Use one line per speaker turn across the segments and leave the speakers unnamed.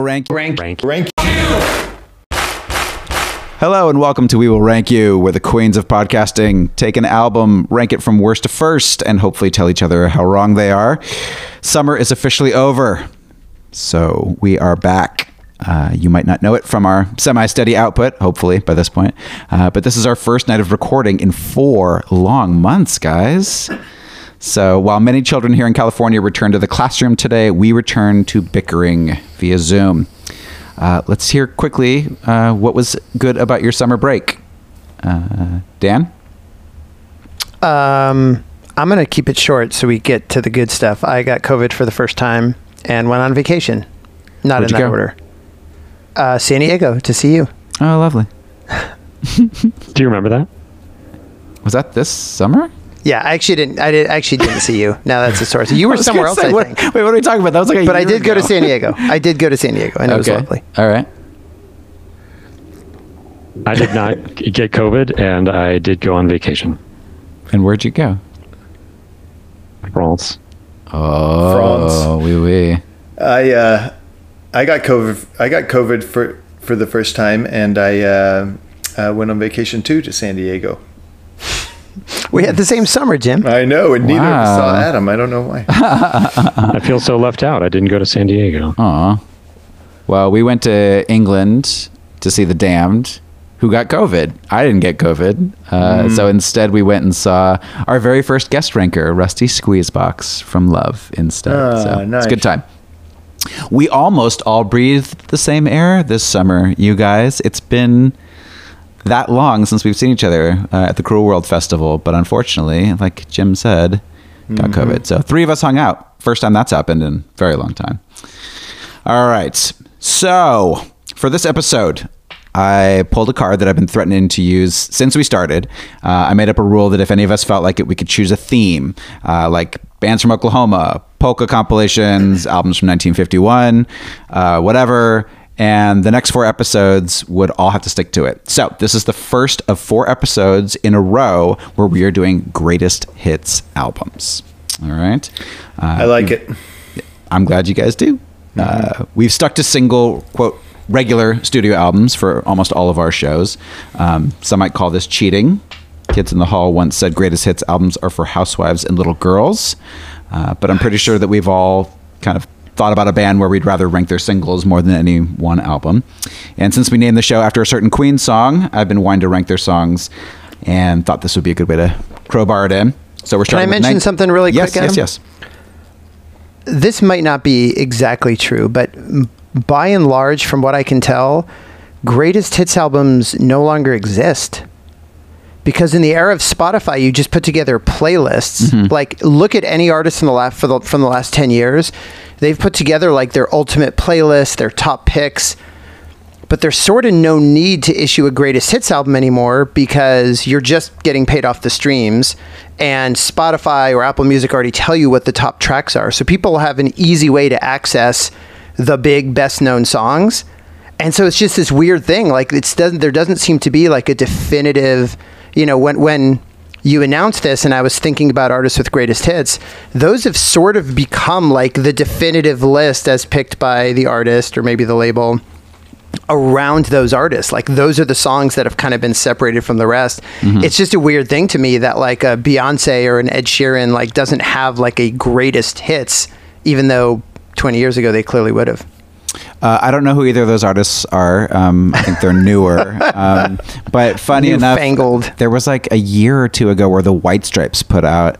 Rank.
Rank.
Rank.
Rank you.
Hello and welcome to We Will Rank You, where the queens of podcasting take an album, rank it from worst to first, and hopefully tell each other how wrong they are. Summer is officially over, so we are back. Uh, you might not know it from our semi steady output, hopefully, by this point. Uh, but this is our first night of recording in four long months, guys. So while many children here in California return to the classroom today, we return to bickering via Zoom. Uh, let's hear quickly uh, what was good about your summer break. Uh, Dan?
Um, I'm going to keep it short so we get to the good stuff. I got COVID for the first time and went on vacation. Not
Where'd
in
you
that
go?
order. Uh, San Diego to see you.
Oh, lovely.
Do you remember that?
Was that this summer?
Yeah, I actually didn't. I did actually didn't see you. Now that's the source. You were somewhere else,
say,
I
what-
think.
Wait, what are we talking about? That was like a
But I
year
did go to. San Diego. I did go to San Diego, and it was lovely.
All right.
I did not get COVID, and I did go on vacation.
And where'd you go?
France.
Oh,
France.
wee wee.
I uh, I got COVID. I got COVID for for the first time, and I uh, uh, went on vacation too to San Diego.
We had the same summer, Jim.
I know, and neither of us saw Adam. I don't know why.
I feel so left out. I didn't go to San Diego.
Aw. Well, we went to England to see The Damned, who got COVID. I didn't get COVID. Uh, So instead, we went and saw our very first guest ranker, Rusty Squeezebox from Love, instead.
Ah,
so it's a good time. We almost all breathed the same air this summer, you guys. It's been that long since we've seen each other uh, at the Cruel World Festival, but unfortunately, like Jim said, got COVID. So three of us hung out. First time that's happened in a very long time. All right. So for this episode, I pulled a card that I've been threatening to use since we started. Uh, I made up a rule that if any of us felt like it, we could choose a theme, uh, like bands from Oklahoma, polka compilations, albums from 1951, uh, whatever. And the next four episodes would all have to stick to it. So this is the first of four episodes in a row where we are doing greatest hits albums. All right. Uh,
I like it.
I'm glad you guys do. Uh, we've stuck to single, quote, regular studio albums for almost all of our shows. Um, some might call this cheating. Kids in the Hall once said greatest hits albums are for housewives and little girls. Uh, but I'm pretty sure that we've all kind of thought about a band where we'd rather rank their singles more than any one album. And since we named the show after a certain Queen song, I've been wanting to rank their songs and thought this would be a good way to crowbar it in. So we're starting.
Can I mention
nine-
something really
yes,
quick,
Yes,
Adam?
yes,
this might not be exactly true, but by and large, from what I can tell, greatest hits albums no longer exist. Because in the era of Spotify, you just put together playlists. Mm-hmm. Like, look at any artist in the last for the, from the last ten years. They've put together like their ultimate playlist, their top picks. But there's sort of no need to issue a greatest hits album anymore because you're just getting paid off the streams, and Spotify or Apple Music already tell you what the top tracks are. So people have an easy way to access the big, best known songs. And so it's just this weird thing. Like it's doesn't there doesn't seem to be like a definitive, you know, when when you announced this and I was thinking about artists with greatest hits, those have sort of become like the definitive list as picked by the artist or maybe the label around those artists. Like those are the songs that have kind of been separated from the rest. Mm-hmm. It's just a weird thing to me that like a Beyonce or an Ed Sheeran like doesn't have like a greatest hits, even though 20 years ago they clearly would have.
Uh, I don't know who either of those artists are. Um, I think they're newer. um, but funny enough,
Newfangled.
there was like a year or two ago where the White Stripes put out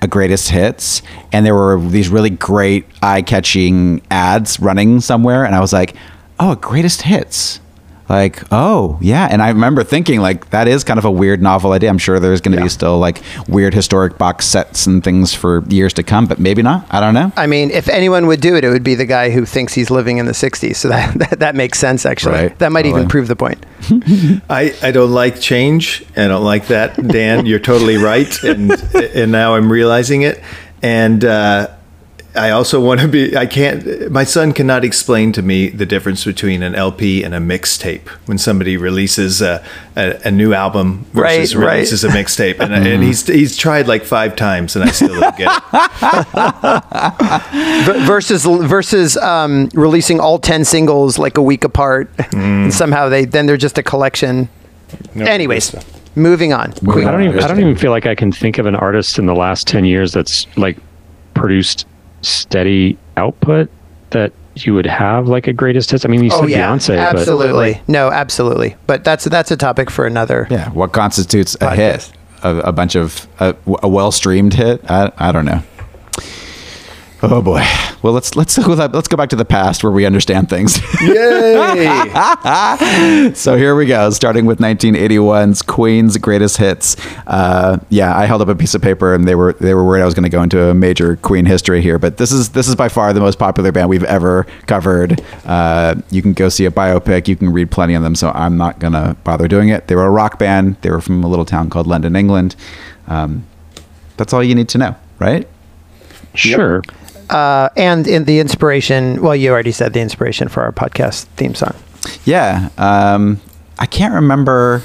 a greatest hits, and there were these really great eye-catching ads running somewhere, and I was like, "Oh, greatest hits." Like, oh yeah, and I remember thinking like that is kind of a weird novel idea. I'm sure there's going to
Yeah.
be still like weird historic box sets and things for years to come, but maybe not. I don't know.
I mean, if anyone would do it, it would be the guy who thinks he's living in the 60s. So that, that, that makes sense, actually.
Right.
That might even prove the point.
I, I don't like change. I don't like that, Dan. You're totally right, and and now I'm realizing it. And uh, I also want to be. I can't. My son cannot explain to me the difference between an LP and a mixtape. When somebody releases a, a, a new album versus
Right, right.
releases a mixtape, and, and he's he's tried like five times, and I still don't get it.
Versus versus um, releasing all 10 singles like a week apart and somehow they then they're just a collection
No,
anyways moving on
Moving
I don't
on.
even. I don't even feel like I can think of an artist in the last ten years that's like produced steady output that you would have like a greatest hits. I mean, you oh, said Beyonce, but
Oh, absolutely no absolutely but that's that's a topic for another
Yeah, what constitutes a
Podcast.
hit? A, a bunch of a, a well-streamed hit? I, I don't know. Oh boy. Well, let's let's let's go back to the past where we understand things.
Yay!
so here we go, starting with 1981's Queen's greatest hits. Uh, yeah, I held up a piece of paper, and they were they were worried I was going to go into a major Queen history here, but this is this is by far the most popular band we've ever covered. Uh, you can go see a biopic, you can read plenty of them, so I'm not going to bother doing it. They were a rock band. They were from a little town called London, England. Um, that's all you need to know, right?
sure.
Uh, and in the inspiration well you already said the inspiration for our podcast theme song
Yeah, um, I can't remember.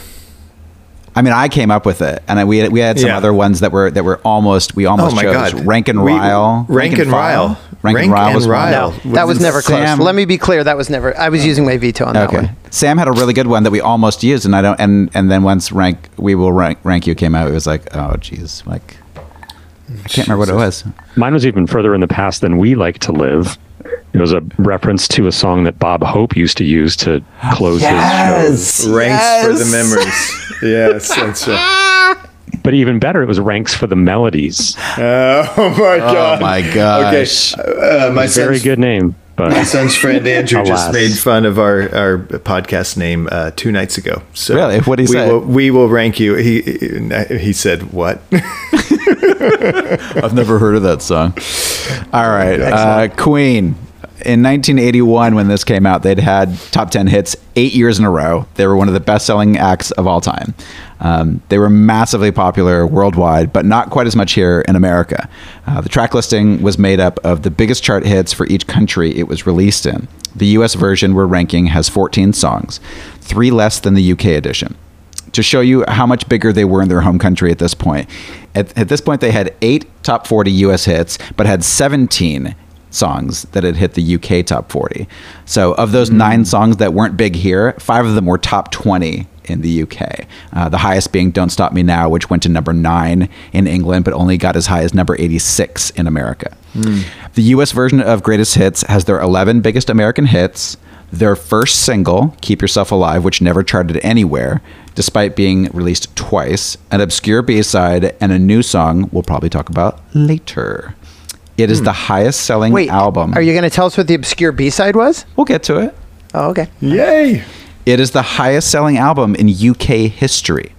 I mean, I came up with it, and I, we had, we had some
Yeah.
other ones that were that were almost we almost
Oh my
chose
God.
Rank and
We-
Ryle.
Rank and
File?
Ryle.
Rank, and
Rank
Ryle was one.
Ryle.
no that was never
Sam-
close let me be clear that was never i was using my veto on that
Okay,
one
Sam had a really good one that we almost used, and I don't. And and then once rank we will rank rank you came out, it was like, oh geez, like I can't remember what it was.
Mine was even further in the past than we like to live. It was a reference to a song that Bob Hope used to use to close his shows.
Ranks for the memories. yes, that's right.
But even better, it was ranks for the melodies.
Oh my god.
Oh my gosh.
Okay. Uh, my
Very good name,
My son's friend Andrew just made fun of our, our podcast name uh, two nights ago. So
Really? What'd he
we
say?
Will, we will rank you. He he said what?
I've never heard of that song. All right, uh, Queen. In 1981, when this came out, they'd had top 10 hits eight years in a row. They were one of the best selling acts of all time. Um, they were massively popular worldwide, but not quite as much here in America. Uh, the track listing was made up of the biggest chart hits for each country it was released in. The US version we're ranking has 14 songs, three less than the UK edition to show you how much bigger they were in their home country at this point. At, at this point, they had eight top 40 US hits, but had 17 songs that had hit the UK top 40. So, of those nine songs that weren't big here, five of them were top 20 in the UK. Uh, the highest being Don't Stop Me Now, which went to number nine in England, but only got as high as number 86 in America. The US version of Greatest Hits has their 11 biggest American hits. Their first single, Keep Yourself Alive, which never charted anywhere, despite being released twice, an obscure B side, and a new song we'll probably talk about later. It is the highest selling
wait
album.
are you going to tell us what the obscure b-side was
We'll get to it.
oh okay
Yay!
It is the highest selling album in UK history.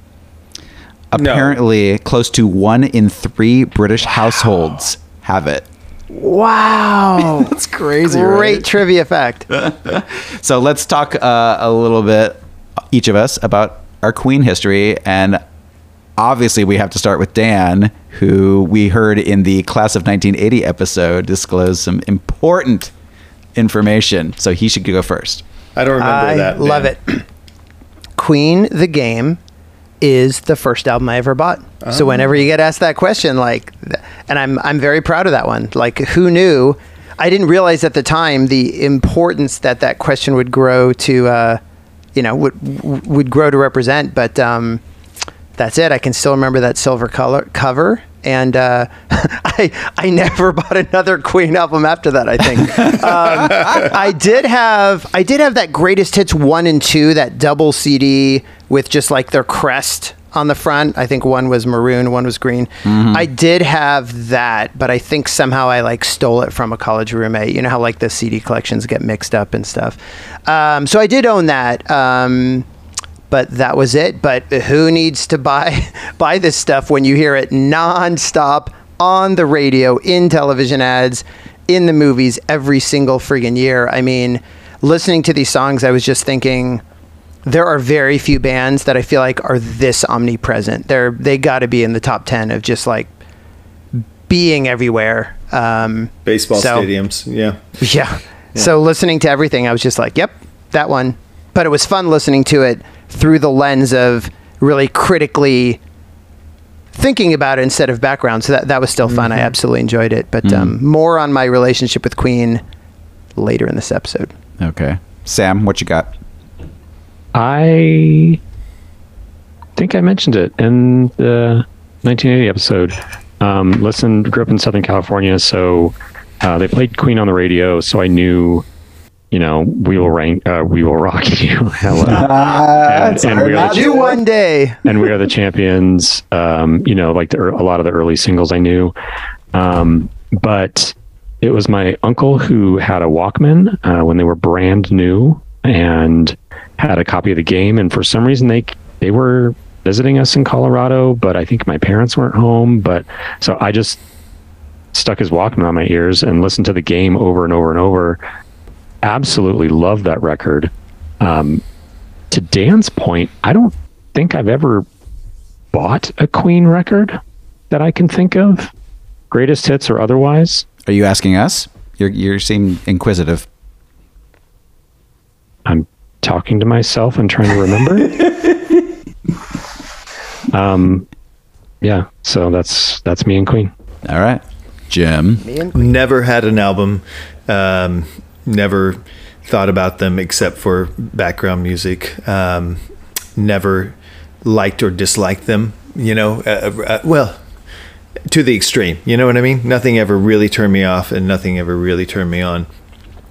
No.
Apparently, close to one in three British households have it.
wow
That's crazy,
great trivia fact
So let's talk uh, a little bit, each of us, about our Queen history. And obviously, we have to start with Dan, who we heard in the Class of 1980 episode disclose some important information. So he should go first.
I don't remember
I
that.
love it. Queen the Game is the first album I ever bought. So whenever you get asked that question, like, and I'm I'm very proud of that one. Like, who knew? I didn't realize at the time the importance that that question would grow to, uh, you know, would would grow to represent. But um, that's it. I can still remember that silver color cover, and uh, I I never bought another Queen album after that. I think um, I did have I did have that greatest hits one and two that double CD with just like their crest on the front. I think one was maroon, one was green. I did have that, but I think somehow I like stole it from a college roommate. You know how like the CD collections get mixed up and stuff. Um, so I did own that. Um, but that was it. But who needs to buy buy this stuff when you hear it nonstop on the radio, in television ads, in the movies every single friggin' year? I mean, listening to these songs, I was just thinking there are very few bands that I feel like are this omnipresent. They're they got to be in the top ten of just like being everywhere. Um,
Baseball
so-
stadiums. Yeah.
Yeah. So listening to everything, I was just like, yep, that one. But it was fun listening to it through the lens of really critically thinking about it instead of background. So that, that was still fun. I absolutely enjoyed it. But um, more on my relationship with Queen later in this episode.
Okay. Sam, what you got?
I think I mentioned it in the 1980 episode. Um, listened, grew up in Southern California, so uh, they played Queen on the radio, so I knew, you know, we will rank, uh, we will rock you, Hello. and, and we are the,
Do one day.
and we are the champions. Um, you know, like the, a lot of the early singles I knew, um, but it was my uncle who had a Walkman uh, when they were brand new and had a copy of the game. And for some reason, they they were visiting us in Colorado, but I think my parents weren't home. But so I just stuck his Walkman on my ears and listened to the game over and over and over. Absolutely love that record. Um, to Dan's point, I don't think I've ever bought a Queen record that I can think of, greatest hits or otherwise.
Are you asking us? You're, you seem inquisitive.
I'm talking to myself and trying to remember. um, yeah, so that's that's me and Queen.
All right. Jim.
Never had an album. Um, never thought about them except for background music. Um, never liked or disliked them. You know, uh, uh, well, to the extreme. You know what I mean? Nothing ever really turned me off, and nothing ever really turned me on.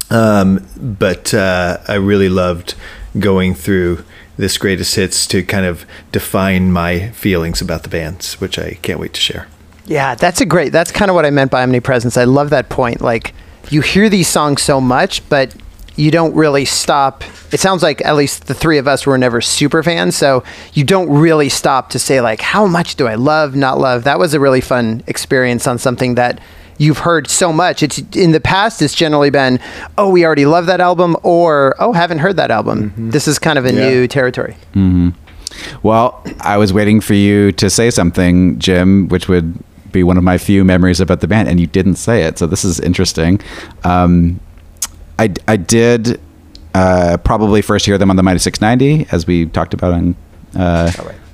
Um, but uh, I really loved going through this greatest hits to kind of define my feelings about the bands, which I can't wait to share.
Yeah, that's a great. That's kind of what I meant by omnipresence. I love that point. Like you hear these songs so much, but you don't really stop. It sounds like at least the three of us were never super fans, so you don't really stop to say like, how much do I love, not love. That was a really fun experience on something that you've heard so much. It's in the past. It's generally been, oh, we already love that album, or oh, haven't heard that album. Mm-hmm. This is kind of a
Yeah.
new territory. Mm-hmm.
Well, I was waiting for you to say something, Jim, which would be one of my few memories about the band, and you didn't say it. So this is interesting. Um, I, I did uh, probably first hear them on the Mighty 690, as we talked about on uh,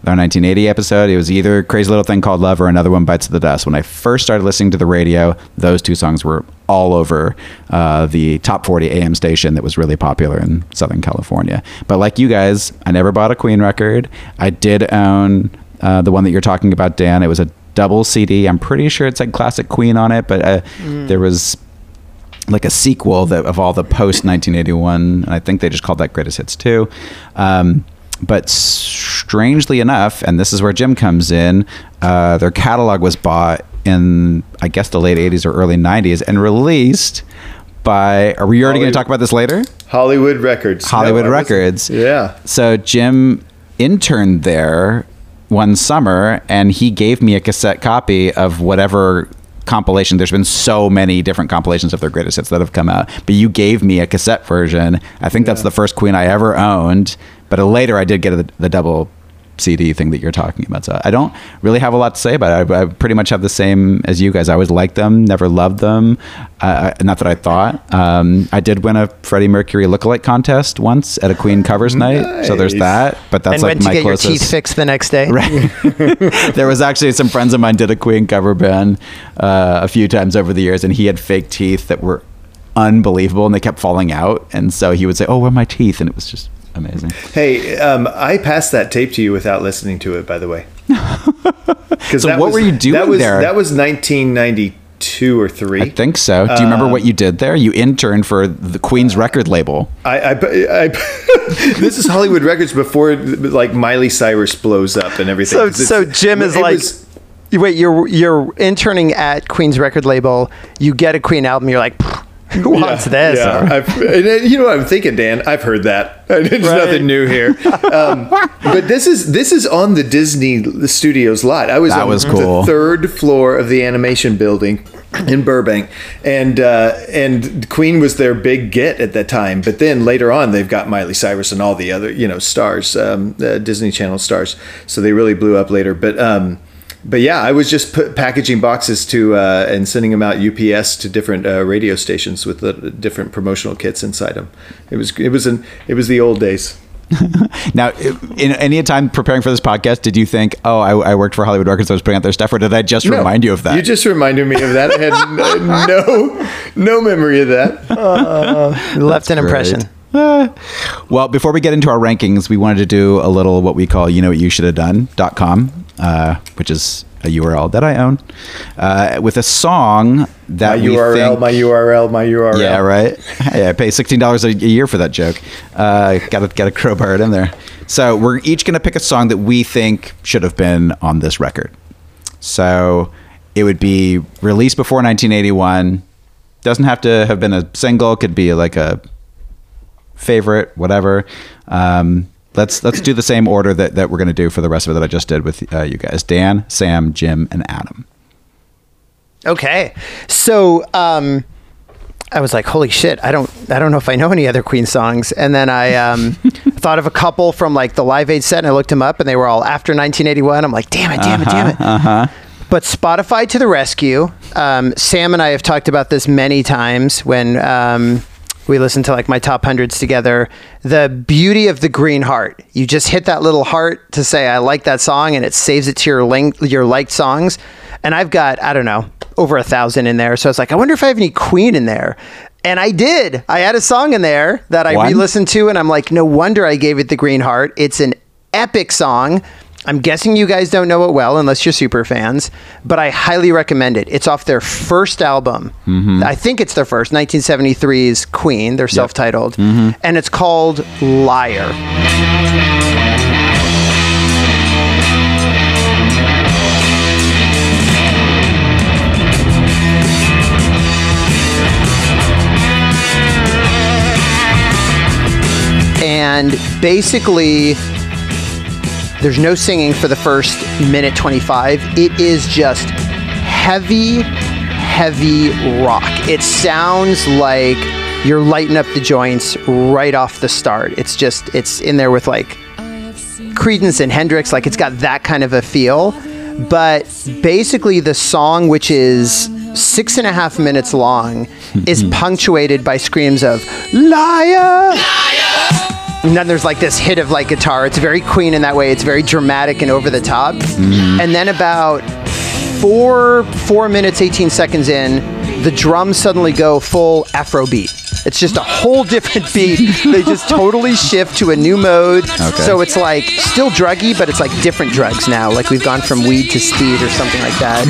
our 1980 episode. It was either Crazy Little Thing Called Love or Another One Bites of the Dust. When I first started listening to the radio, those two songs were all over uh, the top 40 AM station that was really popular in Southern California. But like you guys, I never bought a Queen record. I did own uh, the one that you're talking about, Dan. It was a double CD. I'm pretty sure it said Classic Queen on it, but uh, there was like a sequel that of all the post 1981 and i think they just called that greatest hits 2 um, but strangely enough and this is where jim comes in uh, their catalog was bought in i guess the late 80s or early 90s and released by are we already going to talk about this later
Hollywood Records.
Hollywood
I wasn't-
Records.
Yeah.
so Jim interned there one summer and he gave me a cassette copy of whatever compilation. There's been so many different compilations of their greatest hits that have come out, but you gave me a cassette version. I think that's the first Queen I ever owned, but later I did get the, the double CD thing that you're talking about. So I don't really have a lot to say about it. I, I pretty much have the same as you guys. I always liked them, never loved them. Uh, not that I thought. Um, I did win a Freddie Mercury lookalike contest once at a Queen covers night. So there's that. But that's
and
like
went to
my
get
closest.
your teeth fixed the next day.
Right. there was actually some friends of mine did a Queen cover band uh, a few times over the years, and he had fake teeth that were unbelievable, and they kept falling out. And so he would say, "Oh, where are my teeth?" And it was just amazing.
Hey, um, I passed that tape to you without listening to it, by the way. Because
So what were you doing
that was,
there?
That was 1992 or three.
I think so. Do you remember what you did there? You interned for the Queen's record label.
I, I, I this is Hollywood Records before like Miley Cyrus blows up and everything.
So,
'Cause
so Jim is like,
was-
wait, you're you're interning at Queen's record label. You get a Queen album. You're like, "Pfft, who wants this?
Yeah, I've, and, you know what I'm thinking, Dan? I've heard that. There's
Right.
nothing new here. Um, but this is this is on the Disney Studios lot. I was
That
on
was cool.
the third floor of the animation building in Burbank, and uh, and Queen was their big get at that time. But then later on, they've got Miley Cyrus and all the other you know stars, um, uh, Disney Channel stars. So they really blew up later. But um, but yeah, I was just put, packaging boxes to uh, and sending them out UPS to different uh, radio stations with the different promotional kits inside them. It was it was an it was the old days.
Now, in any time preparing for this podcast, did you think, "Oh, I, I worked for Hollywood Records, I was putting out their stuff," or did I just
No,
remind you of that?
You just reminded me of that. I had n- no no memory of that.
Left an
great.
impression.
Well, before we get into our rankings, we wanted to do a little what we call you know what you should have done.com, uh, which is a URL that I own, uh, with a song
My
that we
URL,
think,
my URL, my URL.
Yeah, right. Hey, I pay sixteen dollars a year for that joke. Uh, got to got to crowbar it in there. So we're each going to pick a song that we think should have been on this record. So it would be released before 1981. Doesn't have to have been a single. Could be like a favorite, whatever. Um, let's let's do the same order that, that we're going to do for the rest of it that I just did with uh, you guys: Dan, Sam, Jim, and Adam.
Okay. So um, I was like, holy shit, I don't I don't know if I know any other Queen songs. And then I um, thought of a couple from like the Live Aid set and I looked them up and they were all after 1981. I'm like, damn it, damn it, damn it.
Uh-huh.
But Spotify to the rescue. Um, Sam and I have talked about this many times when um, we listen to like my top hundreds together. The beauty of the green heart. You just hit that little heart to say I like that song, and it saves it to your link, your liked songs. And I've got I don't know over a thousand in there. So I was like, I wonder if I have any Queen in there. And I did. I had a song in there that I re-listened to, and I'm like, no wonder I gave it the green heart. It's an epic song. I'm guessing you guys don't know it well unless you're super fans, but I highly recommend it. It's off their first album. Mm-hmm. I think it's their first, 1973's Queen. They're self titled. Mm-hmm. And it's called Liar. And basically, there's no singing for the first minute 25. It is just heavy, heavy rock. It sounds like you're lighting up the joints right off the start. It's just, it's in there with like Creedence and Hendrix, like it's got that kind of a feel. But basically, the song, which is six and a half minutes long, is mm-hmm. punctuated by screams of liar. And then there's like this hit of like guitar. It's very Queen in that way. It's very dramatic and over the top. Mm-hmm. And then about four four minutes, 18 seconds in, the drums suddenly go full Afro beat. It's just a whole different beat. they just totally shift to a new mode.
Okay.
So it's like still druggy, but it's like different drugs now. Like we've gone from weed to speed or something like that.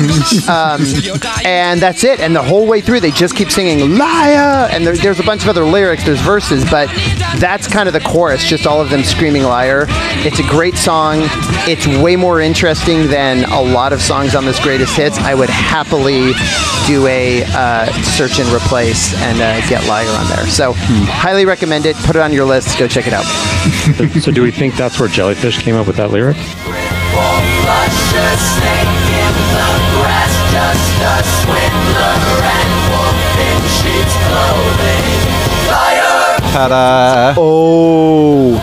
um, and that's it. And the whole way through, they just keep singing liar. And there, there's a bunch of other lyrics. There's verses, but that's kind of the chorus. Just all of them screaming liar. It's a great song. It's way more interesting than a lot of songs on this greatest hits. I would happily do a uh, search and replace and uh, get liar on there. So highly recommend it. Put it on your list. Go check it out.
So, so do we think that's where Jellyfish came up with that lyric?
luscious snake in the grass, just a swindler and wolf in sheep's clothing. Liar!
Ta-da!
Oh,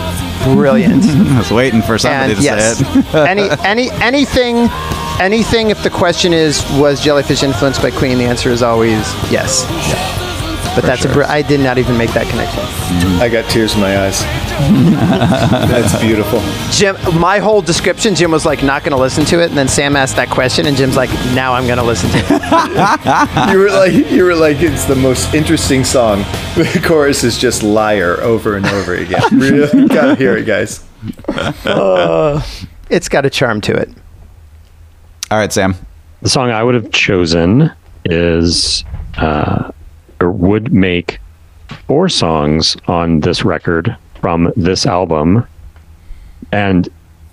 brilliant.
I was waiting for somebody
and
to
yes,
say it.
any any anything anything. If the question is was Jellyfish influenced by Queen, the answer is always yes. But that's a br- I did not even make that connection.
I got tears in my eyes. That's beautiful.
Jim, my whole description, Jim was like not going to listen to it, and then Sam asked that question, and Jim's like, now I'm going to listen to it.
You were like, you were like, it's the most interesting song. The chorus is just liar over and over again. Really gotta hear it, guys.
It's got a charm to it.
All right, Sam.
The song I would have chosen is, uh, or would make four songs on this record from this album. And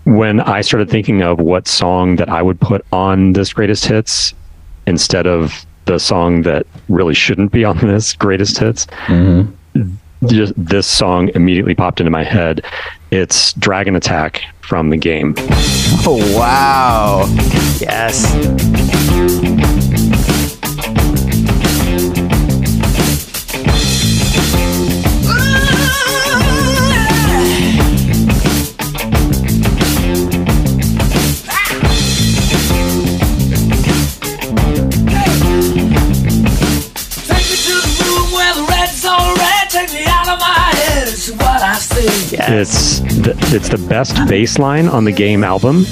when I started thinking of what song that I would put on this greatest hits instead of the song that really shouldn't be on this greatest hits, mm-hmm. just this song immediately popped into my head. It's Dragon Attack from the game.
Oh, wow.
Yes.
It's the, it's the best bass line on the game album,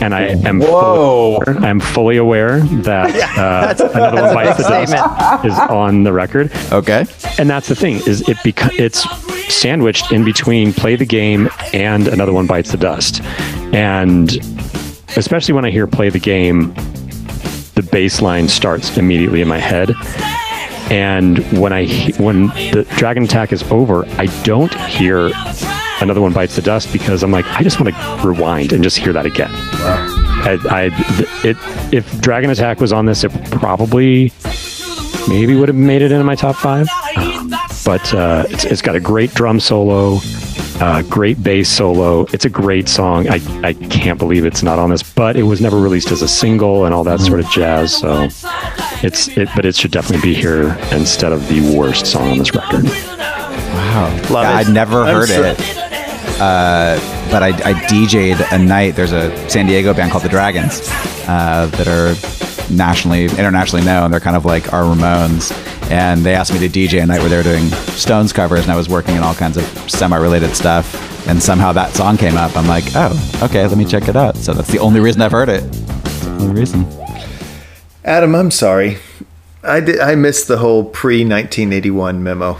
and I am
Whoa.
Fully, I'm fully aware that uh, another one bites the dust is on the record.
Okay.
And that's the thing is it beca- it's sandwiched in between play the game and another one bites the dust, and especially when I hear play the game, the bass line starts immediately in my head. And when I when the dragon attack is over, I don't hear another one bites the dust because I'm like I just want to rewind and just hear that again. I, I it if dragon attack was on this, it probably maybe would have made it into my top five. Um, but uh, it's, it's got a great drum solo, uh, great bass solo. It's a great song. I, I can't believe it's not on this, but it was never released as a single and all that sort of jazz. So it's it, but it should definitely be here instead of the worst song on this record.
Wow.
Love
Yeah. I'd never
I'm
heard
so-
it. Uh, but I, I DJ'd a night. There's a San Diego band called the Dragons uh, that are nationally, internationally known. They're kind of like our Ramones. And they asked me to DJ a night where they were doing Stones covers, and I was working in all kinds of semi-related stuff. And somehow that song came up. I'm like, oh, okay, let me check it out. So that's the only reason I've heard it. That's the only reason.
Adam, I'm sorry. I did. I missed the whole pre 1981 memo.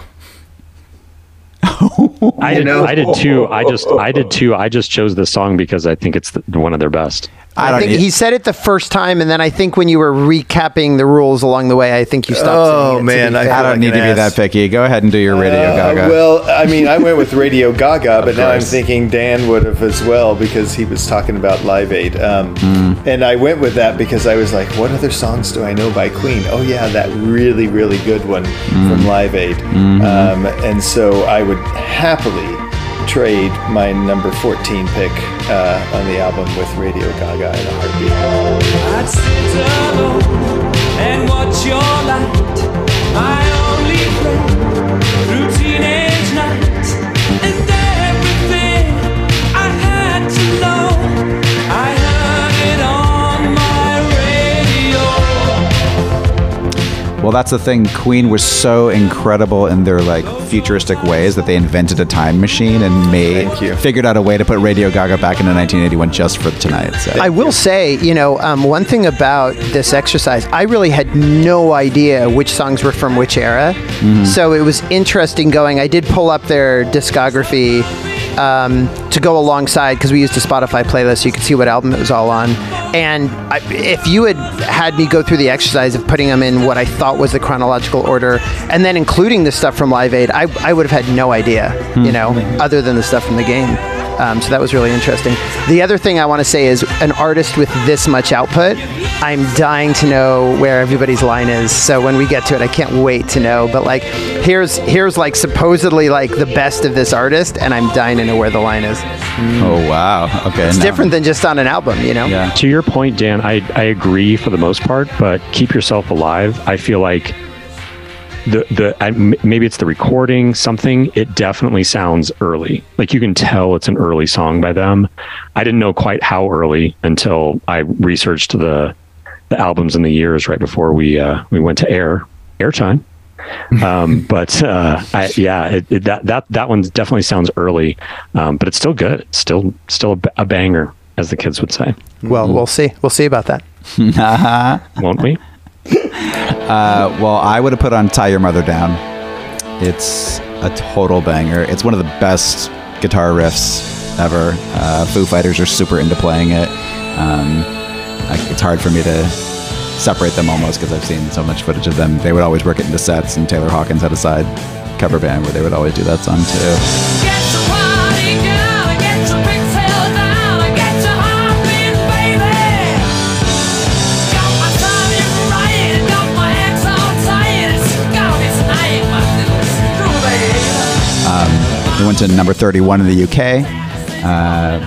I did,
know?
I did too. I just I did too. I just chose this song because I think it's the, one of their best.
I
I, think
need-
he said it the first time, and then I think when you were recapping the rules along the way, I think you stopped.
Oh,
saying it,
man, I.
I don't
like
need to be that picky. Go ahead and do your Radio
Uh,
Gaga.
well, I mean, I went with Radio Gaga, but now I'm thinking Dan would have as well because he was talking about Live Aid. Um,
Hmm.
And I went with that because I was like, what other songs do I know by Queen? Oh, yeah, that really, really good one
Hmm.
from Live Aid.
Mm-hmm.
Um, and so I would happily trade my number 14 pick uh, on the album with Radio Gaga in a heartbeat.
I'd sit alone and watch your light, my
Well, that's the thing. Queen was so incredible in their like futuristic ways that they invented a time machine and made
Thank you.
figured out a way to put Radio Gaga back into 1981 just for tonight. So
I will say, you know, um, one thing about this exercise, I really had no idea which songs were from which era. So it was interesting going. I did pull up their discography um, to go alongside because we used a Spotify playlist so you could see what album it was all on. And I, if you had had me go through the exercise of putting them in what I thought was the chronological order and then including the stuff from Live Aid, I, I would have had no idea, you hmm. know, other than the stuff from the game. Um, so that was really interesting. The other thing I want to say is an artist with this much output, I'm dying to know where everybody's line is. So when we get to it, I can't wait to know. But like, here's here's like supposedly like the best of this artist, and I'm dying to know where the line is.
oh wow, okay,
It's
now-
different than just on an album, you know.
Yeah.
To your point, Dan, I, I agree for the most part, but keep yourself alive. I feel like the the maybe it's the recording something. It definitely sounds early. Like you can tell it's an early song by them. I didn't know quite how early until I researched the the albums and the years right before we uh, we went to air airtime. um, but uh, I, yeah, it, it, that that that one definitely sounds early, um, but it's still good. It's still still a, a banger, as the kids would say,
Well, we'll see. We'll see about that.
won't we?
Uh, well, I would have put on "Tie Your Mother Down." It's a total banger. It's one of the best guitar riffs ever. Uh, Foo Fighters are super into playing it. Um, like, it's hard for me to separate them almost because I've seen so much footage of them. They would always work it into sets, and Taylor Hawkins had a side cover band where they would always do that song too. It went to number 31 in the UK, uh,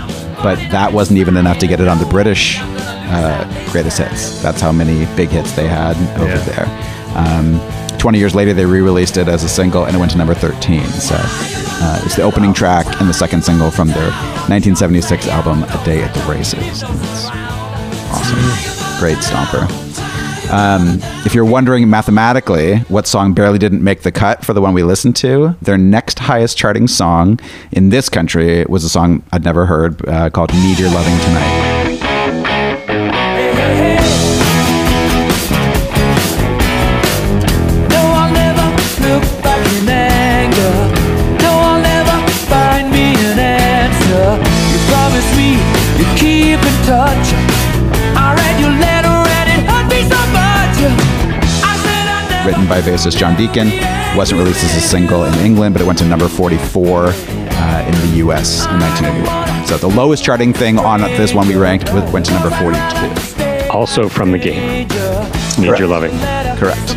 but that wasn't even enough to get it on the British uh, greatest hits. That's how many big hits they had over
Yeah.
there. Um, 20 years later, they re-released it as a single, and it went to number 13. So uh, it's the opening track and the second single from their 1976 album, "A Day at the Races." And it's awesome, great stomper. Um, if you're wondering mathematically what song barely didn't make the cut for the one we listened to, their next highest charting song in this country was a song I'd never heard uh, called Need Your Loving Tonight.
No, I'll
Written by bassist John Deacon, wasn't released as a single in England, but it went to number 44 uh, in the US in 1981. So the lowest charting thing on this one we ranked went to number 42.
Also from the game. Need your loving.
Correct.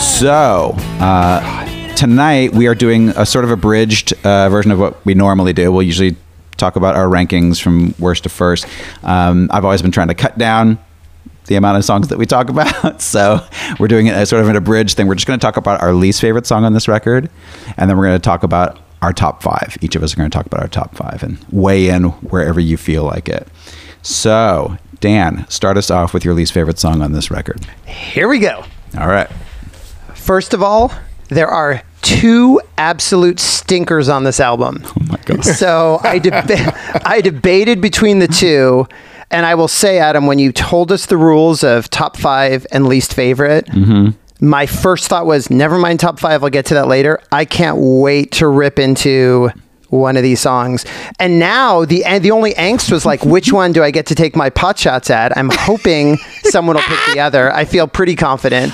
So, uh, tonight we are doing a sort of abridged uh, version of what we normally do. We'll usually talk about our rankings from worst to first. Um, I've always been trying to cut down the amount of songs that we talk about. So, we're doing a sort of an abridged thing. We're just going to talk about our least favorite song on this record, and then we're going to talk about our top five. Each of us are going to talk about our top five and weigh in wherever you feel like it. So, Dan, start us off with your least favorite song on this record.
Here we go.
All right.
First of all, there are two absolute stinkers on this album.
Oh my God.
So I deba- I debated between the two, and I will say, Adam, when you told us the rules of top five and least favorite, my first thought was, never mind top five. I'll get to that later. I can't wait to rip into one of these songs. And now the the only angst was like, which one do I get to take my pot shots at? I'm hoping someone will pick the other. I feel pretty confident.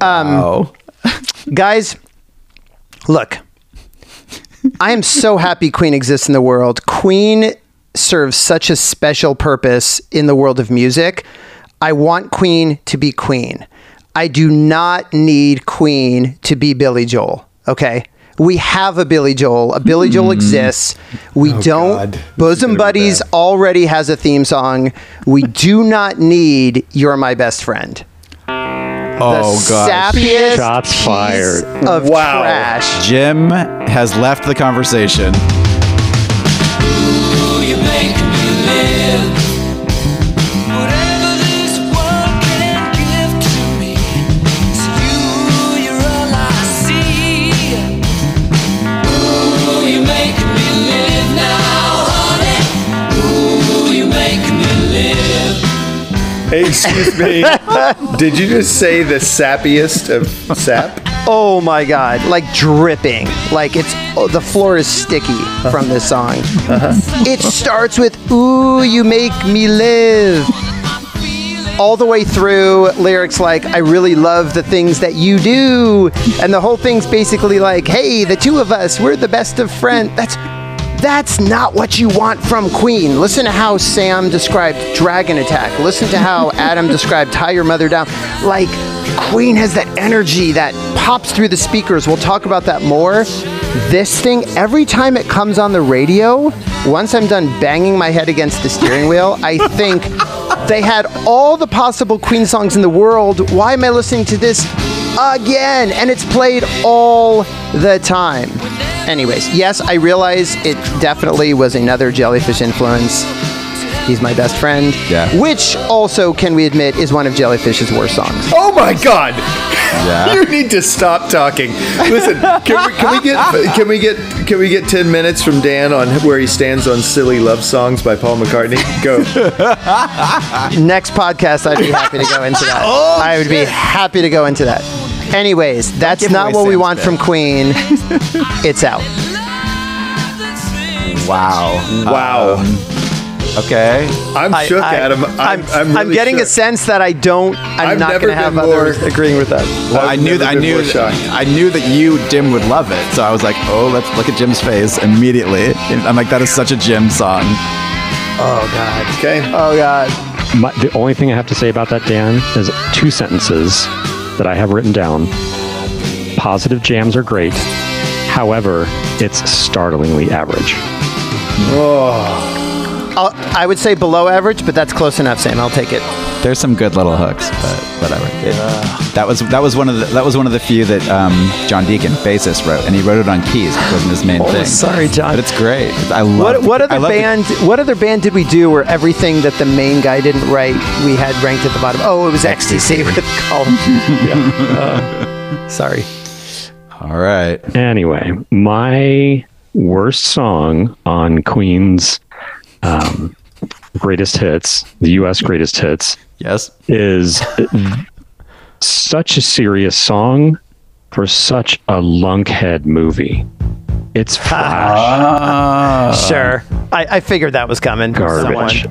Um,
Oh.
guys look i am so happy queen exists in the world queen serves such a special purpose in the world of music i want queen to be queen i do not need queen to be billy joel okay we have a billy joel a billy joel hmm. exists we oh, don't
God.
bosom buddies already has a theme song we do not need you're my best friend
Oh god!
sappiest
Shots fired.
of
Wow.
trash.
Jim has left the conversation.
Hey, excuse me. Did you just say the sappiest of sap?
Oh my god, like dripping. Like it's oh, the floor is sticky uh-huh. from this song. Uh-huh. It starts with "Ooh, you make me live." All the way through, lyrics like "I really love the things that you do," and the whole thing's basically like, "Hey, the two of us, we're the best of friends." That's that's not what you want from Queen. Listen to how Sam described Dragon Attack. Listen to how Adam described Tie Your Mother Down. Like, Queen has that energy that pops through the speakers. We'll talk about that more. This thing, every time it comes on the radio, once I'm done banging my head against the steering wheel, I think they had all the possible Queen songs in the world. Why am I listening to this again? And it's played all the time. Anyways, yes, I realize it definitely was another Jellyfish influence. He's my best friend.
Yeah.
Which also, can we admit, is one of Jellyfish's worst songs.
Oh my God!
Yeah.
You need to stop talking. Listen, can we, can we get can we get can we get ten minutes from Dan on where he stands on "Silly Love Songs" by Paul McCartney? Go.
Next podcast, I'd be happy to go into that. Oh, I would be happy to go into that. Anyways, that's not what we want
bit.
from Queen. it's out.
Wow.
Wow.
Um, Okay.
I'm
I-
shook,
I-
Adam. I'm, I'm,
I'm
really
getting a sense that I don't. I'm
I've
not
never
going to have
been
others
more-
agreeing with that.
Well,
I've
knew that I knew
more.
I knew that you, Jim, would love it. So I was like, oh, let's look at Jim's face immediately. I'm like, that is such a Jim song.
Oh God.
Okay.
Oh God.
My, the only thing I have to say about that, Dan, is two sentences that I have written down. Positive jams are great. However, it's startlingly average. Oh.
I'll, I would say below average, but that's close enough, Sam. I'll take it.
there's some good little hooks, but whatever. It- that was that was one of the that was one of the few that um, John Deacon, bassist, wrote, and he wrote it on keys. It wasn't his main
Oh,
thing.
sorry, John.
But it's great. I love.
What, what
I
other
love the-
band? what other band did we do where everything that the main guy didn't write, we had ranked at the bottom? Oh, it was XTC with Colin. yeah. Uh, sorry.
All right.
Anyway, my worst song on Queen's um, greatest hits, the U.S. greatest hits,
Yes.
is such a serious song for such a lunkhead movie. It's Flash
Ah.
Sure. I, I figured that was coming. from
garbage.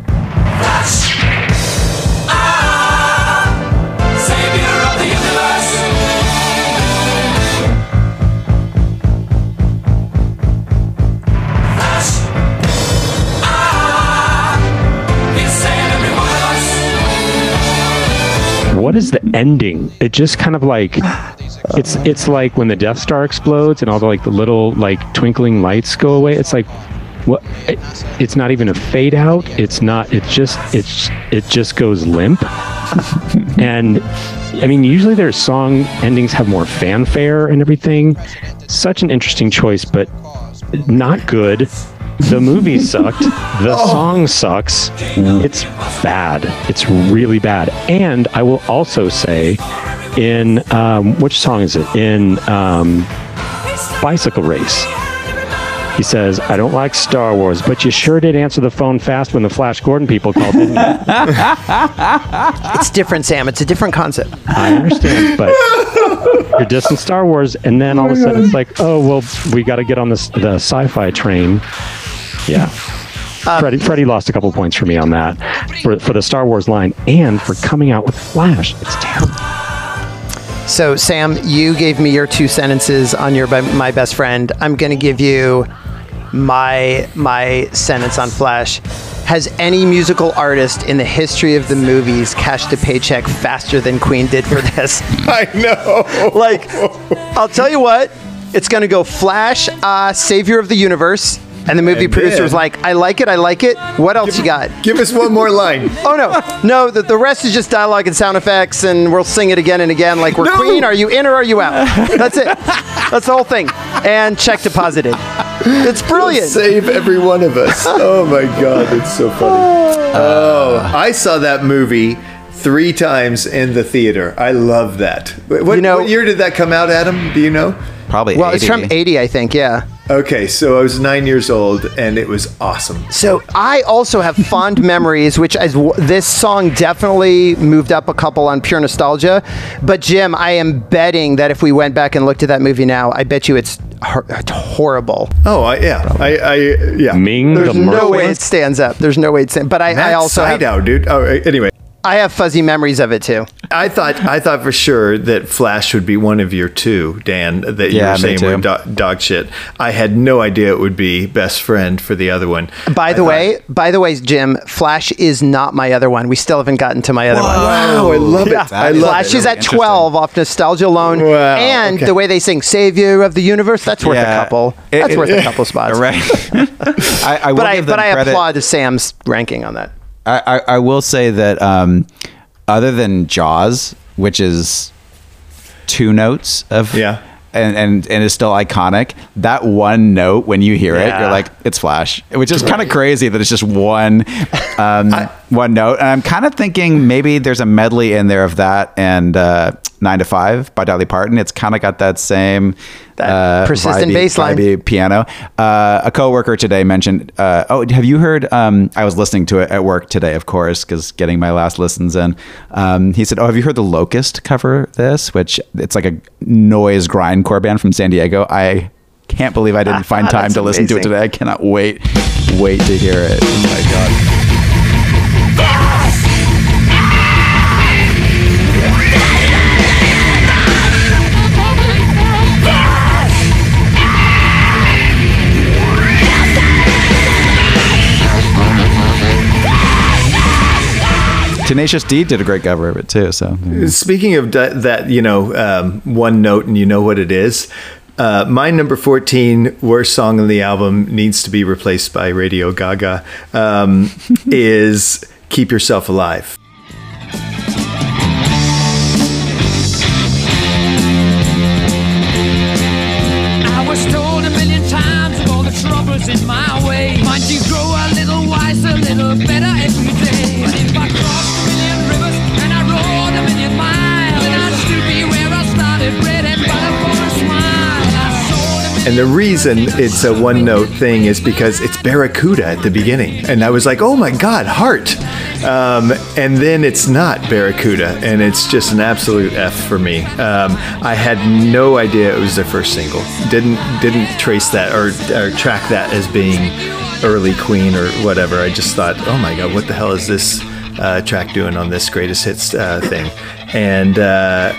What is the ending? It just kind of like it's it's like when the Death Star explodes and all the like the little like twinkling lights go away. It's like what? It, it's not even a fade out. It's not. It just it's it just goes limp. and I mean, usually their song endings have more fanfare and everything. Such an interesting choice, but not good. The movie sucked. The song sucks. It's bad. It's really bad. And I will also say, in um, which song is it? In um, Bicycle Race. He says, I don't like Star Wars, but you sure did answer the phone fast when the Flash Gordon people called, didn't you?
It's different, Sam. It's a different concept.
I understand, but you're dissing Star Wars, and then all of a sudden it's like, oh well, we got to get on this the sci-fi train. Yeah, Freddie, Freddie lost a couple points for me on that for for the Star Wars line and for coming out with Flash. It's terrible.
So, Sam, you gave me your two sentences on your my best friend. I'm going to give you my my sentence on Flash. Has any musical artist in the history of the movies cashed a paycheck faster than Queen did for this?
I know.
like, I'll tell you what, it's going to go Flash, uh, Savior of the Universe. And the movie
And
producer
then-
was like, I like it, I like it. What else you got?
Give us one more line.
Oh no, no. The, the rest is just dialogue and sound effects, and we'll sing it again and again. Like we're
No!
Queen. Are you in or are you out? That's it. That's the whole thing. And check deposited. It's brilliant.
Save every one of us. Oh my god, it's so funny. Oh, I saw that movie three times in the theater. I love that. What,
You know-
what year did that come out, Adam? Do you know?
Probably.
Well, it's from '80, I think. Yeah.
Okay, so I was nine years old, and it was awesome.
So I also have fond memories, which is this song definitely moved up a couple on pure nostalgia. But Jim, I am betting that if we went back and looked at that movie now, I bet you it's, it's horrible.
Oh, I, yeah, I, I, yeah.
Ming
There's
the
no way it stands up. There's no way it stands. But I, I
Matt
also have,
Sydow, dude. Oh, anyway,
I have fuzzy memories of it too.
I thought I thought for sure that Flash would be one of your two, Dan. That you
Yeah,
were saying were
too.
do- dog shit. I had no idea it would be best friend for the other one.
By
I
the
thought-
way, by the way, Jim, Flash is not my other one. We still haven't gotten to my other one.
wow, I love
Yeah.
it. I love
Flash
it.
is at 12 off nostalgia alone.
Wow,
and
okay.
the way they sing Savior of the Universe, that's worth a couple.
It-
That's
it-
worth a couple spots.
Right. I, I will
But I
give
but I
credit.
applaud Sam's ranking on that.
I, I, I will say that um, other than Jaws, which is two notes of
Yeah.
and, and and is still iconic. That one note when you hear it, you're like, it's Flash, which is kind of crazy that it's just one um, one note. And I'm kind of thinking maybe there's a medley in there of that and uh, Nine to Five by Dolly Parton. It's kind of got that same
That
uh,
persistent
vibey-
bass line.
vibey piano. Uh, a coworker today mentioned, uh, "Oh, have you heard?" Um, I was listening to it at work today, of course, because getting my last listens in. Um, he said, "Oh, have you heard the Locust cover this? Which it's like a noise grindcore band from San Diego. I can't believe I didn't find time to listen to it today. I cannot wait, wait to hear it. Oh my god." Tenacious D did a great cover of it too. So, yeah.
speaking of that, you know, um, one note and you know what it is. Uh, my number 14 worst song on the album needs to be replaced by Radio Gaga um, is Keep Yourself Alive. in my And the reason it's a one note thing is because it's Barracuda at the beginning. And I was like, oh my God, heart. Um, and then it's not Barracuda. And it's just an absolute F for me. Um, I had no idea it was their first single. Didn't didn't trace that or, or track that as being early Queen or whatever. I just thought, oh my God, what the hell is this uh, track doing on this greatest hits uh, thing? And uh,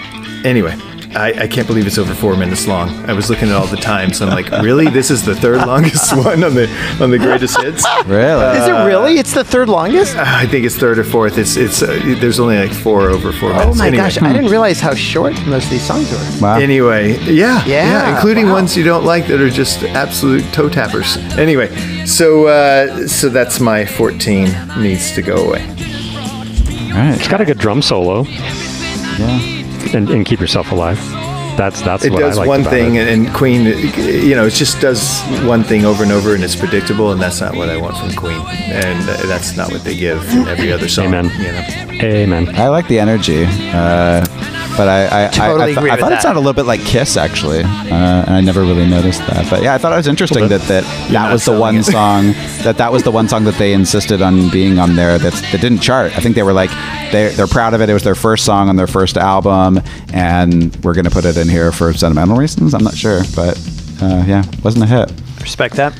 anyway, I, I can't believe it's over four minutes long. I was looking at all the times. So I'm like, really? This is the third longest one on the on the greatest hits.
Really?
Is it really? It's the third longest?
I think it's third or fourth. It's it's uh, there's only like four over four
Oh
minutes.
Oh my
Anyway.
gosh, I didn't realize how short most of these songs were.
wow.
Anyway, yeah,
Yeah,
including
wow.
ones you don't like that are just absolute toe tappers. Anyway, so uh, so that's my 14 needs to go away.
All right.
It's got a good drum solo
Yeah.
And, and keep yourself alive. That's that's
It
what
does
I liked
one
about
thing,
It.
and Queen, you know, it just does one thing over and over, and it's predictable, and that's not what I want from Queen, and uh, that's not what they give in every other song.
Amen.
You know.
Amen.
I like the energy, uh, but I I,
Totally
I, I, th-
agree
I thought
that.
it sounded a little bit like Kiss actually, uh, and I never really noticed that. But yeah, I thought it was interesting that that, that was the one
it.
song that that was the one song that they insisted on being on there that that didn't chart. I think they were like they they're proud of it. It was their first song on their first album, and we're gonna put it in here for sentimental reasons. I'm not sure, but uh, yeah, wasn't a hit.
Respect that.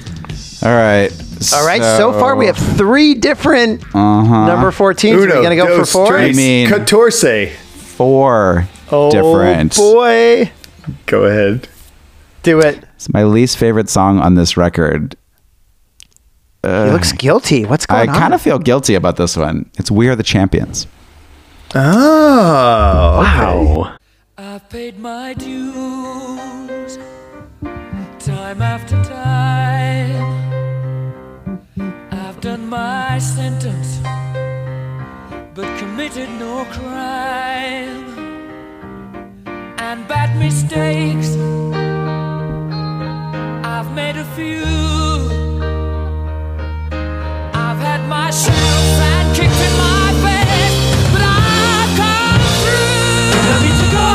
All right.
All right, so, far we have three different
Uh-huh.
number 14s. Are we
Uno,
going to go for four?
tres,
I mean-
catorce.
Four
Oh,
different.
boy.
Go ahead.
Do it.
It's my least favorite song on this record.
he looks guilty. What's
I
going on?
I kind of feel guilty about this one. It's We Are the Champions.
Oh,
Wow.
I've paid my dues time after time. I've done my sentence, but committed no crime. And bad mistakes, I've made a few. I've had my share of bad kicks in my face, but I've come through. I need to go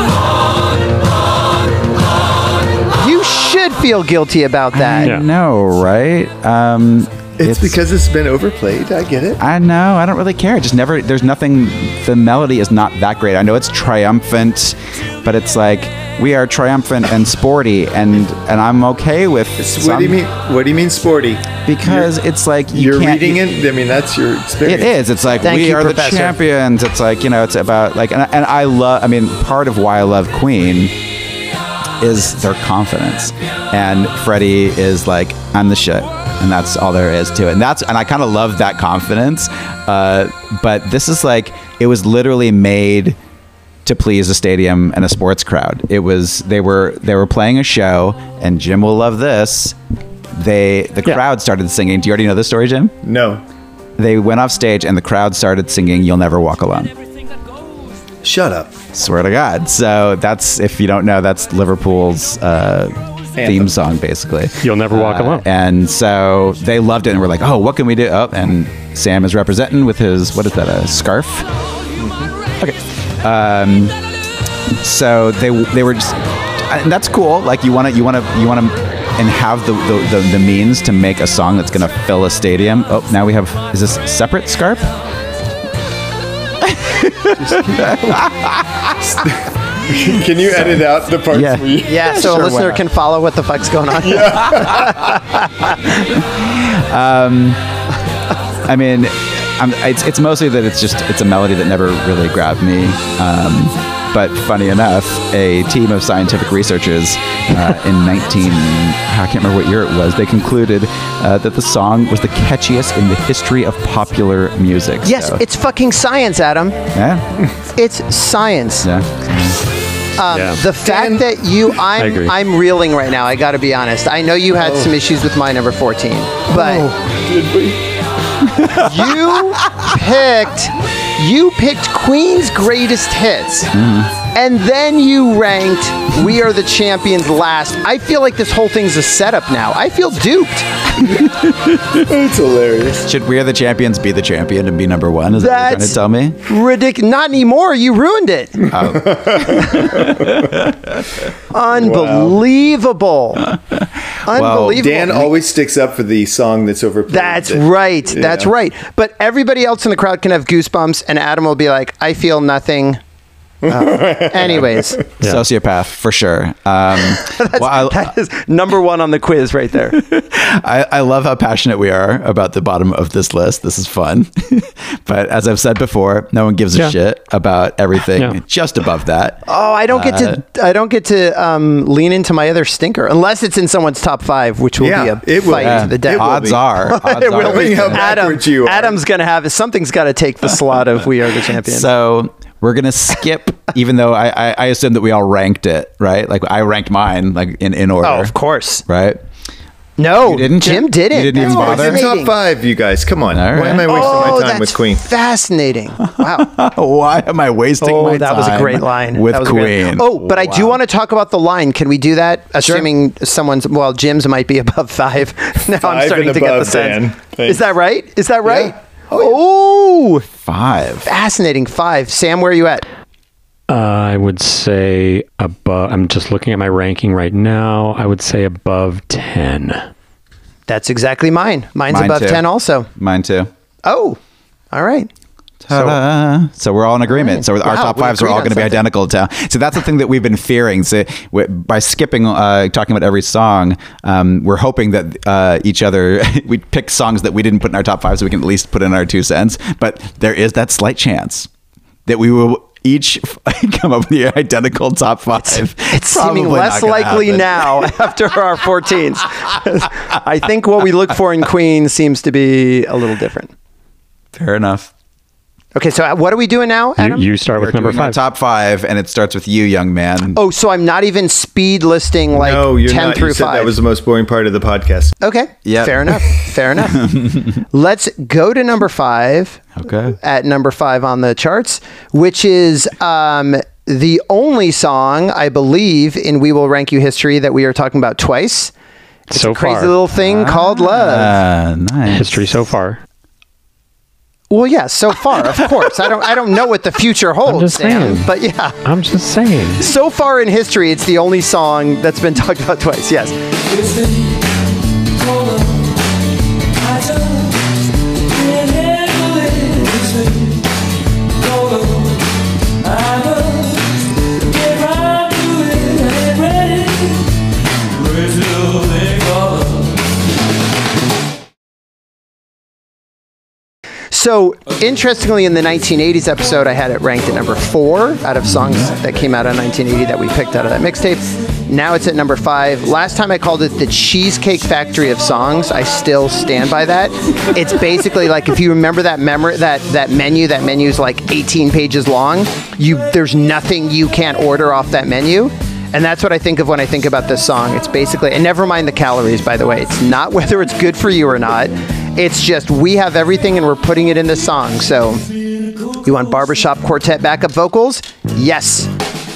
on.
You should feel guilty about that.
Yeah.
I know, right? Um,
it's, because it's been overplayed. I get it.
I know. I don't really care. It just never. There's nothing. The melody is not that great. I know it's triumphant, but it's like we are triumphant and sporty, and and I'm okay with.
What do you mean? What do you mean, sporty?
Because it's like you
You're
can't-
reading it. I mean, that's your experience.
It is. It's like
Thank
we
you,
are
Professor.
the champions. It's like you know. It's about like, and, and I love. I mean, part of why I love Queen is their confidence, and Freddie is like, I'm the shit, and that's all there is to it. And that's and I kind of love that confidence. Uh, but this is like it was literally made to please a stadium and a sports crowd. It was they were they were playing a show, and Jim will love this. They the
Yeah.
crowd started singing. Do you already know this story, Jim?
No.
they went off stage and the crowd started singing "You'll Never Walk Alone."
Everything that goes.
Shut up.
Swear to God. So that's if you don't know, that's Liverpool's uh, theme song, basically.
You'll never walk
Uh,
alone.
And so they loved it, and we're like, "Oh, what can we do?" Oh, and Sam is representing with his what is that? A scarf? Okay. Um, so they they were just, and that's cool. Like you want to you want to you want to and have the, the, the, the means to make a song that's going to fill a stadium. Oh, now we have is this separate scarf?
Can you edit out the parts
Yeah.
where you?
Yeah, so
Sure,
a listener can follow what the fuck's going on.
I mean, I'm, it's, it's mostly that it's just it's a melody that never really grabbed me. Um, but funny enough, a team of scientific researchers uh, in 19 I can't remember what year it was. They concluded uh, that the song was the catchiest in the history of popular music.
Yes,
So,
it's fucking science, Adam.
yeah,
It's science.
yeah.
Um, yeah.
The fact that you, I'm. I'm reeling right now. I got to be honest. I know you had some issues with my number 14, but
Did we?
you picked, you picked Queen's greatest hits, and then you ranked We Are the Champions last. I feel like this whole thing's a setup now. I feel duped.
It's hilarious.
Should We Are the Champions be the champion and be number one? Is that what you're
That's-
trying to tell me?
Ridiculous. Not anymore. You ruined it. Oh. Unbelievable. Unbelievable.
Dan always sticks up for the song that's overplayed.
That's
That-
right. That's right. But everybody else in the crowd can have goosebumps, and Adam will be like, I feel nothing. Uh, anyways,
Sociopath for sure. Um, well, I,
that is number one on the quiz right there.
I, I love how passionate we are about the bottom of this list. This is fun. but as I've said before, no one gives a
Yeah.
shit about everything
Yeah.
just above that.
Oh, I don't get to. I don't get to um, lean into my other stinker unless it's in someone's top five, which will
Yeah,
be a
it will
fight
be.
to the death.
It will
odds
be.
are. Odds
It will
are.
be. How
Adam,
you.
Adam's gonna have something's got to take the slot of "We Are the Champions."
So we're gonna skip, even though I, I, I assume that we all ranked it, right? Like I ranked mine like in, in order.
oh, of course.
Right?
No,
You didn't,
Jim
Jim?
didn't.
You didn't even bother?
It's in top five, you guys. Come on.
All
Why am I wasting
Oh,
my time
that's
with Queen?
fascinating. Wow.
Why am I wasting
Oh,
my
that was a
time
great line.
with
That was a great-
Queen?
Oh, but I do want to talk about the line. Can we do that? Assuming someone's well, Jim's might be above five. now I'm starting to get the sense.
Dan.
Is that right? Is that right?
Yeah.
Oh,
five.
fascinating. Five. Sam, where are you at?
Uh, I would say above. I'm just looking at my ranking right now. I would say above ten.
That's exactly mine. Mine's
Mine
above
too.
ten also.
Mine too.
Oh, all right.
Ta-da. So, we're all in agreement. So our
Wow,
top fives are all going to be identical to. So that's the thing that we've been fearing. So w- by skipping, uh, talking about every song, um, we're hoping that uh, each other we pick songs that we didn't put in our top five, so we can at least put in our two cents. But there is that slight chance that we will each come up with the identical top five.
It's seeming less likely
happen.
now after our 14s. I think what we look for in Queen seems to be a little different.
Fair enough.
Okay, so uh, what are we doing now,
You,
Adam?
you start
We're
with number
doing our
five.
top five, and it starts with you, young man.
oh, so I'm not even speed listing like
no, you're
10
not.
through
you said
5.
that was the most boring part of the podcast.
okay,
Yep.
fair enough. Fair enough. Let's go to number 5.
Okay.
At number 5 on the charts, which is um, the only song, I believe, in We Will Rank You history that we are talking about twice. It's
so
a crazy
far,
little thing called love.
Uh, nice.
history so far.
Well, yeah, so far, of course. I don't I don't know what the future holds, I'm
just
Sam,
saying.
but yeah.
I'm just saying.
So far in history, it's the only song that's been talked about twice. Yes. So, interestingly, in the 1980s episode, I had it ranked at number four out of songs that came out in 1980 that we picked out of that mixtape. Now it's at number five. Last time I called it the Cheesecake Factory of songs. I still stand by that. It's basically like if you remember that memory, that that menu. That menu is like 18 pages long. You there's nothing you can't order off that menu. And that's what I think of when I think about this song. It's basically, and never mind the calories, by the way. It's not whether it's good for you or not. It's just we have everything and we're putting it in the song. So, you want barbershop quartet backup vocals? Yes.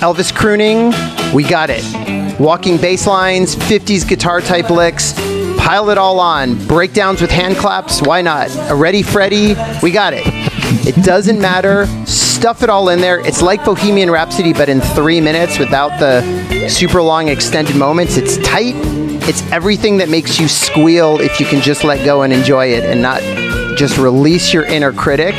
Elvis crooning? We got it. Walking bass lines, 50s guitar type licks. Pile it all on. Breakdowns with hand claps? Why not? A Ready Freddie? We got it. It doesn't matter. Stuff it all in there. It's like Bohemian Rhapsody, but in three minutes without the super long extended moments. It's tight. It's everything that makes you squeal if you can just let go and enjoy it and not just release your inner critic.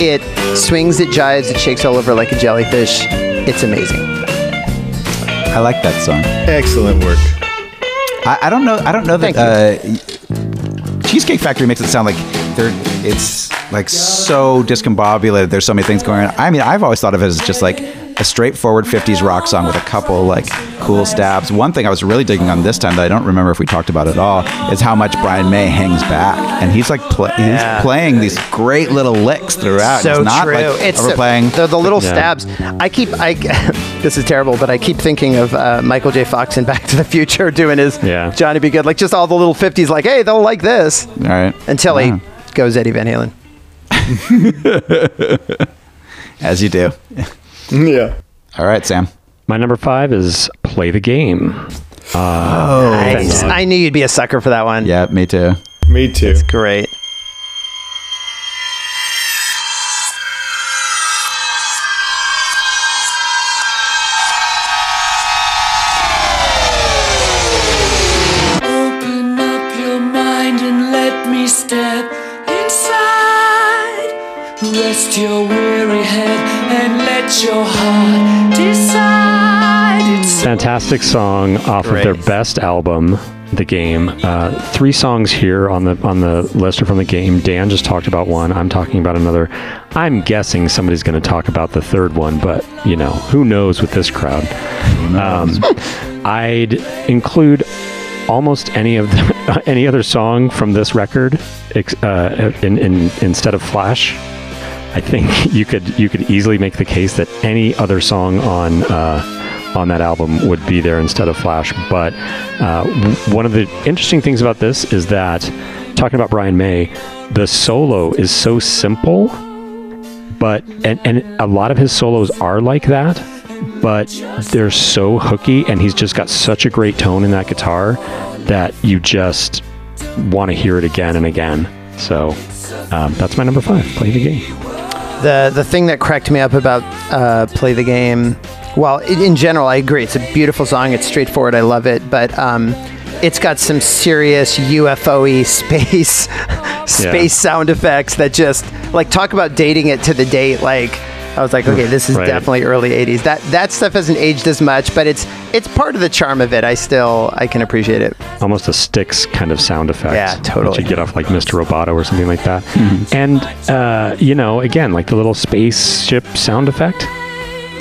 It swings, it jives, it shakes all over like a jellyfish. It's amazing.
I like that song.
Excellent work.
I, I don't know. I don't know that uh, Cheesecake Factory makes it sound like they're. It's like so discombobulated. There's so many things going on. I mean, I've always thought of it as just like a straightforward 50s rock song with a couple like cool stabs. One thing I was really digging on this time that I don't remember if we talked about at all is how much Brian May hangs back, and he's like pl-
Yeah.
he's playing these great little licks throughout.
so
it's not
true.
like
it's
overplaying.
the, the little
Yeah.
stabs. I keep I this is terrible, but I keep thinking of uh, Michael J. Fox in Back to the Future doing his
Yeah.
Johnny Be Good, like just all the little fifties, like hey, they'll like this
all right.
until
Yeah.
he goes Eddie Van Halen.
as you do.
Yeah.
All right, Sam.
My number five is Play the Game.
Oh, uh, nice. I knew you'd be a sucker for that one.
Yeah, me too.
Me too.
It's great.
Fantastic song off of their best album, The Game. Uh, three songs here on the on the list are from the game. Dan just talked about one. I'm talking about another. I'm guessing somebody's going to talk about the third one, but you know who knows with this crowd. Um, I'd include almost any of the, any other song from this record uh, in, in instead of Flash. I think you could you could easily make the case that any other song on uh, on that album would be there instead of Flash. But uh, one of the interesting things about this is that talking about Brian May, the solo is so simple, but and and a lot of his solos are like that. But they're so hooky, and he's just got such a great tone in that guitar that you just want to hear it again and again. So um, that's my number five. Play the game.
The the thing that cracked me up about uh, play the game, well, in, general, I agree. It's a beautiful song. It's straightforward. I love it, but um, it's got some serious UFO-y space space sound effects that just like talk about dating it to the date. Like I was like, okay, this is
Right.
definitely early '80s. That that stuff hasn't aged as much, but it's it's part of the charm of it. I still I can appreciate it.
almost a Styx kind of sound effect.
Yeah, totally.
You get off like Mr. Roboto or something like that. And uh, you know, again, like the little spaceship sound effect.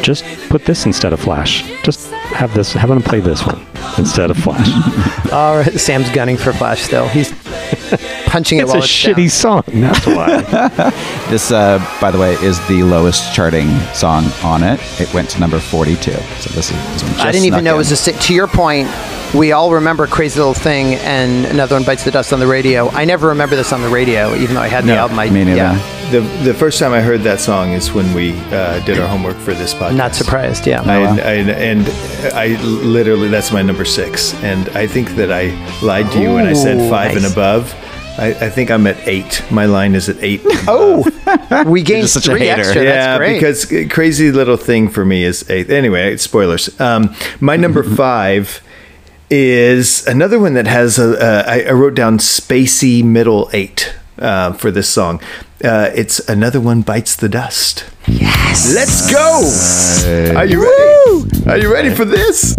Just put this instead of Flash. Just have this. Have them play this one instead of Flash.
All right, Sam's gunning for Flash still. He's punching it
it's a
while it's down.
shitty song. That's why.
This, uh, by the way, is the lowest charting song on it. It went to number 42. So this is. This one just
I didn't even
snuck
know it was a si- to your point. We all remember "Crazy Little Thing" and another one bites the dust on the radio. I never remember this on the radio, even though I had the album. I,
me neither.
Yeah,
The the first time I heard that song is when we uh, did our homework for this podcast.
not surprised. Yeah,
I,
wow.
I, and I literally that's my number six, and I think that I lied to you when I said
Ooh,
five and above. I, I think I'm at eight. My line is at eight.
Oh, we gained
just such a
three
hater.
extra.
yeah,
That's great.
because crazy little thing for me is eight. Anyway, spoilers. Um, my number five is another one that has a. Uh, I, I wrote down spacey middle eight uh, for this song. Uh, it's another one bites the dust. Yes, let's go. Are you ready? Are you ready for this?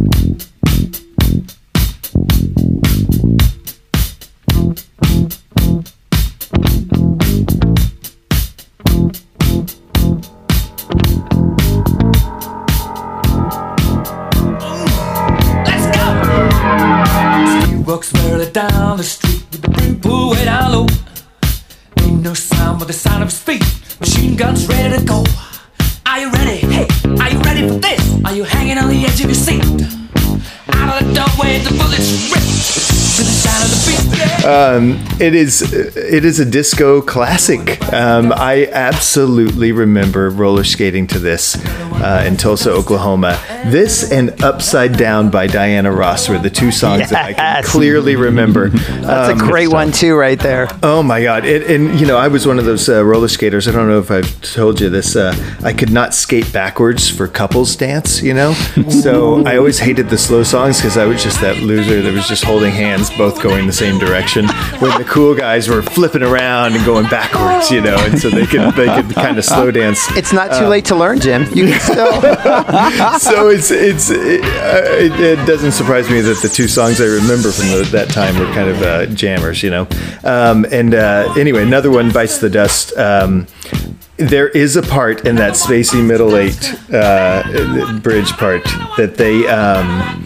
Down the street with the brim pulled way down low. Ain't no sound but the sound of his feet. Machine guns ready to go. Are you ready? Hey, are you ready for this? Are you hanging on the edge of your seat? Out of the doorway, the bullets rip to the sound of the beat. Yeah.
It is it is a disco classic. Um, I absolutely remember roller skating to this uh, in Tulsa, Oklahoma. This and Upside Down by Diana Ross were the two songs that I can clearly remember.
That's
Um,
a great one too, right there.
Oh my God! It, and you know, I was one of those uh, roller skaters. I don't know if I've told you this. Uh, I could not skate backwards for couples dance. You know, so I always hated the slow songs because I was just that loser that was just holding hands, both going the same direction. When the cool guys were flipping around and going backwards, you know, and so they could they could kind of slow dance.
It's not too late to learn, Jim. You can still.
so it's it's it, uh, it, it doesn't surprise me that the two songs I remember from the, that time were kind of uh, jammers, you know. Um, and uh, anyway, another one bites the dust. Um, there is a part in that spacey middle eight uh, bridge part that they. Um,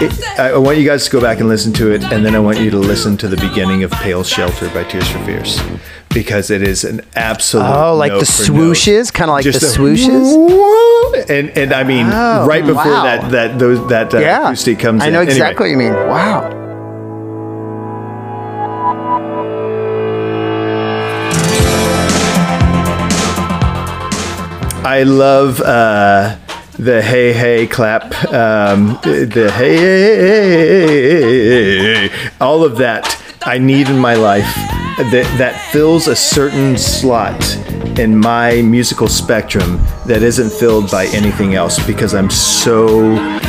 it, I want you guys to go back and listen to it, and then I want you to listen to the beginning of "Pale Shelter" by Tears for Fears, because it is an absolute.
Oh, like the swooshes, kind of like the
Just a
swooshes.
and and I mean,
Oh,
right before
wow.
that that those that uh,
Yeah,
acoustic comes
I
in.
know
Anyway,
exactly what you mean. Wow.
I love uh, the hey hey clap, um, the hey, hey, hey, hey, hey, all of that I need in my life that that fills a certain slot in my musical spectrum that isn't filled by anything else because I'm so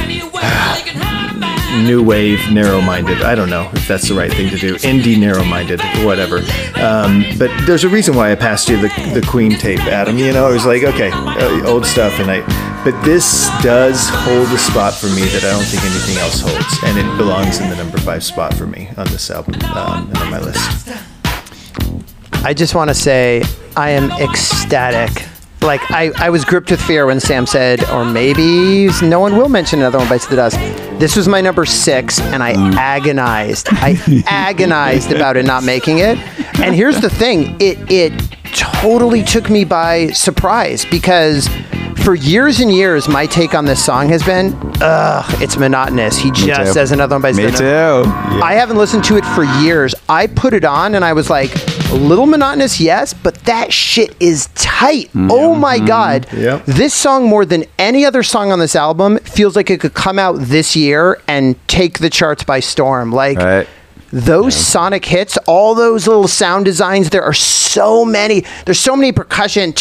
new wave, narrow minded. I don't know if that's the right thing to do. Indie, narrow minded, whatever. Um, but there's a reason why I passed you the, the Queen tape, Adam. You know, I was like, okay, uh, old stuff. And I, but this does hold a spot for me that I don't think anything else holds. And it belongs in the number five spot for me on this album um, and on my list.
I just want to say I am ecstatic. Like I, I was gripped with fear when Sam said, or maybe no one will mention another one bites the dust. This was my number six, and I mm. agonized. I agonized about it not making it. And here's the thing: it it totally took me by surprise because for years and years, my take on this song has been, ugh, it's monotonous. He just says another one bites
Me
the dust.
Me too.
I haven't listened to it for years. I put it on and I was like, a little monotonous, yes, but that shit is tight. Mm-hmm. Oh my mm-hmm. God.
Yep.
This song, more than any other song on this album, feels like it could come out this year and take the charts by storm. Like,
Right.
those sonic hits, all those little sound designs, there are so many. There's so many percussion.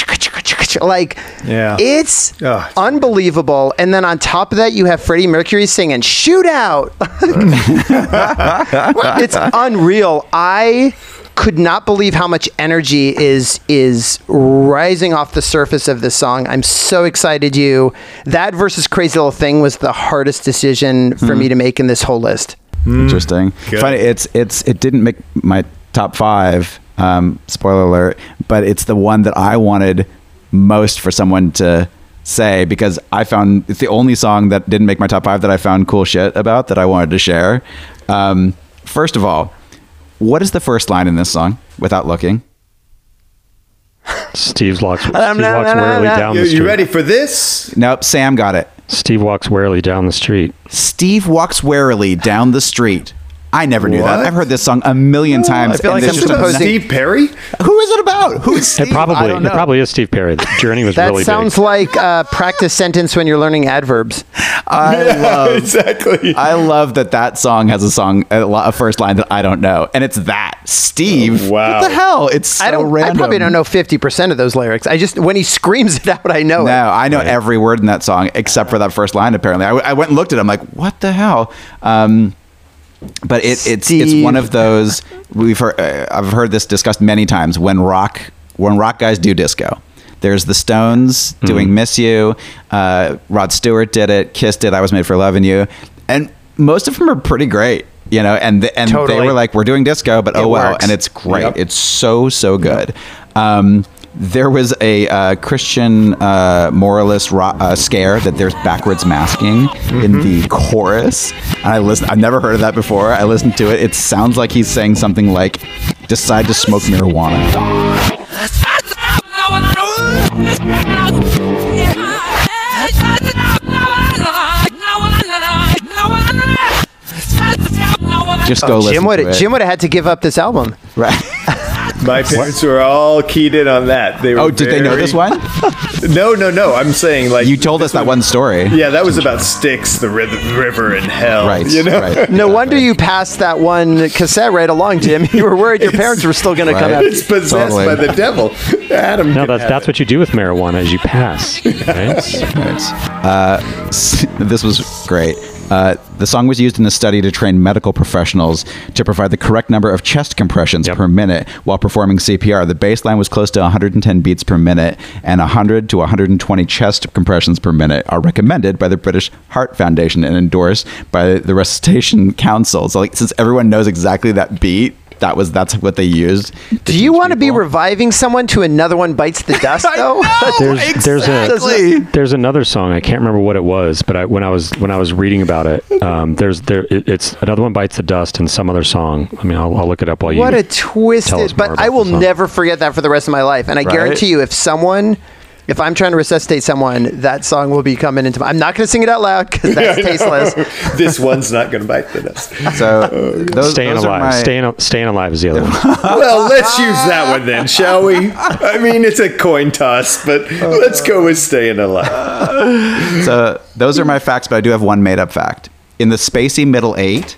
Like,
Yeah.
it's
Oh.
unbelievable. And then on top of that, you have Freddie Mercury singing "Shootout." it's unreal. I could not believe how much energy is is rising off the surface of this song. I'm so excited. You that versus Crazy Little Thing was the hardest decision for me to make in this whole list.
Interesting.
Good.
Funny, it's it's it didn't make my top five. Um, spoiler alert! But it's the one that I wanted most for someone to say because I found it's the only song that didn't make my top five that I found cool shit about that I wanted to share. Um, first of all, what is the first line in this song? Without looking,
Steve walks, Steve walks
no, no,
warily down
You,
the street.
you ready for this?
nope. Sam got it.
Steve walks warily down the street.
Steve walks warily down the street. I never knew that. I've heard this song a million times.
I feel like
there's
I'm
just
supposed
a-
Steve Perry?
Who is it about? Who's Steve?
It probably
I don't
it probably is Steve Perry. The journey was really.
That sounds
big.
like a practice sentence when you're learning adverbs.
I love
exactly.
I love that that song has a song a, first line that I don't know, and it's that Steve.
Wow.
What the hell? It's so
I don't.
random.
I probably don't know fifty percent of those lyrics. I just when he screams it out, I know
No,
it.
I know every word in that song except for that first line. Apparently, I went and looked at it. I'm like, what the hell? Um, but it, it's it's one of those we've heard. Uh, I've heard this discussed many times when rock when rock guys do disco. There's the Stones doing "Miss You." Uh, Rod Stewart did it. Kiss did. I was made for loving you, and most of them are pretty great. You know, and the, and they were like, "We're doing disco, but
It
oh well,"
works.
and it's great.
Yep.
It's so so good. Um, there was a uh, Christian uh, moralist ro- uh, scare that there's backwards masking in the chorus, and I listen. I've never heard of that before. I listened to it. It sounds like he's saying something like, "Decide to smoke marijuana." Just go listen
Jim would
to it.
Jim would have had to give up this album.
right?
My parents were all keyed in on that. They were
oh, did they know this one?
No, no, no. I'm saying like
You told us that one story.
Yeah, that was about Styx, the ri- river and hell.
Right.
You know.
Right.
No wonder you passed that one cassette right along, Jim. You were worried your parents were still going to come
Right.
out.
It's possessed
Totally.
by the devil. Adam.
No, that's that's
it.
what you do with marijuana as you pass. Right?
Right. Uh, this was great. Uh, the song was used in a study to train medical professionals to provide the correct number of chest compressions
Yep.
per minute while performing CPR. The baseline was close to 110 beats per minute, and 100 to 120 chest compressions per minute are recommended by the British Heart Foundation and endorsed by the Resuscitation Council. So, like, since everyone knows exactly that beat, that was that's what they used.
Do you want to be reviving someone to another one bites the dust though?
There's there's a
Exactly.
there's another song I can't remember what it was, but I, when I was when I was reading about it, um, there's there it, it's another one bites the dust and some other song. I mean, I'll, I'll look it up while you.
What a
tell us
twisted! But I will never forget that for the rest of my life. And I
Right?
guarantee you, if someone If I'm trying to resuscitate someone, that song will be coming into my. I'm not going to sing it out loud because that's tasteless.
this one's not going to bite the dust.
So oh, those,
Staying
those are
alive.
my-
Staying, staying alive is the other one.
Well, let's use that one then, shall we? I mean, it's a coin toss, but let's go with staying alive.
So those are my facts, but I do have one made up fact. In the spacey middle eight,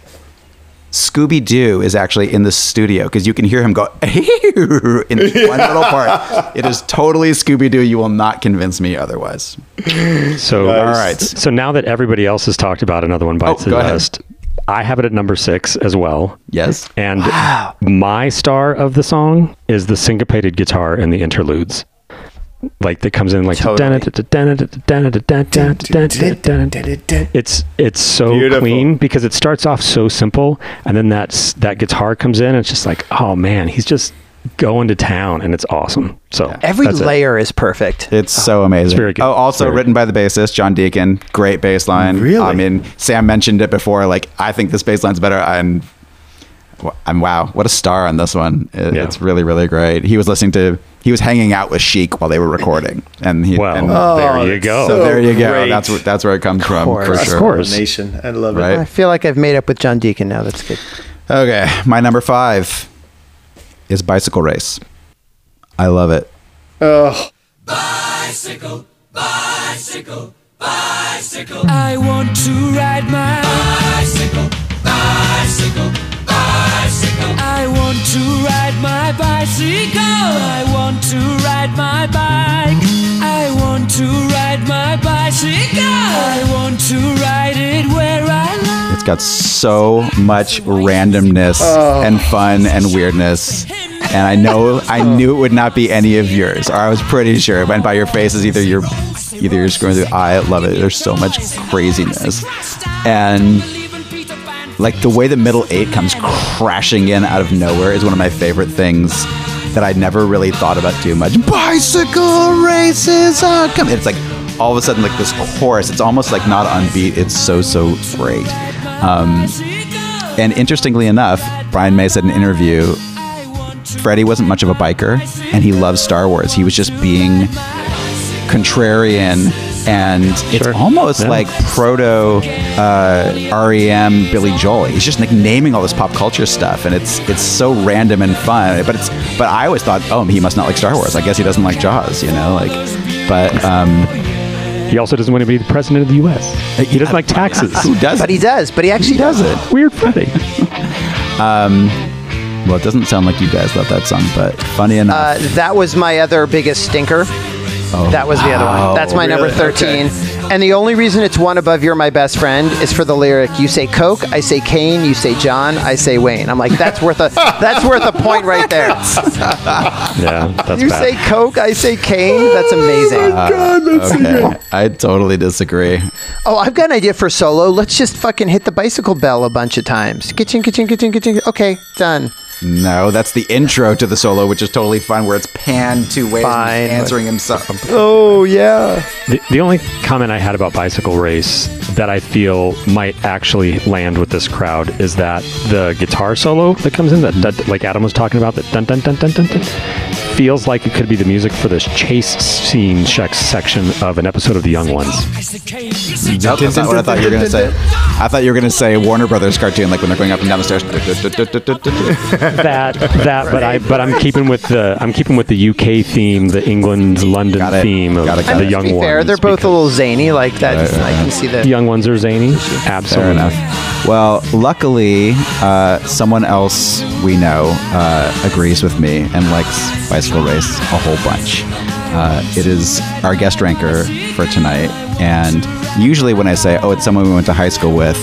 Scooby Doo is actually in the studio because you can hear him go in one little part. It is totally Scooby Doo. You will not convince me otherwise.
So,
Nice.
All right.
so now that everybody else has talked about another one bites
Oh,
the
go
dust, I have it at number six as well.
Yes.
And my star of the song is the syncopated guitar and the interludes. Like that comes in like
Totally.
it's it's so
Beautiful.
clean because it starts off so simple and then that's that guitar comes in and it's just like oh man he's just going to town and it's awesome so
Every
that's it.
layer is perfect.
It's so amazing.
very good.
Oh, also
Very
written by the bassist John Deacon. Great bass line.
Really?
I mean, Sam mentioned it before. Like, I think this bass line's better. And I'm wow, what a star on this one. It-
Yeah.
It's really, really great. He was listening to. He was hanging out with Chic while they were recording, and he.
well
and-
there oh,
you
go
so there you go.
great.
That's where that's where it comes from
course.
for
Of
sure.
course.
Nation, I love
Right.
it.
I feel like I've made up with John Deacon now. That's good.
Okay, my number five is Bicycle Race. I love it.
Oh, bicycle, bicycle, bicycle.
I want to ride my bicycle, bicycle, bicycle. I want to ride my bicycle. I want to ride my bike. I want to ride my bicycle. I want to ride it where I like.
It's got so much randomness oh. and fun and weirdness. And I know I oh. knew it would not be any of yours, or I was pretty sure. But by your faces, either you're either you're scrolling through. I love it. There's so much craziness, and like the way the middle eight comes crashing in out of nowhere is one of my favorite things that I never really thought about too much. Bicycle races are coming. It's like all of a sudden like this chorus. It's almost like not on beat. It's so so great. Um, and interestingly enough, Brian May said in an interview, Freddie wasn't much of a biker, and he loved Star Wars. He was just being contrarian and it's
Sure.
almost
Yeah.
like proto uh, REM Billy Joel. He's just like naming all this pop culture stuff, and it's it's so random and fun. But it's but I always thought, oh, he must not like Star Wars. I guess he doesn't like Jaws, you know, like. But um,
he also doesn't want to be the president of the U.S. He doesn't like taxes.
who does?
But he does. But he actually does it.
Weird Freddie.
Well, it doesn't sound like you guys love that song, but funny enough.
Uh, that was my other biggest stinker. That was the other one. That's my number
really?
13. And the only reason it's one above You're My Best Friend is for the lyric. You say Coke, I say Kane, you say John, I say Wayne. I'm like, that's worth a that's worth a point right there.
Yeah, that's
You
bad.
say Coke, I say Kane. That's amazing.
okay, I totally disagree.
Oh, I've got an idea for solo. Let's just fucking hit the bicycle bell a bunch of times. Kitchen, kitchen, kitchen, kitchen. Okay, done.
No, that's the intro to the solo, which is totally fun, where it's panned two ways, and
Fine,
answering himself.
Oh yeah.
The, the only comment I had about Bicycle Race that I feel might actually land with this crowd is that the guitar solo that comes in, that, that like Adam was talking about, that dun dun dun dun dun dun, feels like it could be the music for this chase scene check section of an episode of The Young Ones.
Nope, that's not what I thought you were gonna say. I thought you were gonna say Warner Brothers cartoon, like when they're going up and down the stairs.
That that, but I but I'm keeping with the I'm keeping with the UK theme, the England London
Got it.
theme of
Got it, got
the
it.
Young
to be
Ones.
fair, they're both a little zany like that. I can see
the
that.
Young Ones are zany.
Fair
Absolutely.
enough. Well, luckily, uh, someone else we know uh, agrees with me and likes Race a whole bunch. Uh, it is our guest ranker for tonight, and usually when I say, "Oh, it's someone we went to high school with,"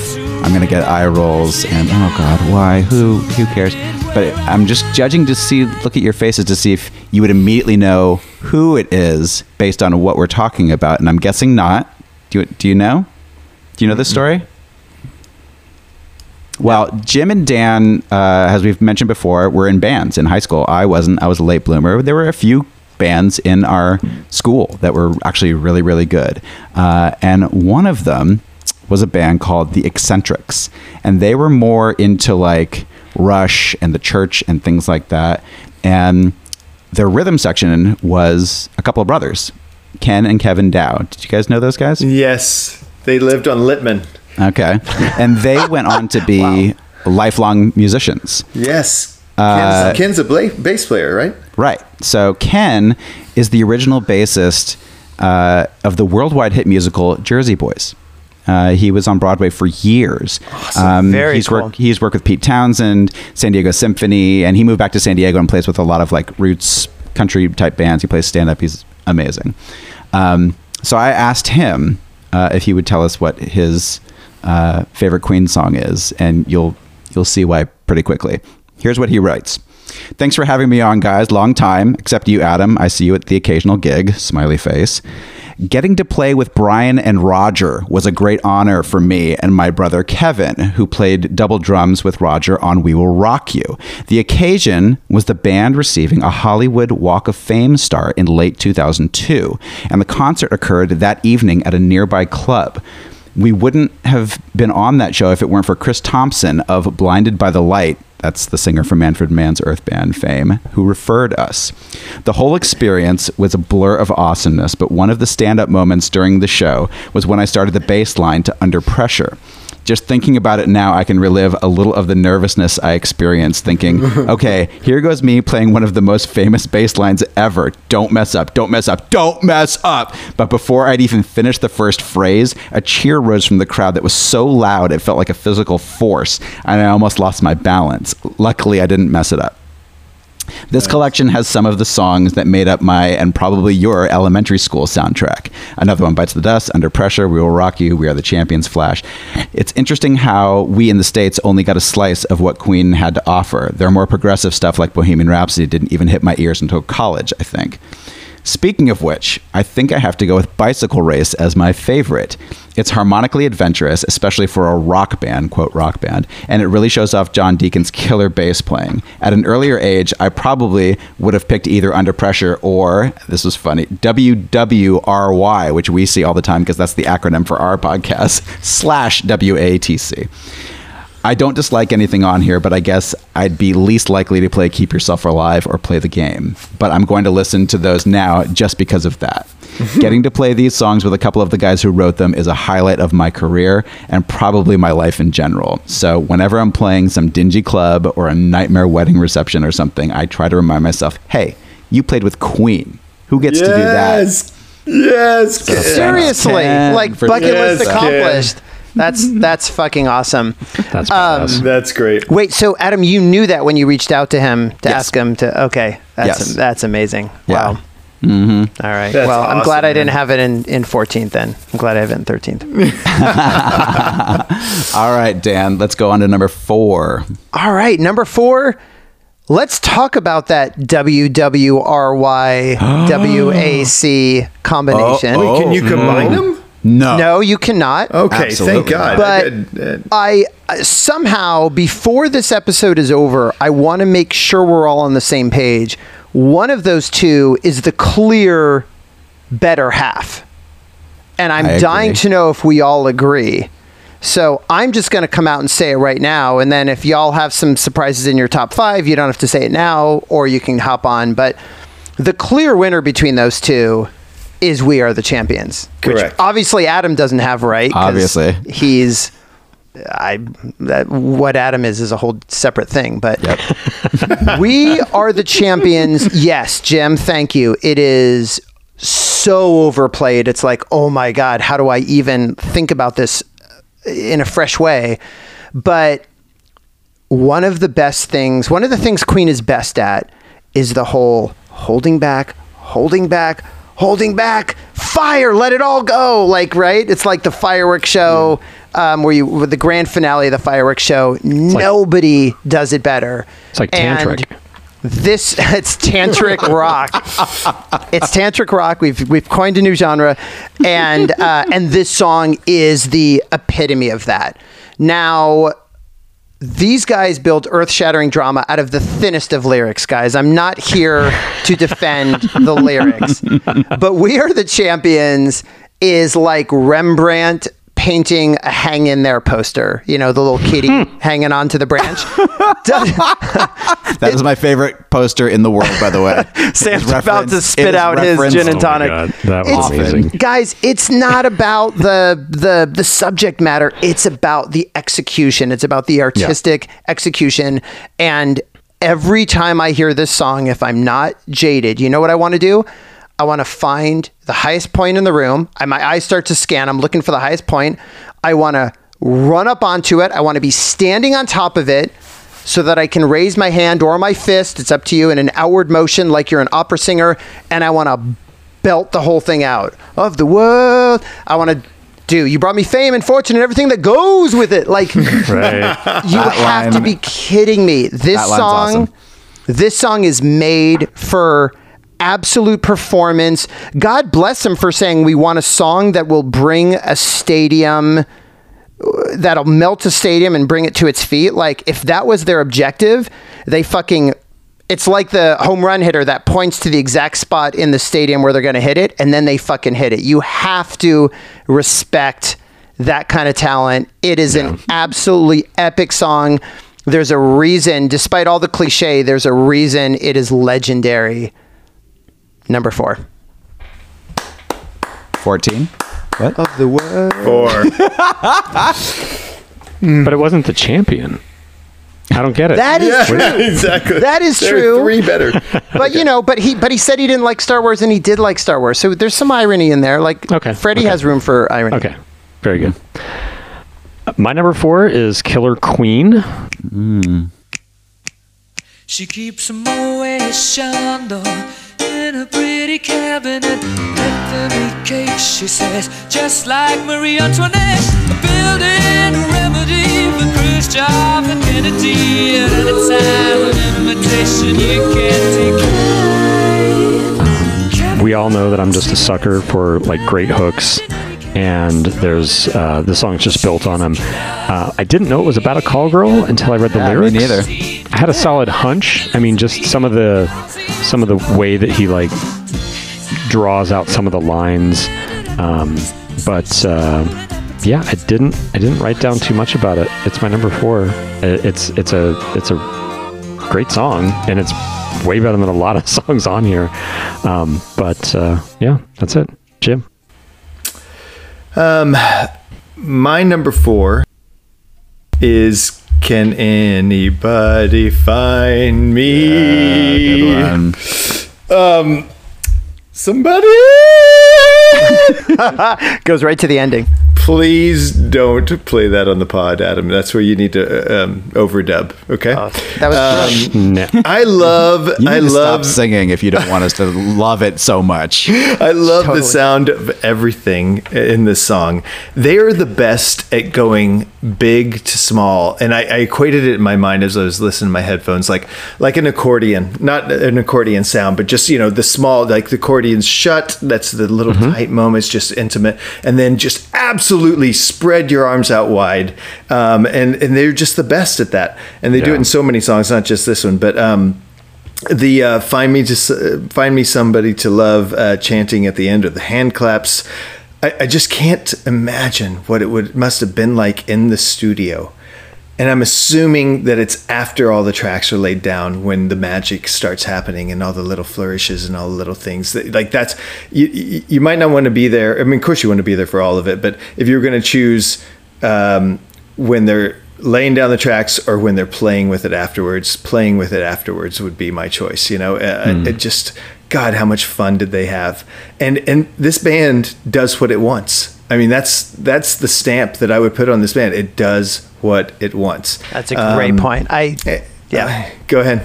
I'm going to get eye rolls and "Oh God, why? Who? Who cares?" But I'm just judging to see, look at your faces to see if you would immediately know who it is based on what we're talking about, and I'm guessing not. Do you, do you know? Do you know this story? Well, Jim and Dan, uh, as we've mentioned before, were in bands in high school. I wasn't. I was a late bloomer. There were a few bands in our school that were actually really, really good. Uh, and one of them was a band called the Eccentrics. And they were more into like Rush and the church and things like that. And their rhythm section was a couple of brothers Ken and Kevin Dow. Did you guys know those guys?
Yes, they lived on Littman.
Okay. And they went on to be lifelong musicians.
Yes,
Uh,
Ken's, Ken's a bla- bass player, right?
Right. So Ken is the original bassist uh, of the worldwide hit musical Jersey Boys. Uh, he was on Broadway for years. Um,
Very
he's
cool.
worked. He's worked with Pete Townshend, San Diego Symphony, and he moved back to San Diego and plays with a lot of like roots country type bands. He plays stand up. He's amazing. Um, so I asked him uh, if he would tell us what his uh, favorite Queen song is, and you'll you'll see why pretty quickly. Here's what he writes. Thanks for having me on, guys. Long time, except you, Adam. I see you at the occasional gig. Smiley face. Getting to play with Brian and Roger was a great honor for me and my brother Kevin, who played double drums with Roger on We Will Rock You. The occasion was the band receiving a Hollywood Walk of Fame star in late 2002, and the concert occurred that evening at a nearby club. We wouldn't have been on that show if it weren't for Chris Thompson of Blinded by the Light. That's the singer from Manfred Mann's Earth Band fame, who referred us. The whole experience was a blur of awesomeness, but one of the stand up moments during the show was when I started the bass line to Under Pressure. Just thinking about it now, I can relive a little of the nervousness I experienced thinking, okay, here goes me playing one of the most famous bass lines ever. Don't mess up, don't mess up, don't mess up. But before I'd even finished the first phrase, a cheer rose from the crowd that was so loud it felt like a physical force, and I almost lost my balance. Luckily, I didn't mess it up. This collection has some of the songs that made up my and probably your elementary school soundtrack. Another one bites the dust, Under Pressure, We Will Rock You, We Are the Champions, Flash. It's interesting how we in the States only got a slice of what Queen had to offer. Their more progressive stuff like Bohemian Rhapsody didn't even hit my ears until college, I think. Speaking of which, I think I have to go with Bicycle Race as my favorite. It's harmonically adventurous, especially for a rock band, quote rock band, and it really shows off John Deacon's killer bass playing. At an earlier age, I probably would have picked either Under Pressure or, this was funny, WWRY, which we see all the time because that's the acronym for our podcast, slash WATC. I don't dislike anything on here, but I guess I'd be least likely to play Keep Yourself Alive or play the game. But I'm going to listen to those now just because of that. Getting to play these songs with a couple of the guys who wrote them is a highlight of my career and probably my life in general. So whenever I'm playing some dingy club or a nightmare wedding reception or something, I try to remind myself, hey, you played with Queen. Who gets to do that?
Yes, yes.
Seriously,
Ken
like
for-
bucket list
accomplished. Ken.
Accomplished. That's that's fucking awesome.
That's
Um.
That's great.
Wait, so Adam, you knew that when you reached out to him to
Yes.
ask him to? Okay, that's
Yes.
that's amazing.
Yeah.
Wow. Mm-hmm. All right.
That's
well, I'm glad I didn't
man.
have it in in 14th. Then I'm glad I have it in 13th.
All right, Dan, let's go on to number four.
All right, number four. Let's talk about that WWRY WAC combination.
Oh,
Can you combine them?
No.
No, you cannot.
Okay,
Absolutely
thank God.
But-
I- I-
I uh, somehow before this episode is over, I want to make sure we're all on the same page. One of those two is the clear better half. And I'm dying to know if we all agree. So I'm just going to come out and say it right now. And then if y'all have some surprises in your top five, you don't have to say it now or you can hop on. But the clear winner between those two is We Are the Champions. which
Correct.
obviously Adam doesn't have right. 'cause
Obviously.
He's. I that what Adam is is a whole separate thing, but we are the champions. Yes, Jim, thank you. It is so overplayed. It's like, oh my god, how do I even think about this uh, in a fresh way? But one of the best things, one of the things Queen is best at is the whole holding back, holding back, holding back, fire, let it all go. Like, right? It's like the fireworks show um, where you, with the grand finale of the fireworks show, nobody does it better.
It's like
And
tantric.
This it's tantric rock. It's tantric rock. We've we've coined a new genre, and uh, and this song is the epitome of that. Now, these guys build earth-shattering drama out of the thinnest of lyrics, guys. I'm not here to defend the lyrics, but we are the champions. Is like Rembrandt painting a hang in there poster. You know, the little kitty hmm. hanging onto the branch. Does-
That is my favorite poster in the world, by the way.
Sam's about to spit out his gin and
Oh
tonic.
God, that was
It's-
amazing.
guys it's not about the the the subject matter it's about the execution it's about the artistic execution and every time i hear this song if i'm not jaded you know what i want to do i want to find the highest point in the room I, my eyes start to scan i'm looking for the highest point i want to run up onto it i want to be standing on top of it so that I can raise my hand or my fist, it's up to you, in an outward motion like you're an opera singer, and I want to belt the whole thing out of the world. I want to do. You brought me fame and fortune and everything that goes with it. Like you
Right.
have to be kidding me. This
That
song,
awesome.
this song is made for absolute performance. God bless him for saying we want a song that will bring a stadium uh, that'll melt a stadium and bring it to its feet. Like if that was their objective, they fucking it's like the home run hitter that points to the exact spot in the stadium where they're going to hit it and then they fucking hit it. You have to respect that kind of talent. It is an absolutely epic song. There's a reason, despite all the cliche, there's a reason it is legendary. Number four.
14. What?
Of the world.
Four.
But it wasn't the champion. I don't get it.
That is
yeah,
true.
exactly.
That is
There are
true.
Three better.
But you know, but he but he said he didn't like Star Wars and he did like Star Wars. So there's some irony in there. Like
Okay,
Freddie
okay.
has room for irony.
Okay, very good. My number four is Killer Queen. Hmm.
She keeps a Moet Chandon in a pretty cabinet. Let them eat cake, she says, just like Marie Antoinette. Building a remedy for Khrushchev and Kennedy. At any time, an invitation you can't decline.
We all know that I'm just a sucker for like great hooks, and there's uh, the song's just built on them. Uh, I didn't know it was about a call girl until I read the
Yeah, me
lyrics.
neither.
I had a solid hunch. I mean, just some of the some of the way that he like draws out some of the lines, um, but uh, yeah, I didn't I didn't write down too much about it. It's my number four. It's it's a it's a great song, and it's way better than a lot of songs on here. Um, but uh, yeah, that's it, Jim.
Um, My number four is Can anybody find me?
Um,
Somebody!
Goes right to the ending.
Please don't play that on the pod, Adam. That's where you need to uh, um, overdub. Okay.
That was
No.
I love.
you need
I
to
love.
stop singing if you don't want us to love it so much.
I love
Totally.
the sound of everything in this song. They are the best at going big to small, and I, I equated it in my mind as I was listening to my headphones, like like an accordion, not an accordion sound, but just you know the small, like the accordion's shut. That's the little tight moments, just intimate, and then just absolutely spread your arms out wide, um, and and they're just the best at that, and they do it in so many songs, not just this one, but. Um, the uh, find me just uh, find me somebody to love uh, chanting at the end of the hand claps. I, I just can't imagine what it would must have been like in the studio and i'm assuming that it's after all the tracks are laid down when the magic starts happening and all the little flourishes and all the little things that, like that's you, you might not want to be there i mean of course you want to be there for all of it but if you're going to choose um, when they're laying down the tracks or when they're playing with it afterwards playing with it afterwards would be my choice you know? Uh, it just god how much fun did they have? And and this band does what it wants i mean that's that's the stamp that i would put on this band it does what it wants
that's a great
Um,
point. I
eh,
yeah.
go ahead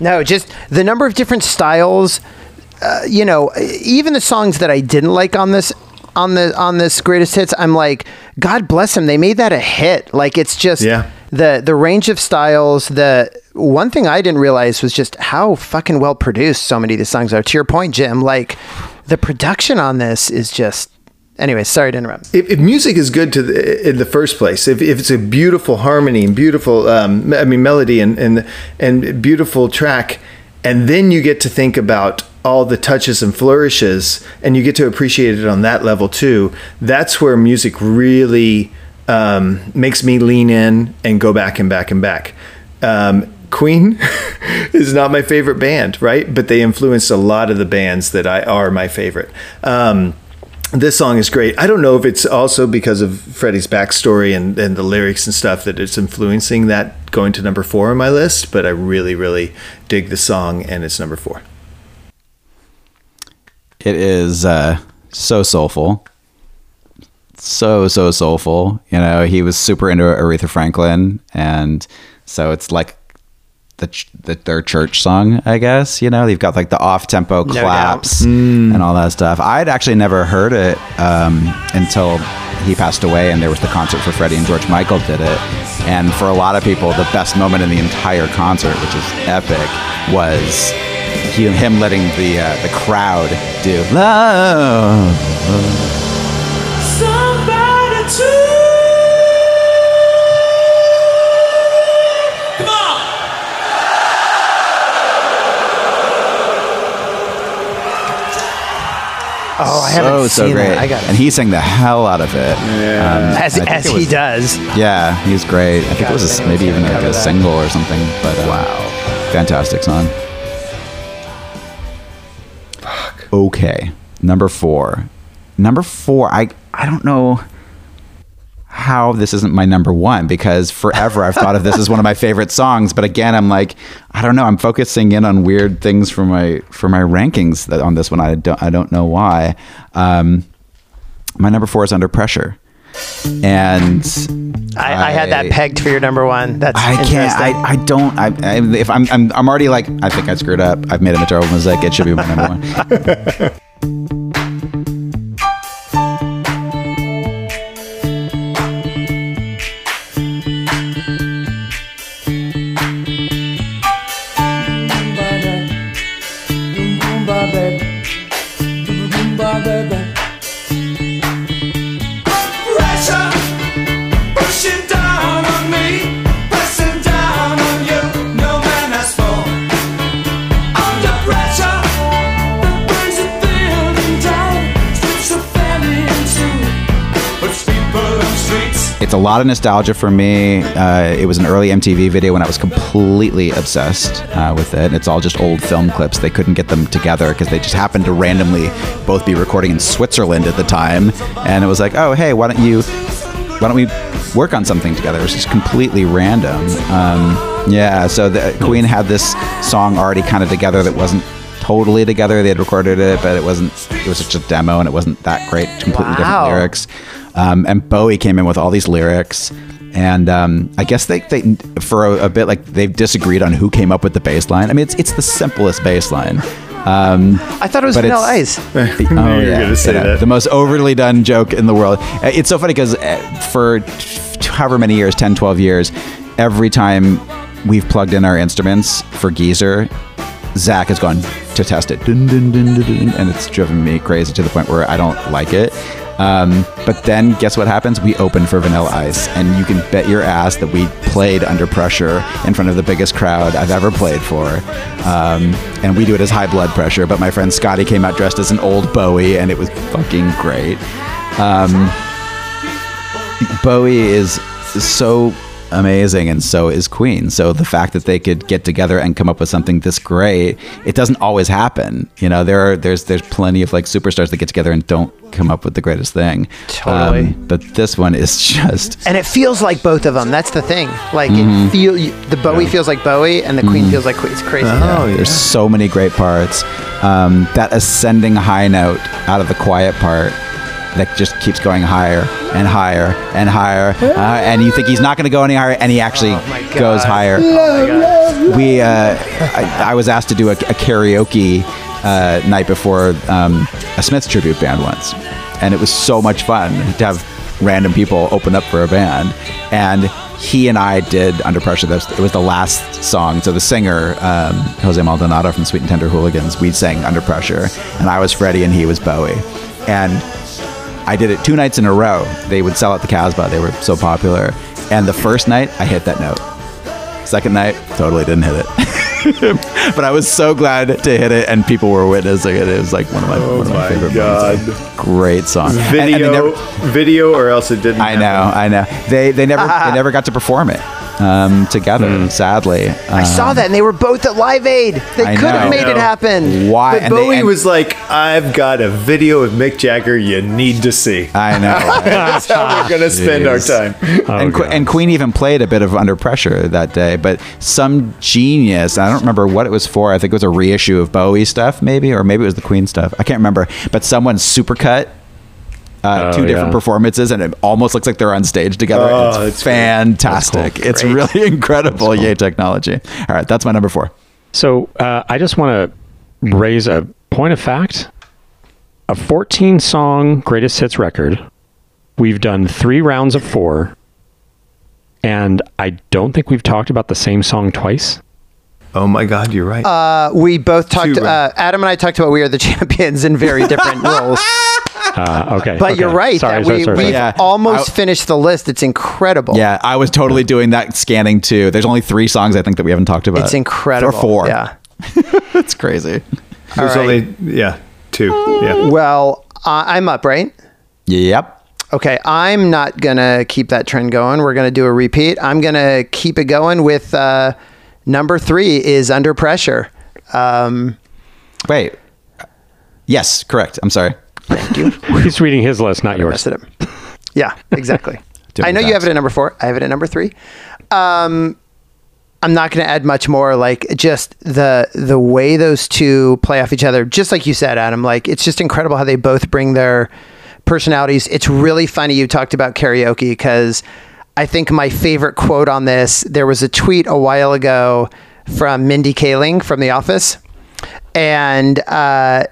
No, just the number of different styles. Uh, you know, even the songs that I didn't like on this on the on this greatest hits, I'm like, God bless them. They made that a hit. Like it's just
Yeah.
the the range of styles. The one thing I didn't realize was just how fucking well produced so many of the songs are. To your point, Jim, like the production on this is just. Anyway, sorry to interrupt.
if, if music is good to the, in the first place, if, if it's a beautiful harmony and beautiful, um, I mean, melody and, and and beautiful track, and then you get to think about all the touches and flourishes, and you get to appreciate it on that level too. That's where music really um, makes me lean in and go back and back and back. Um, Queen is not my favorite band, right? But they influenced a lot of the bands that I are my favorite. Um, this song is great. I don't know if it's also because of Freddie's backstory and, and the lyrics and stuff that it's influencing that going to number four on my list, but I really, really dig the song and it's number four.
It is uh, so soulful. So, so soulful. You know, he was super into Aretha Franklin. And so it's like the, ch- the their church song, I guess. You know, they've got like the off tempo
doubt.
claps and all that stuff. I'd actually never heard it um, until he passed away and there was the concert for Freddie and George Michael did it. And for a lot of people, the best moment in the entire concert, which is epic, was he, him letting the uh, the crowd do love.
Somebody
Oh, I
so
haven't
so
seen
great.
that. I got it.
and he sang the hell out of it. Um,
as, as
it
he does.
Yeah, he's great. I think
God,
it was a, maybe even like a
that.
single or something. But um,
Wow.
fantastic song. Fuck. Okay, number four. Number four. I I don't know how this isn't my number one because forever I've thought of this as one of my favorite songs. But again, I'm like, I don't know. I'm focusing in on weird things for my for my rankings that on this one. I don't I don't know why. Um, my number four is Under Pressure, and
I, I had that pegged for your number one. That's
I can't. I. I don't. I, I if I'm, I'm I'm already like I think I screwed up. I've made a terrible mistake. It should be my number one.
a
lot of nostalgia for me. Uh, it was an early MTV video when I was completely obsessed uh, with it. It's all just old film clips. They couldn't get them together because they just happened to randomly both be recording in Switzerland at the time. And it was like, oh, hey, why don't you, why don't we work on something together? It was just completely random. Um, yeah, so the Queen had this song already kind of together that wasn't totally together. They had recorded it, but it wasn't. It was just a demo, and it wasn't that great. Completely
Wow.
different lyrics. Um, and Bowie came in with all these lyrics. And um, I guess they, they for a, a bit like they've disagreed on who came up with the bass line. I mean, it's it's the simplest bass line. Um,
I thought it was Vanilla
it's-
Ice.
oh
you
yeah,
say
you know,
that.
the most overly done joke in the world. Uh, It's so funny because for however many years, 10, 12 years, every time we've plugged in our instruments for Geezer, Zach has gone to test it, dun, dun, dun, dun, dun, and it's driven me crazy to the point where I don't like it. Um, but then guess what happens? We open for Vanilla Ice, and you can bet your ass that we played under pressure in front of the biggest crowd I've ever played for. Um, and we do it as high blood pressure. But my friend Scotty came out dressed as an old Bowie, and it was fucking great. Um, Bowie is so amazing and so is Queen. So the fact that they could get together and come up with something this great, it doesn't always happen. You know, there are there's there's plenty of like superstars that get together and don't come up with the greatest thing.
Totally.
Um, but this one is just
And it feels like both of them. That's the thing. Like
Mm-hmm.
it feel the Bowie feels like Bowie, and the Queen feels like Queen. It's crazy.
Oh, yeah.
There's so many great parts. Um, that ascending high note out of the quiet part that just keeps going higher and higher and higher, uh, and you think he's not going to go any higher, and he actually
Oh
goes higher. We, uh, I, I was asked to do a, a karaoke uh, night before um, a Smiths tribute band once, and it was so much fun to have random people open up for a band, and he and I did Under Pressure. It was the last song. So the singer, um, Jose Maldonado from Sweet and Tender Hooligans, we sang Under Pressure, and I was Freddie and he was Bowie, and I did it two nights in a row. They would sell out the Casbah. They were so popular. And the first night, I hit that note. Second night, totally didn't hit it. but I was so glad to hit it, and people were witnessing it. It was like one of my, oh one of my, favorite moments. Great song. And- and
Video,
never-
video, or else it didn't.
I know, I know. They they never they never got to perform it um, together. Sadly,
I saw that, and they were both at Live Aid. They
I
could have made it happen.
Why?
But
and they-
Bowie
and-
was like, "I've got a video of Mick Jagger you need to see."
I know.
That's how we're gonna spend our
Jeez.
time.
and, Que- and Queen even played a bit of Under Pressure that day, but some genius, I don't remember what it was for. I think it was a reissue of Bowie stuff, maybe, or maybe it was the Queen stuff. I can't remember. But someone supercut uh,
Oh,
two different
yeah.
performances, and it almost looks like they're on stage together.
Oh,
it's
that's great.
fantastic. It's really incredible. Yay, technology. All right, that's my number four.
So uh, I just want to raise a point of fact. A 14 song greatest hits record. We've done three rounds of four. And I don't think we've talked about the same song twice.
Oh my God, you're right.
Uh, we both talked. Uh, Adam and I talked about we are the champions in very different roles.
Uh, okay.
But
okay.
you're right.
Sorry,
that
sorry,
we,
sorry,
we've
sorry.
Yeah.
almost
I-
finished the list. It's incredible.
Yeah, I was totally doing that scanning too. There's only three songs I think that we haven't talked about.
It's incredible.
Or four.
Yeah.
it's crazy.
There's
right.
only yeah two. Yeah.
Well, uh, I'm up, right?
Yep.
Okay, I'm not gonna keep that trend going. We're gonna do a repeat. I'm gonna keep it going with uh, number three is under pressure. Um,
Wait. Yes, correct. I'm sorry. Thank you.
He's reading his list, not yours.
messed. Yeah, exactly. I know you have it at number four. I have it at number three. Um, I'm not going to add much more. Like just the the way those two play off each other. Just like you said, Adam. Like it's just incredible how they both bring their personalities. It's really funny you talked about karaoke because I think my favorite quote on this. There was a tweet a while ago from Mindy Kaling from The Office, and. Uh,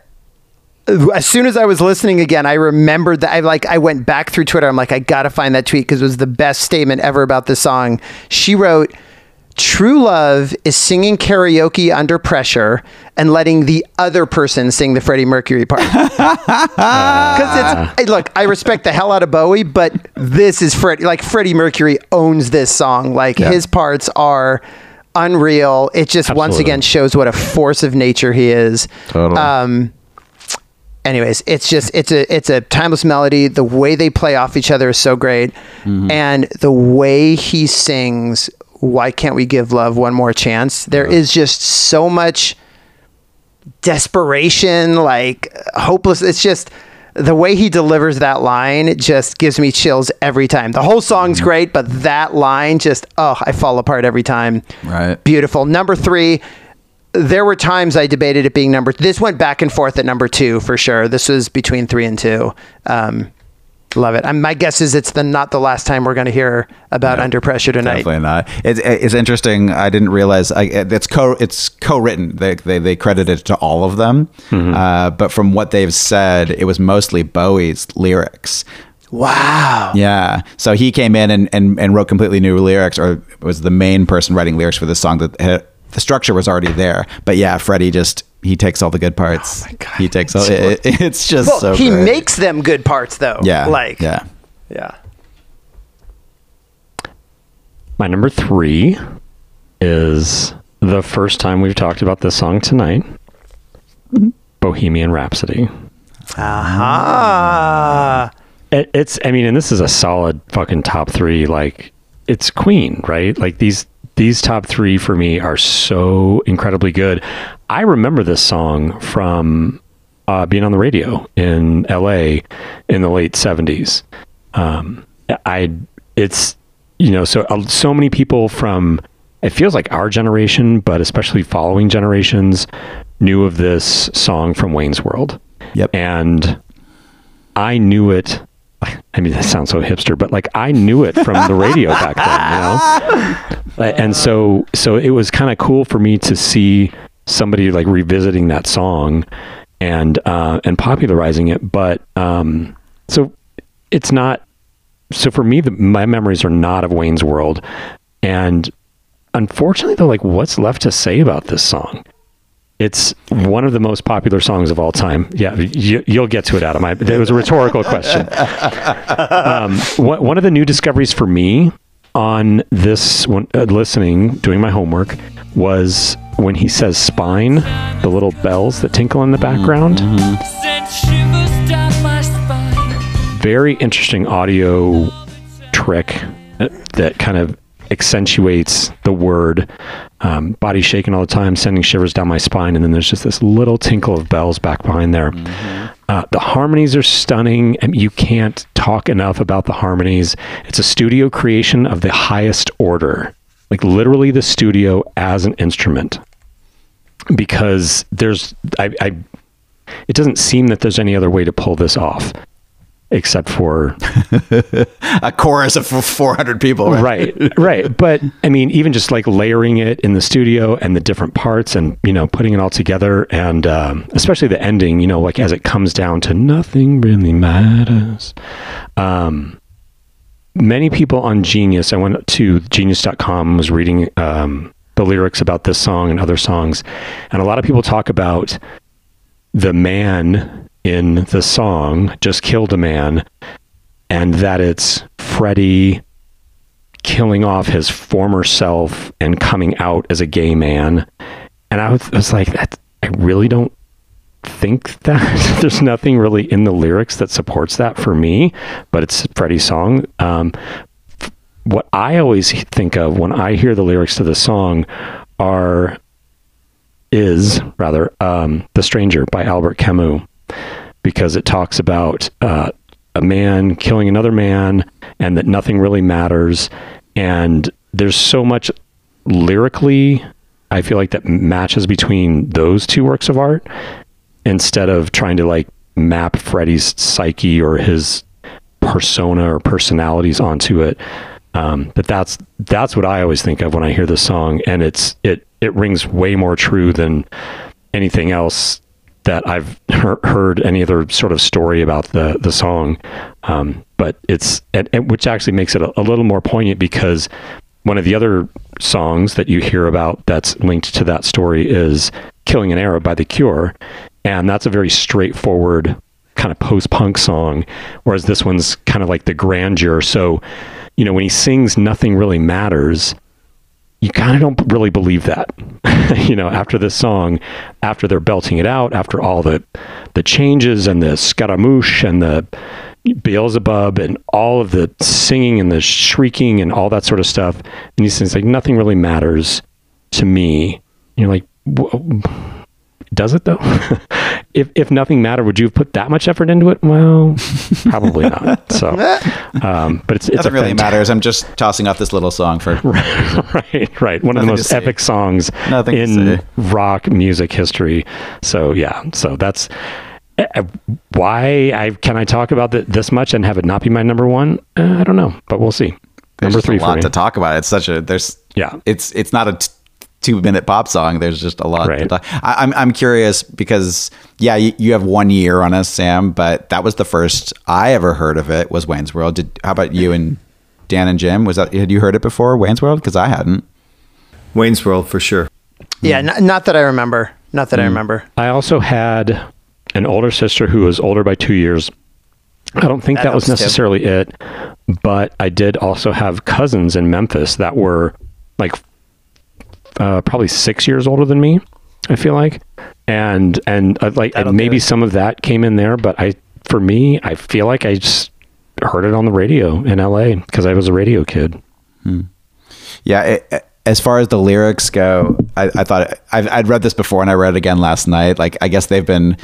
as soon as I was listening again, I remembered that I like I went back through Twitter. I'm like, I gotta find that tweet because it was the best statement ever about this song. She wrote, "True love is singing karaoke under pressure and letting the other person sing the Freddie Mercury part." Because it's hey, look, I respect the hell out of Bowie, but this is Freddie. Like Freddie Mercury owns this song. Like his parts are unreal. It just once again shows what a force of nature he is.
Totally.
Um, anyways, it's just it's a it's a timeless melody. The way they play off each other is so great, and the way he sings "Why Can't We Give Love One More Chance?" There is just so much desperation, like hopeless. It's just the way he delivers that line just gives me chills every time. The whole song's great, but that line just oh, I fall apart every time.
Right.
Beautiful. Number three. There were times I debated it being number. This went back and forth at number two for sure. This was between three and two. Um, love it. My guess is it's the not the last time we're going to hear about Under Pressure tonight.
Definitely not. It's, it's interesting. I didn't realize I, it's co it's co-written. They they, they credit it to all of them, uh, but from what they've said, it was mostly Bowie's lyrics.
Wow.
Yeah. So he came in and, and, and wrote completely new lyrics, or was the main person writing lyrics for this song. That had, the structure was already there, but yeah, Freddie just he takes all the good parts.
Oh God.
he takes all. It, it's just
Well,
so.
he
great.
makes them good parts though.
Yeah.
Like
yeah.
Yeah.
My number three is the first time we've talked about this song tonight Bohemian Rhapsody.
Ah.
It, it's, I mean, and this is a solid fucking top three. Like, it's Queen, right? Like, these. These top three for me are so incredibly good. I remember this song from uh, being on the radio in LA in the late 70s. Um, I, it's, you know, so uh, so many people from it feels like our generation, but especially following generations, knew of this song from Wayne's World.
Yep.
And I knew it. I mean, that sounds so hipster, but like I knew it from the radio back then, you know. And so, so it was kind of cool for me to see somebody like revisiting that song and uh, and popularizing it. But um, so it's not so for me the, my memories are not of wayne's world and unfortunately though like what's left to say about this song it's one of the most popular songs of all time yeah you, you'll get to it adam I, it was a rhetorical question um, one, one of the new discoveries for me on this one uh, listening doing my homework was when he says spine, the little bells that tinkle in the background.
Sent shivers down my spine.
Very interesting audio trick uh, that kind of accentuates the word. Um, body shaking all the time, sending shivers down my spine, and then there's just this little tinkle of bells back behind there. Uh, the harmonies are stunning, and you can't talk enough about the harmonies. It's a studio creation of the highest order, like literally the studio as an instrument. Because there's, I, I, it doesn't seem that there's any other way to pull this off, except for
A chorus of 400 people.
right? Right but i mean even just like layering it in the studio and the different parts and you know putting it all together and um, especially the ending you know like as it comes down to nothing really matters. Um, many people on genius i went to genius.com was reading um, the lyrics about this song and other songs. And a lot of people talk about the man in the song just killed a man and that it's Freddie killing off his former self and coming out as a gay man. And I was, I was like, that, I really don't think that there's nothing really in the lyrics that supports that for me, but it's Freddie's song. Um, what I always think of when I hear the lyrics to the song are is rather um, the stranger by albert camus because it talks about uh, a man killing another man and that nothing really matters. And there's so much lyrically i feel like that matches between those two works of art instead of trying to like map freddie's psyche or his persona or personalities onto it. Um, but that's that's what i always think of when i hear this song. And it's it it rings way more true than anything else that I've he- heard any other sort of story about the the song, um, but it's and, and which actually makes it a, a little more poignant because one of the other songs that you hear about that's linked to that story is "Killing an Arab" by The Cure, and that's a very straightforward kind of post-punk song, whereas this one's kind of like the grandeur. So, you know, when he sings "Nothing Really Matters." You kind of don't really believe that. You know after this song after they're belting it out after all the the changes and the scaramouche and the beelzebub and all of the singing and the shrieking and all that sort of stuff and he says like nothing really matters to me. You're like "Wha- does it though if if nothing mattered would you have put that much effort into it well probably not so um but it's it's
Nothing really matters. I'm just tossing off this little song for.
right, right. One of the most epic songs
Nothing
in rock music history. So yeah, so that's uh, why I can I talk about th- this much and have it not be my number one. Uh, I don't know, but we'll see.
There's
number three
a lot to talk about. It's such a there's
Yeah.
It's it's not a t- two minute pop song. There's just a lot. To
Right.
talk. I, I'm I'm curious because yeah, you, you have one year on us, Sam, but that was the first I ever heard of it. Was Wayne's World? Did how about you and Dan and Jim? Was that had you heard it before Wayne's World? Because I hadn't.
Wayne's World for sure.
Yeah, n- not that I remember. Not that I mm. remember.
I also had an older sister who was older by two years. I don't think
That
that, was
helps, too.
necessarily it, but I did also have cousins in Memphis that were like uh, probably six years older than me. I feel like, and and uh, like and maybe some of that came in there, but I for me, I feel like I just heard it on the radio in L.A. because I was a radio kid.
Yeah, it, as far as the lyrics go, I, I thought I've, I'd read this before and I read it again last night. Like, I guess they've been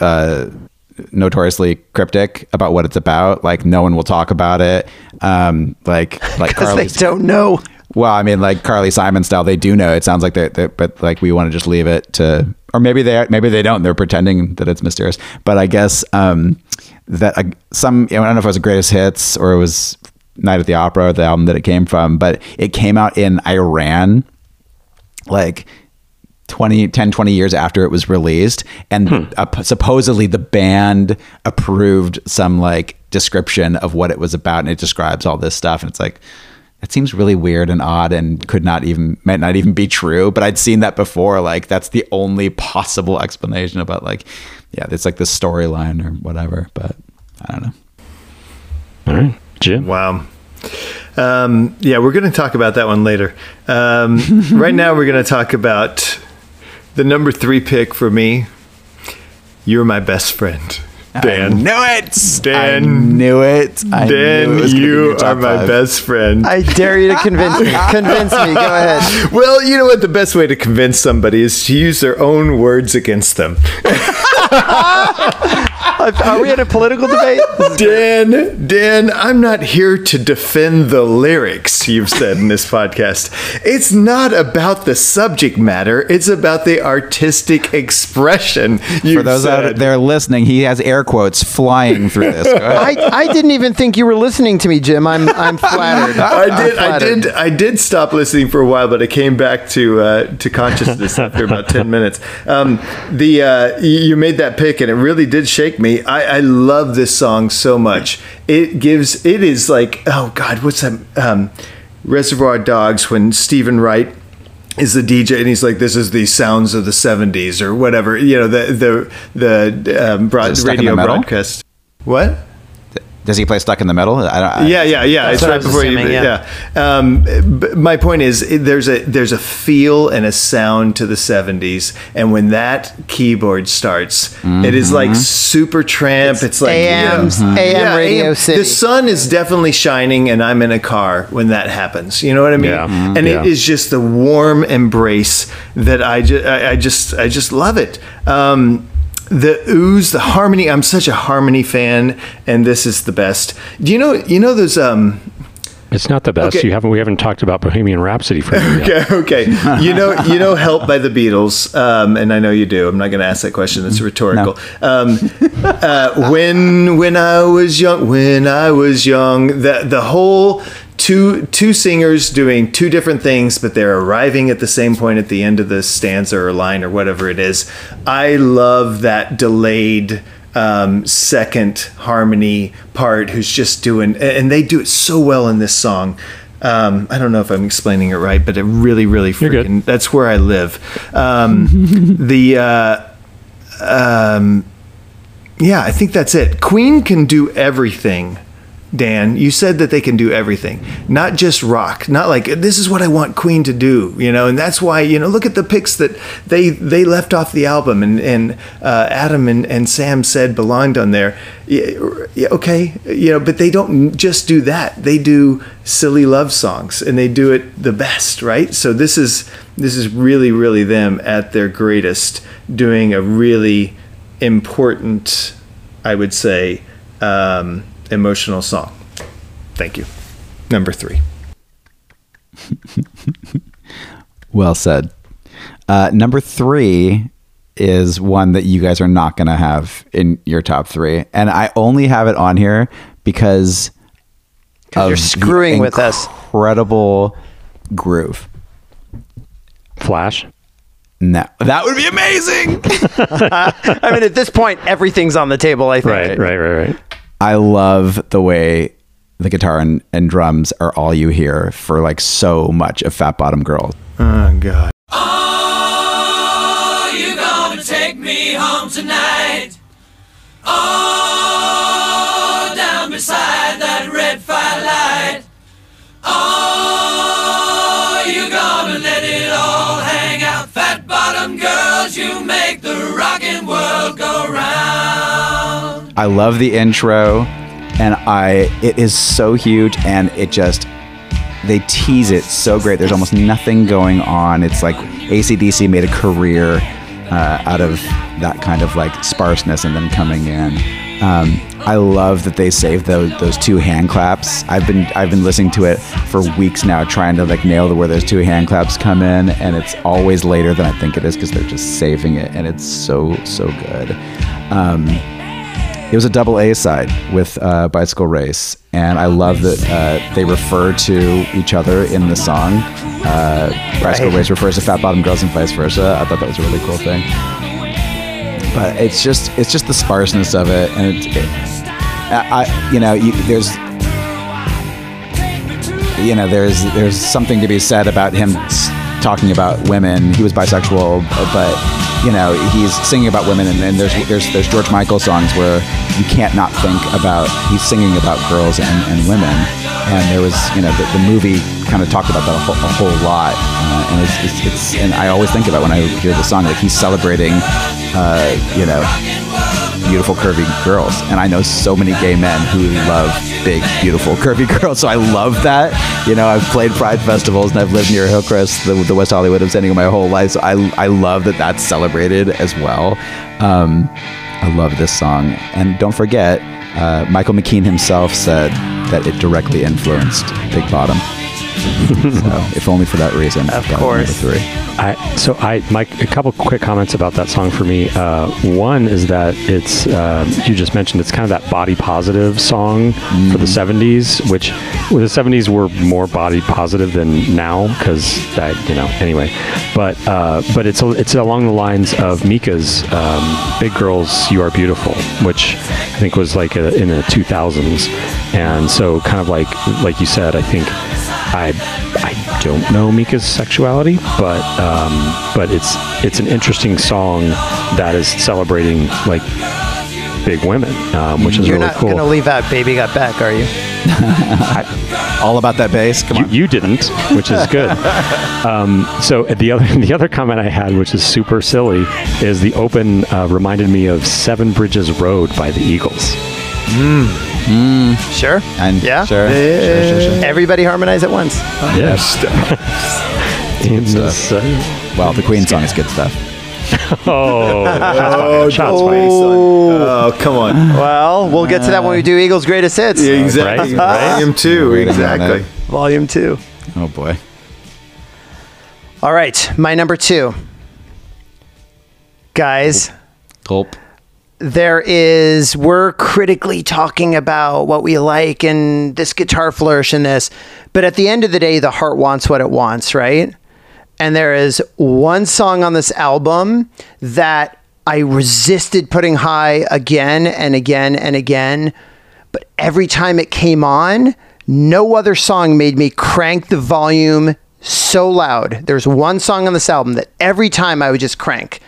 uh, notoriously cryptic about what it's about. Like, no one will talk about it. Um, like, like
Because they don't know.
Well, I mean, like Carly Simon style, they do know. It sounds like they, they but like we want to just leave it to, or maybe they, maybe they don't. They're pretending that it's mysterious. But I guess um, that uh, some, I don't know if it was the Greatest Hits or it was Night at the Opera, the album that it came from, but it came out in Iran, like 20 10 20 years after it was released and uh, supposedly the band approved some like description of what it was about and it describes all this stuff and it's like it seems really weird and odd and could not even might not even be true but i'd seen that before like that's the only possible explanation about like yeah it's like the storyline or whatever but i don't know
All right, Jim.
Wow. Um, yeah, we're going to talk about that one later. Um, right now, we're going to talk about the number three pick for me. You're my best friend, Dan.
Knew it.
Dan.
I knew it. I knew it
Dan, you are my
five.
best friend.
I dare you to convince me. Convince me. Go ahead.
well, you know what? The best way to convince somebody is to use their own words against them.
Are we in a political debate?
Dan, Dan, I'm not here to defend the lyrics you've said in this podcast. It's not about the subject matter, it's about the artistic expression you've
For those
said.
out there listening, he has air quotes flying through this.
I, I didn't even think you were listening to me, Jim. I'm I'm flattered.
I
I'm
did. I did. I did stop listening for a while, but I came back to uh, to consciousness after about ten minutes. Um, the uh, you made that pick, and it really did shake me. I, I love this song so much. It gives. It is like oh god, what's that? Um, Reservoir Dogs when Steven Wright is the DJ and he's like, "This is the sounds of the '70s" or whatever. You know, the the the um, broad,
Is it Stuck in the
radio broadcast. What?
Does he play Stuck in the Middle? I don't, I,
Yeah, yeah, yeah.
That's
it's
what I
right
was
before you. Yeah.
yeah.
Um, but my point is, there's a there's a feel and a sound to the '70s, and when that keyboard starts, it is like Supertramp. It's, like
AM
yeah.
AM
Yeah,
Radio City.
The sun is definitely shining, and I'm in a car when that happens. You know what I mean?
Yeah. Mhm.
And
Yeah.
it is just the warm embrace that I just I, I just I just love it. Um, the ooze, the harmony. I'm such a harmony fan, and this is the best. Do you know? You know those. Um,
It's not the best.
Okay.
You haven't. We haven't talked about Bohemian Rhapsody for you.
Okay, okay. You know, you know, "Help" by the Beatles, um, and I know you do. I'm not going to ask that question. That's rhetorical. Um, uh, when when I was young, when I was young, the the whole two two singers doing two different things, but they're arriving at the same point at the end of the stanza or line or whatever it is. I love that delayed um, second harmony part who's just doing, and they do it so well in this song. Um, I don't know if I'm explaining it right, but it really, really freaking. That's where I live. Um, the uh, um, yeah, I think that's it. Queen can do everything. Dan, you said that they can do everything, not just rock. Not like this is what I want Queen to do, you know. And that's why you know look at the picks that they they left off the album, and and uh, Adam and, and Sam said belonged on there. Yeah, okay, you know, but they don't just do that. They do silly love songs, and they do it the best, right? So this is this is really really them at their greatest, doing a really important, I would say, um, emotional song. Thank you. Number three.
Well said. Uh, number three is one that you guys are not going to have in your top three, and I only have it on here because
you're
of the
screwing with us.
Incredible groove.
Flash.
No, that would be amazing.
I mean, at this point, everything's on the table. I think.
Right. Right. Right. Right.
I love the way the guitar and, and drums are all you hear for like so much of Fat Bottom Girl.
Oh God.
Are you gonna take me home tonight? Oh,
I love the intro, and I it is so huge, and it just they tease it so great. There's almost nothing going on. It's like ACDC made a career uh, out of that kind of like sparseness, and then coming in. Um, I love that they saved those those two hand claps. I've been I've been listening to it for weeks now, trying to like nail the where those two hand claps come in, and it's always later than I think it is because they're just saving it, and it's so so good. Um, it was a double A side with uh, Bicycle Race, and I love that uh, they refer to each other in the song. Uh, Bicycle
Right.
Race refers to Fat Bottom Girls and vice versa. I thought that was a really cool thing. But it's just it's just the sparseness of it, and it, it I, I you know you, there's you know there's there's something to be said about him talking about women. He was bisexual, but you know, he's singing about women, and, and there's there's there's George Michael songs where you can't not think about he's singing about girls and, and women, and there was you know the, the movie kind of talked about that a whole, a whole lot, uh, and it's, it's it's and I always think about when I hear the song like he's celebrating, uh, you know, beautiful curvy girls. And i know so many gay men who love big beautiful curvy girls. So i love that. You know i've played pride festivals and i've lived near hillcrest the, the west hollywood of San Diego my whole life. So i, I love that that's celebrated as well. Um, i love this song. And don't forget uh, michael mckean himself said that it directly influenced big bottom so if only for that reason
Of
got
course.
number three
I, so I, Mike, a couple quick comments about that song for me. Uh, one is that it's um you just mentioned it's kind of that body positive song for the '70s, which well, the '70s were more body positive than now because that you know anyway. But uh, but it's it's along the lines of Mika's um, "Big Girls You Are Beautiful," which I think was like a, in the 2000s, and so kind of like like you said, I think I I don't know Mika's sexuality, but um, but it's it's an interesting song that is celebrating like big women, um, which is
You're
really
not
cool.
going to leave out Baby Got Back, are you?
all about that bass come
you,
on
you didn't, which is good. um, so the other the other comment I had, which is super silly, is the open uh, reminded me of Seven Bridges Road by the Eagles. Mm.
Sure.
and
Yeah.
sure, sure, sure, sure.
Everybody harmonize at once.
Yes. In the
well the queen song is good stuff
Oh,
Oh,
shots
oh,
fired.
oh, come on.
Well, we'll get to that when we do Eagles' greatest hits,
Yeah, exactly.
Right, right.
Volume two, exactly.
volume two.
oh boy
All right, my number two. Guys,
Gulp.
There is, we're critically talking about what we like and this guitar flourish and this, but at the end of the day, the heart wants what it wants, right? And there is one song on this album that I resisted putting high again and again and again. But every time it came on, no other song made me crank the volume so loud. There's one song on this album that every time I would just crank.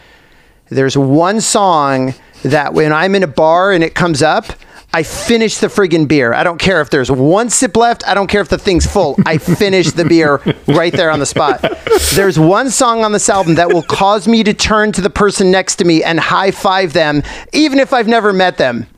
There's one song that when I'm in a bar and it comes up, I finish the friggin' beer. I don't care if there's one sip left. I don't care if the thing's full. I finish the beer right there on the spot. There's one song on this album that will cause me to turn to the person next to me and high five them, even if I've never met them.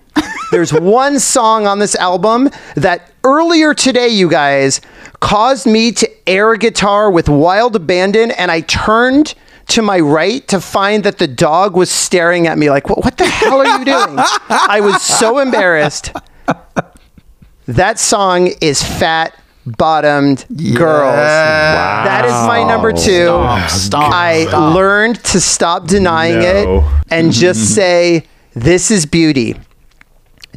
There's one song on this album that earlier today, you guys, caused me to air guitar with wild abandon, and I turned to my right to find that the dog was staring at me like, "What, what the hell are you doing?" I was so embarrassed. That song is Fat Bottomed Girls. That is my number two.
Stop.
I learned to stop denying
No.
it and just say, This is beauty.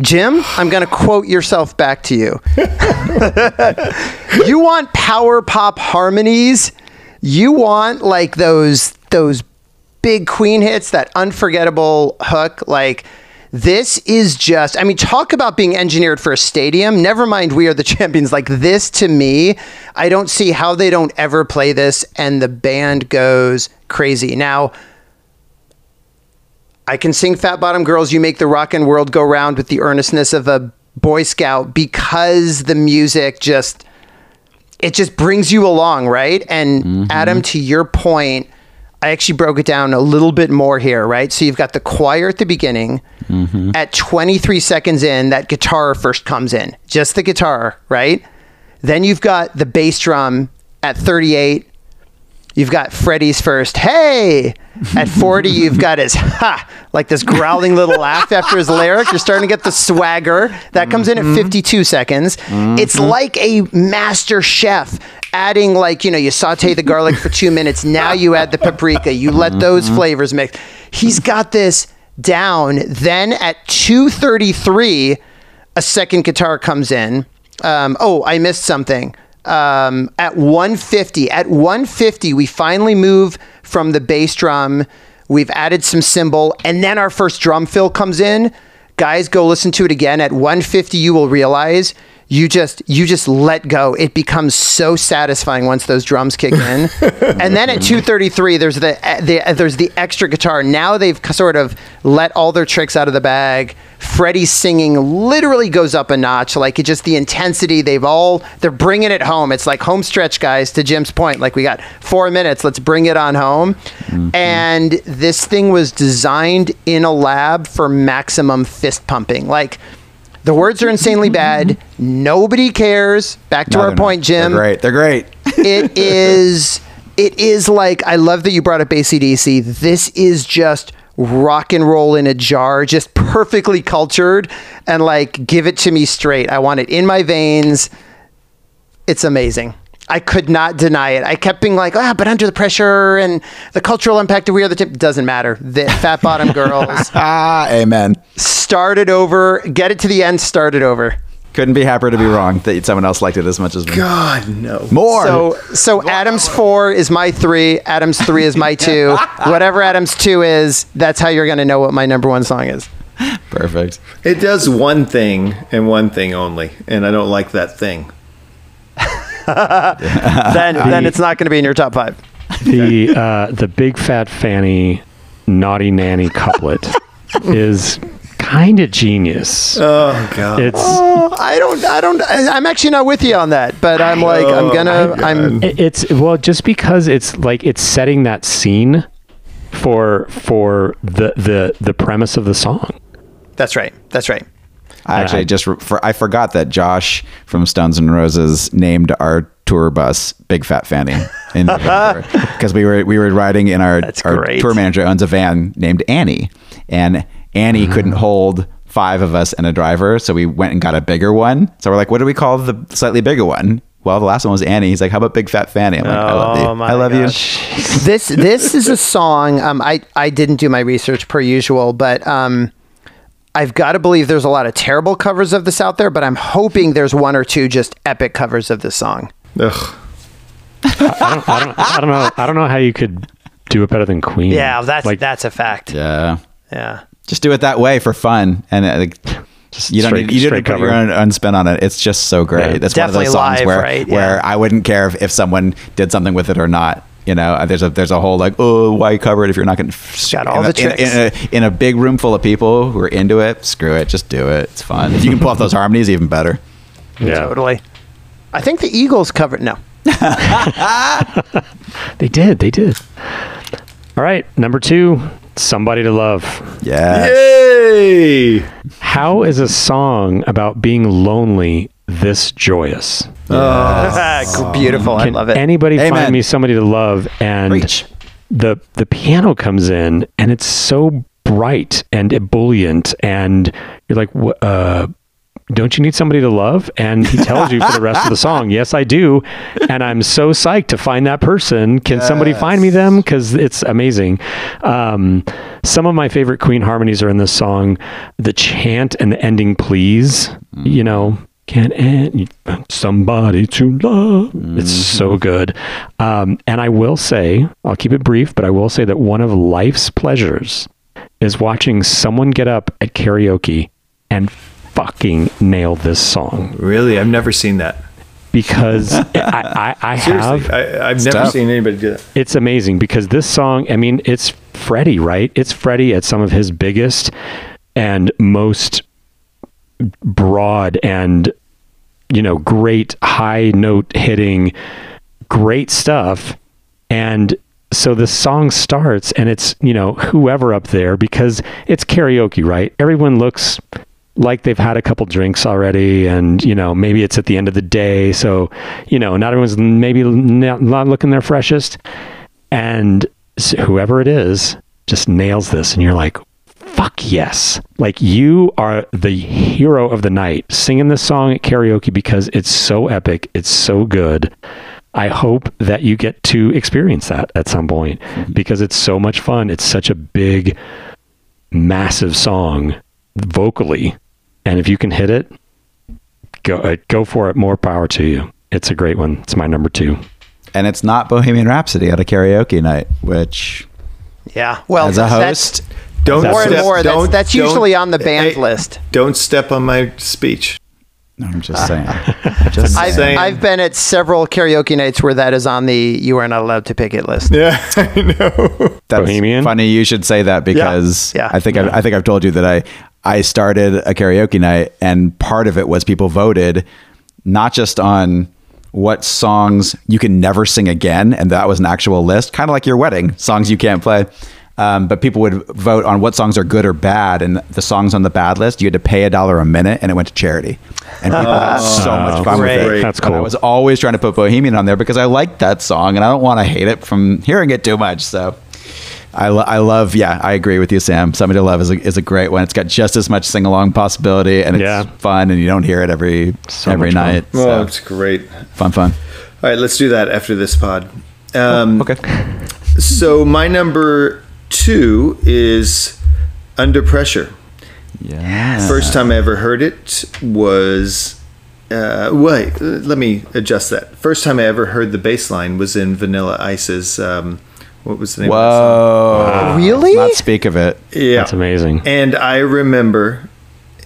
Jim, I'm going to quote yourself back to you. you want power pop harmonies? You want like those those big Queen hits, that unforgettable hook like this is just I mean talk about being engineered for a stadium. Never mind we are the champions like this to me, I don't see how they don't ever play this and the band goes crazy. Now, I can sing Fat Bottom Girls, You Make the Rockin' World Go Round with the earnestness of a Boy Scout because the music just it just brings you along, right? And mm-hmm. Adam, to your point, I actually broke it down a little bit more here, right? So you've got the choir at the beginning. Mm-hmm. At 23 seconds in, that guitar first comes in, just the guitar, right? Then you've got the bass drum at 38. You've got Freddie's first, hey! At 40, you've got his, ha! Like this growling little laugh after his lyric. You're starting to get the swagger. That comes in at mm-hmm. 52 seconds. Mm-hmm. It's like a master chef adding, like, you know, you saute the garlic for two minutes. Now you add the paprika. You let mm-hmm. those flavors mix. He's got this down. Then at 233, a second guitar comes in. Um, oh, I missed something. Um, at 150, at 150, we finally move from the bass drum. We've added some cymbal, and then our first drum fill comes in. guys, go listen to it again. At 150, you will realize you just you just let go. It becomes so satisfying once those drums kick in. and then at 233, there's the, eh, the eh, there's the extra guitar. Now they've sort of let all their tricks out of the bag. Freddie's singing literally goes up a notch. Like it just the intensity. They've all they're bringing it home. It's like home stretch, guys. To Jim's point, like we got four minutes. Let's bring it on home. Mm-hmm. And this thing was designed in a lab for maximum fist pumping. Like the words are insanely bad. Nobody cares. Back to
No,
our
they're not.
point, Jim
They're great. They're great.
it is it is like I love that you brought up ACDC. This is just rock and roll in a jar, just perfectly cultured and like give it to me straight. I want it in my veins. It's amazing. I could not deny it. I kept being like, ah, but under the pressure and the cultural impact of We Are the Tip doesn't matter. The Fat Bottom Girls
ah, amen.
started over, get it to the end, started over.
Couldn't be happier to be wrong that someone else liked it as much as me.
God no.
More.
So so Adams four is my three. Adams three is my two. Whatever Adams two is, that's how you're gonna know what my number one song is.
Perfect.
It does one thing and one thing only, and I don't like that thing.
Then then it's not gonna be in your top five.
the uh, the big fat fanny naughty nanny couplet is kind of genius.
Oh God.
It's
Oh, I don't I don't I- I'm actually not with you on that, but I'm like I'm gonna I'm
it's well just because it's like it's setting that scene for for the the the premise of the song.
that's right. That's right.
I actually
I-
just re- for, I forgot that Josh from Stones and Roses named our tour bus Big Fat Fanny in because we were we were riding in our our
great.
tour manager owns a van named Annie. And Annie couldn't hold five of us and a driver so we went and got a bigger one. So we're like what do we call the slightly bigger one? Well the last one was Annie. He's like how about Big Fat Fanny? I'm like I love you.
Oh,
I love
gosh. this this is a song. Um, I I didn't do my research per usual, but um, I've got to believe there's a lot of terrible covers of this out there. But I'm hoping there's one or two just epic covers of this song.
Ugh.
I don't, I don't I don't know I don't know how you could do it better than Queen.
Yeah, that's
like
that's a fact.
yeah
Yeah.
just do it that way for fun and uh, like
just
you don't
straight,
need, you
straight
didn't put
cover.
your own, own spin on it. It's just so great.
Yeah.
That's one of
Definitely
those songs
live,
where
right?
where I wouldn't care if, if someone did something with it or not. You know, Uh, there's a there's a whole like, oh, why cover it if you're not going to
shut all
in,
the
a, in, in, a, in a big room full of people who are into it. Screw it, just do it. It's fun. If you can pull off those harmonies, even better.
Yeah,
Totally. I think the Eagles covered. No.
they did. They did. All right, number two, somebody to love.
Yeah.
Yay!
How is a song about being lonely this joyous?
Beautiful. I love it.
anybody
Amen.
find me somebody to love? And
Preach.
the the piano comes in and it's so bright and ebullient, and you're like, uh, don't you need somebody to love? And he tells you for the rest of the song, yes, I do. And I'm so psyched to find that person. Can somebody find me them? Because it's amazing. Um, some of my favorite Queen harmonies are in this song. The chant and the ending, please, you know, can end somebody to love. It's so good. Um, and I will say, I'll keep it brief, but I will say that one of life's pleasures is watching someone get up at karaoke and fucking nail this song
Really, I've never seen that.
because I, I, I have.
I, I've never seen anybody do that.
It's amazing because this song, I mean, it's Freddie, right? It's Freddie at some of his biggest and most broad and, you know, great high note hitting, great stuff. And so the song starts and it's, you know, whoever up there because it's karaoke, right? Everyone looks like they've had a couple drinks already and you know maybe it's at the end of the day so you know not everyone's maybe not not looking their freshest and s- whoever it is just nails this and you're like fuck yes. Like you are the hero of the night. Singing this song at karaoke because it's so epic. It's so good. I hope that you get to experience that at some point because it's so much fun. It's such a big massive song vocally. And if you can hit it go uh, go for it. More power to you. It's a great one. It's my number two.
And it's not Bohemian Rhapsody at a karaoke night, which
Yeah. Well,
as a
that's-
host,
Don't
more and
step-
more. That's
don't-
that's
don't-
usually on the banned
hey,
list.
Don't step on my speech.
No, I'm just saying. Just
I've,
saying.
I've been at several karaoke nights where that is on the you are not allowed to pick it list.
Yeah, I know.
That's
Bohemian?
funny you should say that because
Yeah.
I think I've, I think I've told you that I I started a karaoke night and part of it was people voted not just on what songs you can never sing again and that was an actual list kind of like your wedding songs you can't play um, but people would vote on what songs are good or bad and the songs on the bad list you had to pay a dollar a minute and it went to charity and people had so much fun with it
That's
But I was always trying to put Bohemian on there because I liked that song and I don't want to hate it from hearing it too much. So I, lo- I love, yeah, I agree with you, Sam. Somebody to Love is a, is a great one. It's got just as much sing along possibility and it's
Yeah.
fun and you don't hear it every
So
every
much fun.
night.
Well,
So
it's great.
fun, fun.
All right, let's do that after this pod. Um,
Okay.
So my number two is Under Pressure.
Yeah.
First time I ever heard it was. Uh, wait, let me adjust that. First time I ever heard the bass line was in Vanilla Ice's. Um, what was the name? Of
Whoa.
Really?
Not speak of it.
that song? Yeah,
That's amazing.
And I remember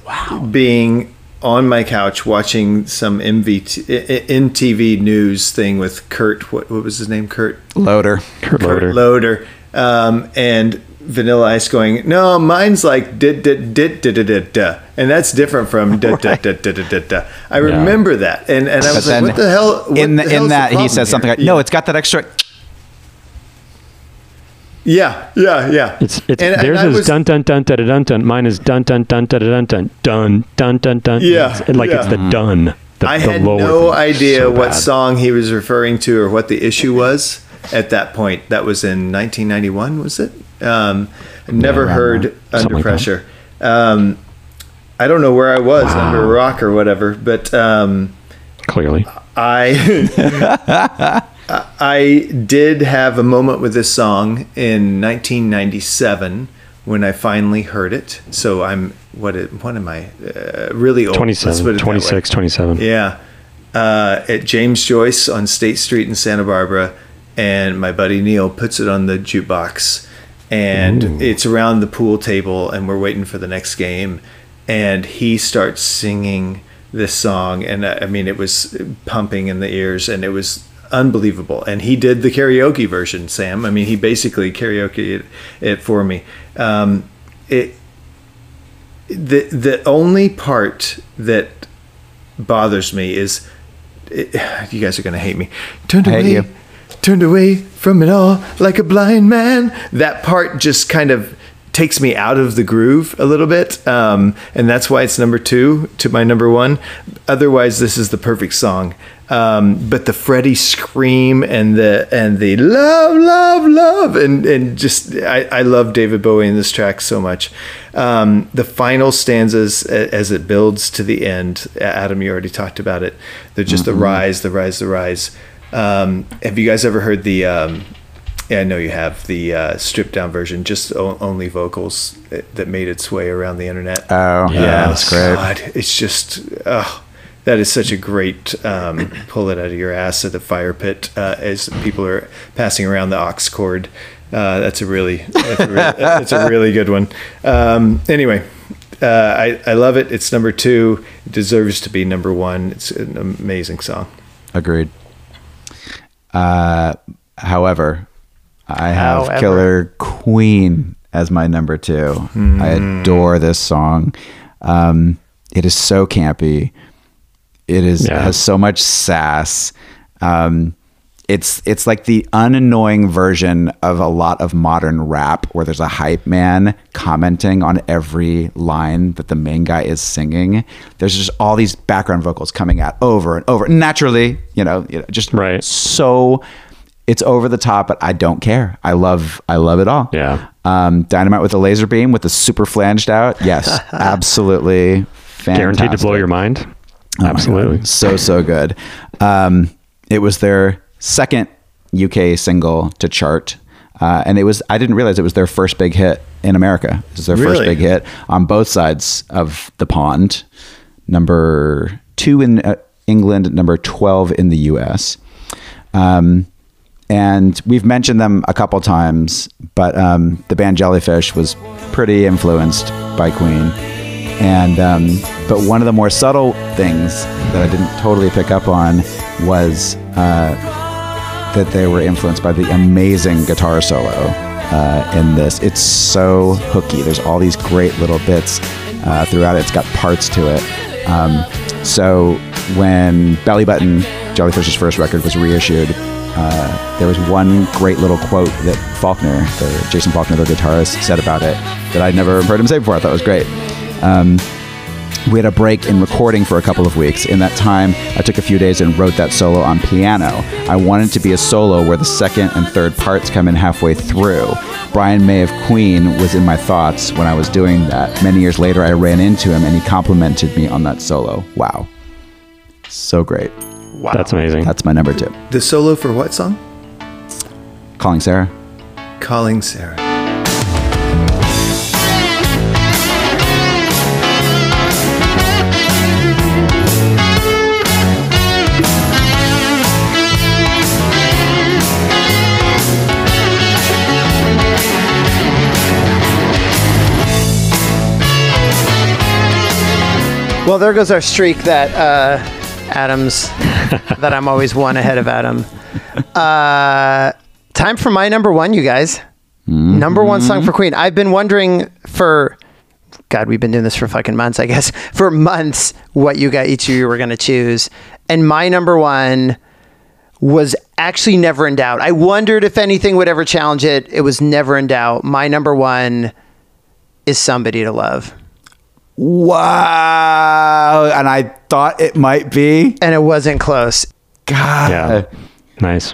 wow, being on my couch watching some MVT, I- I- MTV news thing with Kurt. What, what was his name? Kurt.
Loder.
Kurt
Kurt
Loder.
Loader um, and Vanilla Ice going, no, mine's like dit dit dit dit dit dit, dit. and that's different from dit dit dit dit dit dit. I remember that, and and I was like, what the hell? What
in
the, the in
that he says something like, no, it's got that extra.
Yeah, yeah, yeah.
It's it's
and,
theirs
and
is
was,
dun dun dun da dun dun. Mine is dun dun dun da dun dun dun dun dun dun.
Yeah,
it's, like
yeah.
it's the dun. The,
I
the
had no idea
so
what
bad.
song he was referring to or what the issue was at that point. That was in 1991, was it? Um, never
around
heard. Under
like.
Pressure. Um, I don't know where I was under a rock or whatever, but um,
Clearly,
I I did have a moment with this song in 1997 when I finally heard it. So I'm what it, what am I uh, really old? Let's
27,
it that way.
26, 27.
Yeah. Uh, at James Joyce on State Street in Santa Barbara, and my buddy Neil puts it on the jukebox, and it's around the pool table, and we're waiting for the next game, and he starts singing this song, and uh, I mean it was pumping in the ears, and it was unbelievable. And he did the karaoke version, Sam. I mean, he basically karaoke it, it for me. Um, it the the only part that bothers me is it, you guys are gonna hate me. Turned
I hate
away,
you.
Turned away from it all like a blind man. That part just kind of takes me out of the groove a little bit, um, and that's why it's number two to my number one. Otherwise, this is the perfect song. Um, but the Freddie scream and the and the love, love, love, and and just I, I love David Bowie in this track so much. Um, the final stanzas as it builds to the end. Adam, you already talked about it. They're just the rise, the rise, the rise. Um, have you guys ever heard the? Um, yeah, I know you have the uh, stripped down version, just o- only vocals that, that made its way around the internet.
Oh, yeah, that's great.
God, it's just, oh, that is such a great um, pull it out of your ass at the fire pit uh, as people are passing around the aux cord. Uh, that's a really, that's a really, that's a really good one. Um, anyway, uh, I, I love it. It's number two. It deserves to be number one. It's an amazing song.
Agreed. Uh, however, I have
However.
Killer Queen as my number two. I adore this song. Um, it is so campy. It is
Yeah.
has so much sass. Um, it's it's like the unannoying version of a lot of modern rap where there's a hype man commenting on every line that the main guy is singing. There's just all these background vocals coming out over and over. Naturally, you know, just
Right.
so it's over the top, but I don't care. I love I love it all.
Yeah.
Um, Dynamite with a laser beam with the super flanged out. Yes, absolutely. Fantastic.
Guaranteed to blow your mind.
Oh
Absolutely.
So, so good. Um, it was their second UK single to chart. Uh, and it was, I didn't realize it was their first big hit in America. It was their first big hit on both sides of the pond. Number two in uh, England, number 12 in the US. Um, and we've mentioned them a couple times, but um, the band Jellyfish was pretty influenced by Queen. And um, but one of the more subtle things that I didn't totally pick up on was uh, that they were influenced by the amazing guitar solo uh, in this. It's so hooky. There's all these great little bits uh, throughout it. It's got parts to it. Um, so when Belly Button, Jellyfish's first record, was reissued, uh, there was one great little quote that Falkner, the Jason Falkner, the guitarist, said about it that I'd never heard him say before. I thought it was great. Um, we had a break in recording for a couple of weeks. In that time, I took a few days and wrote that solo on piano. I wanted to be a solo where the second and third parts come in halfway through. Brian May of Queen was in my thoughts when I was doing that. Many years later, I ran into him and he complimented me on that solo. Wow. So great. Wow.
That's amazing.
That's my number two.
The solo for what song?
Calling Sarah.
Calling Sarah.
Well, there goes our streak that uh, Adams, that I'm always one ahead of Adam. Uh, time for my number one, you guys. Number one song for Queen. I've been wondering for, God, we've been doing this for fucking months, I guess, for months, what you got, each of you were going to choose. And my number one was actually never in doubt. I wondered if anything would ever challenge it. It was never in doubt. My number one is Somebody to Love.
Wow. And I thought it might be.
And it wasn't close.
God.
yeah. Nice.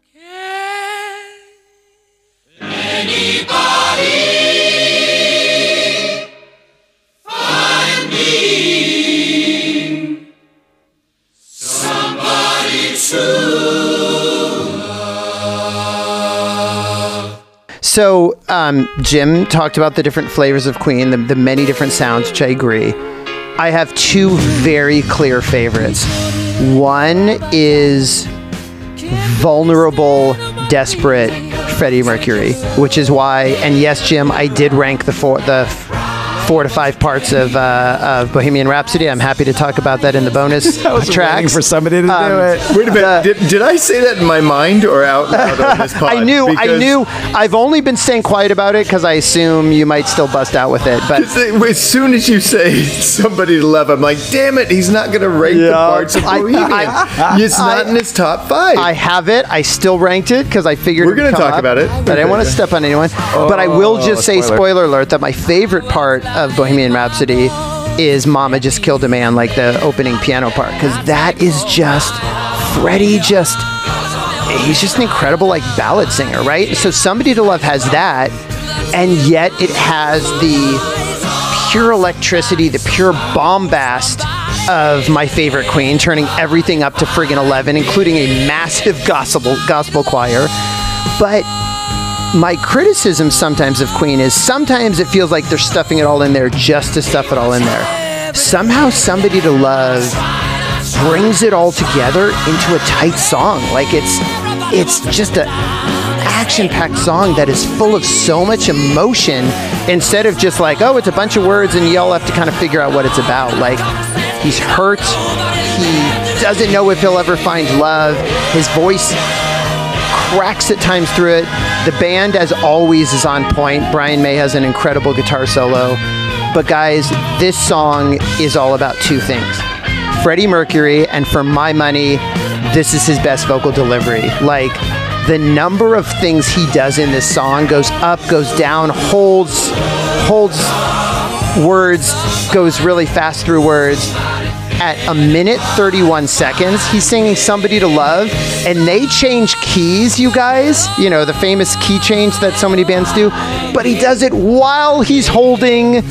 So um, Jim talked about the different flavors of Queen, the, the many different sounds, which I agree. I have two very clear favorites. One is vulnerable, desperate Freddie Mercury, which is why, and yes, Jim, I did rank the four, the four to five parts of, uh, of Bohemian Rhapsody. I'm happy to talk about that in the bonus
I was
tracks.
for somebody to
Um,
do it.
Wait a minute. did, did I say that in my mind or out loud on this pod?
I knew, I knew. I've only been staying quiet about it because I assume you might still bust out with it. But
As soon as you say somebody to love, I'm like, damn it, he's not going to rank the parts of
I-
Bohemian.
I-
it's not
I-
in his top five.
I have it. I still ranked it because I figured
We're gonna talk
up,
about it.
But I didn't want to step on anyone. but I will just say,
spoiler.
spoiler alert, that my favorite part of Bohemian Rhapsody is "Mama Just Killed a Man," like the opening piano part, because that is just Freddie. Just he's just an incredible like ballad singer, right? So "Somebody to Love" has that, and yet it has the pure electricity, the pure bombast of my favorite queen, turning everything up to friggin' 11, including a massive gospel gospel choir. But my criticism sometimes of Queen is sometimes it feels like they're stuffing it all in there just to stuff it all in there. Somehow, somebody to love brings it all together into a tight song. Like it's it's just a action-packed song that is full of so much emotion instead of just like, oh, it's a bunch of words and you all have to kind of figure out what it's about. Like he's hurt, he doesn't know if he'll ever find love. His voice cracks at times through it. The band, as always, is on point. Brian May has an incredible guitar solo. But guys, this song is all about two things Freddie Mercury, and for my money, this is his best vocal delivery. Like, the number of things he does in this song goes up, goes down, holds, holds words, goes really fast through words. At a minute 31 seconds, he's singing Somebody to Love, and they change keys, you guys. You know, the famous key change that so many bands do. But he does it while he's holding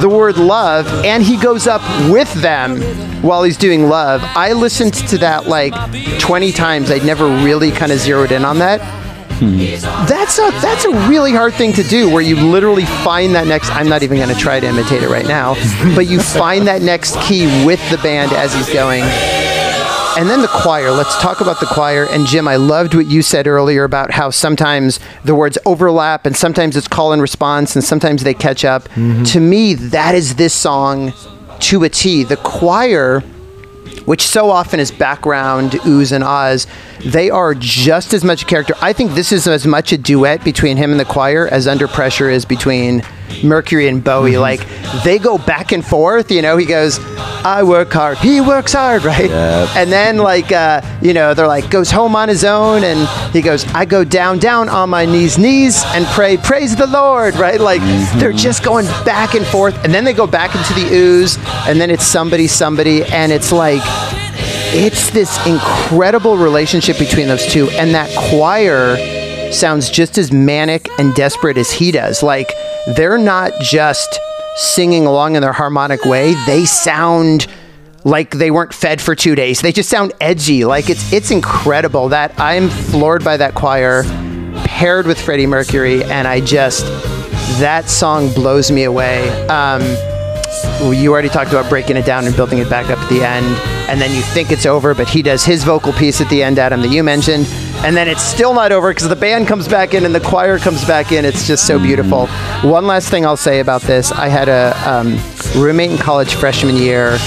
the word love, and he goes up with them while he's doing love. I listened to that like 20 times. I'd never really kind of zeroed in on that. That's a that's a really hard thing to do where you literally find that next I'm not even going to try to imitate it right now, but you find that next key with the band as he's going. and then the choir. Let's talk about the choir. And Jim, I loved what you said earlier about how sometimes the words overlap and sometimes it's call and response and sometimes they catch up. Mm-hmm. To me, that is this song to a T. The choir which so often is background oohs and ahs, they are just as much a character. I think this is as much a duet between him and the choir as Under Pressure is between Mercury and Bowie. Like they go back and forth. You know, he goes, "I work hard," he works hard, right? And then like uh, you know, they're like goes home on his own, and he goes, "I go down, down on my knees, knees, and pray, praise the Lord," right? Like they're just going back and forth, and then they go back into the oohs, and then it's somebody, somebody, and it's like it's this incredible relationship between those two and that choir sounds just as manic and desperate as he does. Like they're not just singing along in their harmonic way. They sound like they weren't fed for two days. They just sound edgy. Like it's it's incredible that i'm floored by that choir paired with freddie mercury and i just that song blows me away. Um, you already talked about breaking it down and building it back up at the end, and then you think it's over, but he does his vocal piece at the end, Adam, that you mentioned, and then it's still not over because the band comes back in and the choir comes back in. It's just so beautiful. One last thing I'll say about this: I had a um, roommate in college freshman year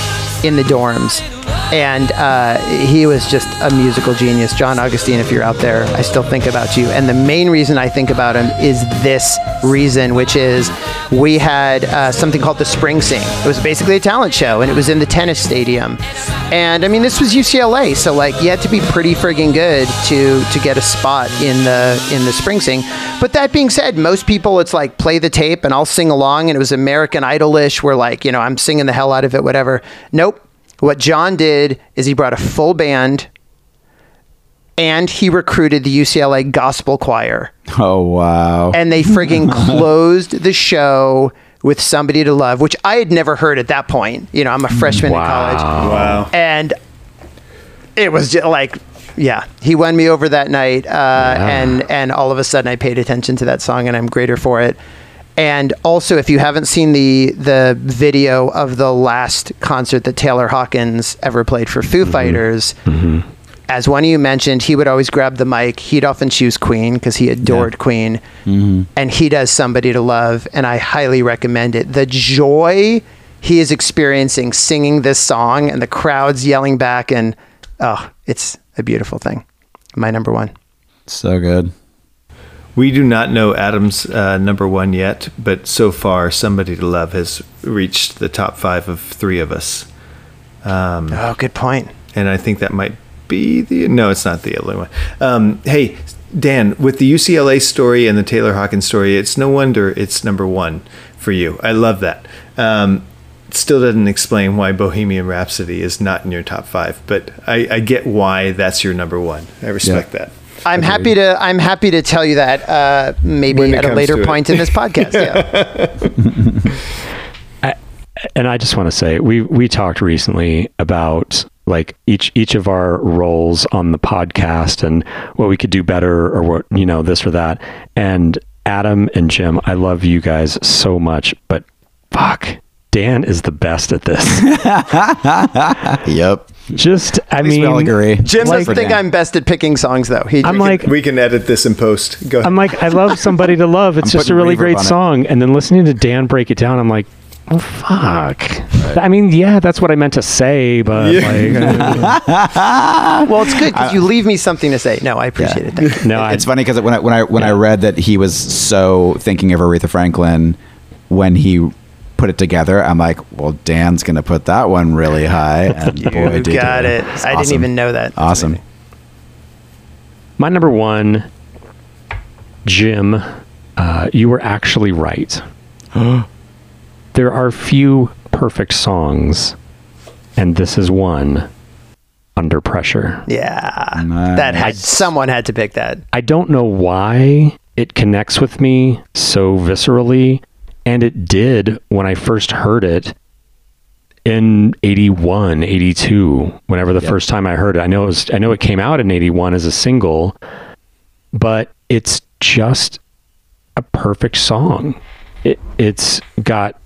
in the dorms. And uh, he was just a musical genius. John Augustine, if you're out there, I still think about you. And the main reason I think about him is this reason, which is we had uh, something called the Spring Sing. It was basically a talent show, and it was in the tennis stadium. And I mean, this was UCLA, so like you had to be pretty friggin' good to to get a spot in the in the Spring Sing. But that being said, most people it's like play the tape and I'll sing along, and it was American Idolish, where like you know I'm singing the hell out of it, whatever. Nope. What John did is he brought a full band and he recruited the UCLA gospel choir.
Oh wow.
And they frigging closed the show with Somebody to Love, which I had never heard at that point. You know, I'm a freshman in college.
Wow.
And it was just like, yeah, he won me over that night. Uh, And and all of a sudden I paid attention to that song and I'm greater for it. And also, if you haven't seen the the video of the last concert that Taylor Hawkins ever played for Foo mm-hmm. Fighters, mm-hmm. as one of you mentioned, he would always grab the mic. He'd often choose Queen because he adored Queen, mm-hmm. and he does "Somebody to Love," and I highly recommend it. The joy he is experiencing singing this song, and the crowds yelling back, and oh, it's a beautiful thing. My number one.
so good.
We do not know Adam's uh, number one yet, but so far, Somebody to Love has reached the top five of three of us.
Oh, good point.
And I think that might be the. No, it's not the only one. Um, hey, Dan, with the UCLA story and the Taylor Hawkins story, it's no wonder it's number one for you. I love that. Um, still doesn't explain why Bohemian Rhapsody is not in your top five, but I, I get why that's your number one. I respect
Yeah.
that.
I'm happy to. I'm happy to tell you that uh, maybe at a later
to it.
point in this podcast. Yeah.
and I just want to say we we talked recently about like each each of our roles on the podcast and what we could do better or what you know this or that and Adam and Jim I love you guys so much but fuck Dan is the best at this
Yep.
Just I
At least
mean
we all agree.
Jim
Like-
doesn't think
Dan.
I'm best at picking songs, though. He,
I'm like
We can edit this in post. Go ahead.
I'm like I love somebody to love it's
I'm
just a really great
on it.
song and then listening to Dan break it down I'm like oh fuck I mean yeah that's what I meant to say but like uh,
well, it's good because you leave me something to say. No, I appreciate it. Thank you.
no I,
it's funny because when I when I when I read that he was so thinking of Aretha Franklin when he put it together, I'm like, well, Dan's gonna put that one really high. And boy,
You
did he.
got it.
It's
I didn't even know that. That's
Awesome.
amazing.
My number one, Jim, uh, you were actually right. there are few perfect songs, and this is one. Under pressure.
Yeah,
Nice.
that had someone had to pick that.
I don't know why it connects with me so viscerally, and it did when I first heard it in 81, 82, whenever the first time I heard it. I know it was, I know it came out in 81 as a single, but it's just a perfect song. It, it's got,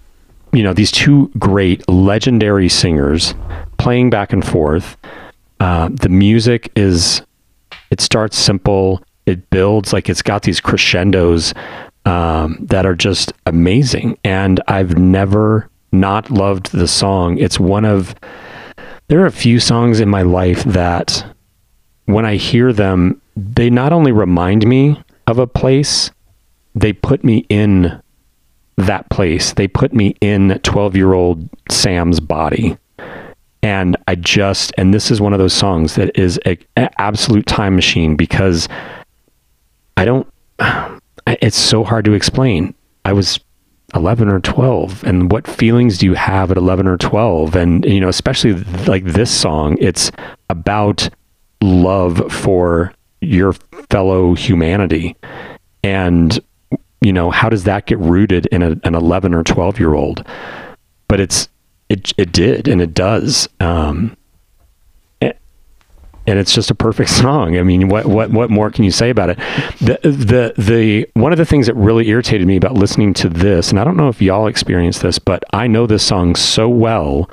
you know, these two great legendary singers playing back and forth. Uh, the music is it starts simple, it builds like it's got these crescendos um, that are just amazing, and I've never not loved the song. It's one of there are a few songs in my life that when I hear them, they not only remind me of a place, they put me in that place. They put me in 12 year old Sam's body. And I just, and this is one of those songs that is an absolute time machine because I don't, it's so hard to explain. I was 11 or 12 and what feelings do you have at 11 or 12 and you know especially like this song it's about love for your fellow humanity. And you know how does that get rooted in a, an 11 or 12 year old but it's it it did and it does. Um and it's just a perfect song. I mean, what what what more can you say about it? The the the one of the things that really irritated me about listening to this, and I don't know if y'all experienced this, but I know this song so well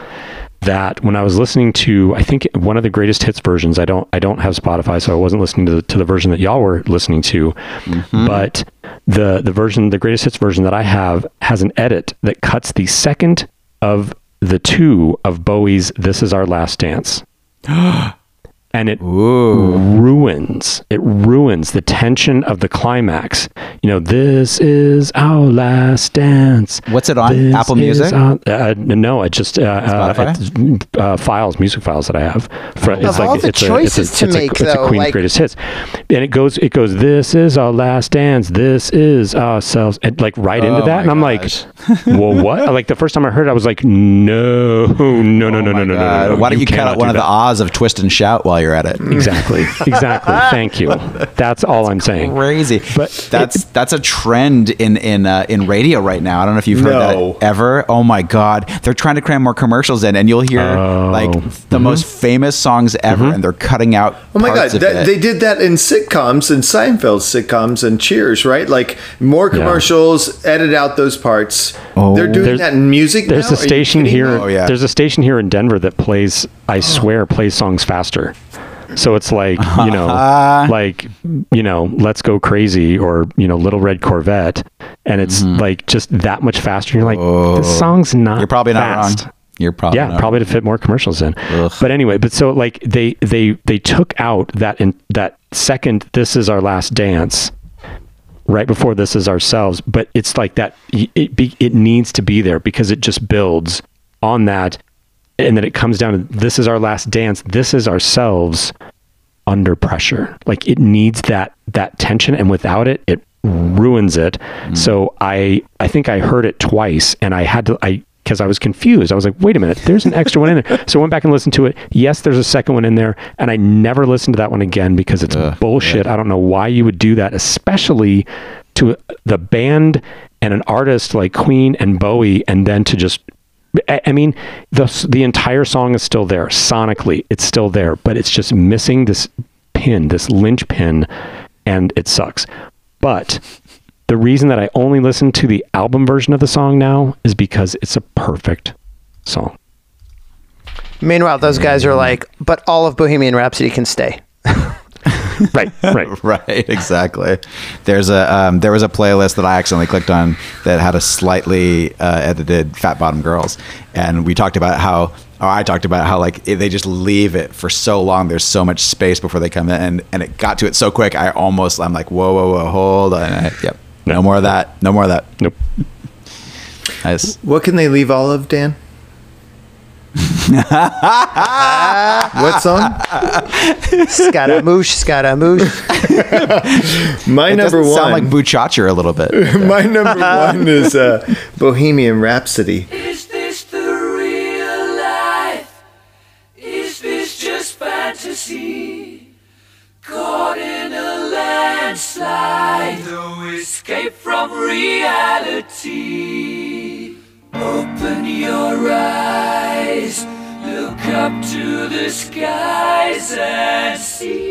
that when I was listening to, I think one of the greatest hits versions. I don't I don't have Spotify, so I wasn't listening to the, to the version that y'all were listening to, mm-hmm. but the the version, the greatest hits version that I have, has an edit that cuts the second of the two of Bowie's "This Is Our Last Dance." and it ruins it ruins the tension of the climax you know this is our last dance
What's it on?
This
Apple Music?
our- uh, no, I just uh, uh, uh, files, music files that I have. For,
Of all the choices to
it's
make,
a, it's
though,
a Queen's
like-
greatest hits, and it goes, it goes. This is our last dance. This is ourselves, and like right into
Oh
that,
my
and I'm
gosh.
like, well, what? Like the first time I heard, it, I was like, no, no, no, no, no, no, no,
Uh,
no.
why don't you, cut out one of the
that.
ahs of twist and shout while you're at it?
Exactly. Exactly. Thank you. That's all I'm saying.
Crazy,
But
that's that's a trend in in uh, in radio right now. I don't know if you've heard
No.
that ever. Oh my god, they're trying to cram more commercials in, and you'll hear
Oh.
like the most famous songs ever, and they're cutting out.
Oh my god,
of
that,
it.
they did that in sitcoms and Seinfeld sitcoms and Cheers, right? Like more
Yeah.
commercials, edit out those parts.
Oh.
They're doing
There's-
that in music.
There's
now?
a
Are
station here.
Oh, yeah.
There's a station here in Denver that plays. I swear, plays songs faster. So it's like you know, like you know, Let's Go Crazy or you know, Little Red Corvette, and it's like just that much faster. You're like, this song's not.
Mm-hmm. Oh. You're probably not
fast.
wrong. You're probably
yeah,
not
probably to fit more commercials in.
Ugh.
But anyway, but so like they they they took out that in that second. This is our last dance. Right before this is ourselves, but it's like that. y- It be, it needs to be there because it just builds on that, and then it comes down to this is our last dance. This is ourselves under pressure. Like it needs that that tension, and without it, it ruins it. Mm. So I I think I heard it twice, and I had to I because I was confused. I was like, wait a minute, there's an extra one in there. So I went back and listened to it. Yes, there's a second one in there, and I never listened to that one again because it's bullshit. I don't know why you would do that, especially to the band and an artist like Queen and Bowie, and then to just I mean, the the entire song is still there sonically. It's still there, but it's just missing this pin, this linchpin, and it sucks. But the reason that I only listen to the album version of the song now is because it's a perfect song.
Meanwhile, those guys are like, but all of Bohemian Rhapsody can stay.
Right, right.
right exactly. There's a um, there was a playlist that i accidentally clicked on that had a slightly uh, edited fat bottom girls. And we talked about how or i talked about how like it, they just leave it for so long. There's so much space before they come in. And, and it got to it so quick i almost i'm like whoa whoa whoa hold on. I, yep. No more of that. No more of that.
Nope.
nice.
What can they leave all of, Dan? what song?
Scaramouche, Scaramouche.
My
it
number
doesn't
one.
sound like buchacha a little bit
my number one is uh, Bohemian Rhapsody.
Is this the real life? Is this just fantasy? Caught in a landslide, no escape from reality. Open your eyes, look up to the skies and see.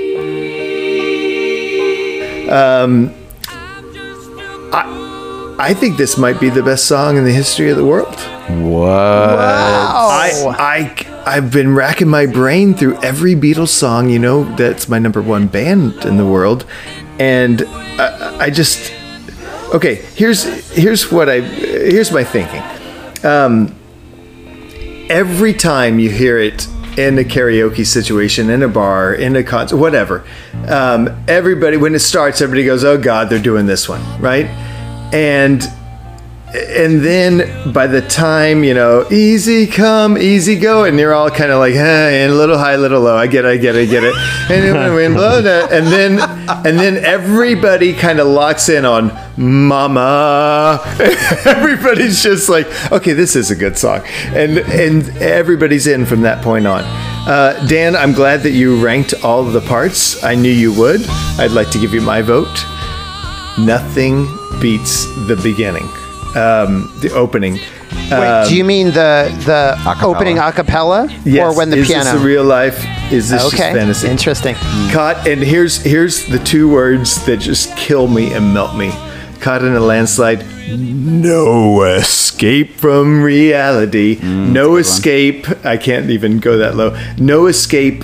Um,
I'm just a
I think this might be the best song in the history of the world.
what
I, I, I've been racking my brain through every Beatles song. You know, that's my number one band in the world, and I, I just okay. Here's here's what I here's my thinking. Um, every time you hear it in a karaoke situation, in a bar, in a concert, whatever, um, everybody when it starts, everybody goes, "Oh God, they're doing this one," right? And and then by the time you know easy come easy go and you're all kind of like hey and a little high little low. I get it i get it i get it. And and then and then everybody kind of locks in on mama. Everybody's just like okay this is a good song. And and everybody's in from that point on. Uh, dan i'm glad that you ranked all the parts. I knew you would. I'd like to give you my vote. Nothing beats the beginning um, the opening.
Wait, do you mean the the
Acapella.
opening a cappella
Yes.
or when the
is
piano?
this a real life? Is this just
okay,
fantasy?
interesting.
Caught, and here's here's the two words that just kill me and melt me. Caught in a landslide. No escape from reality. no escape. I can't even go that low. No escape.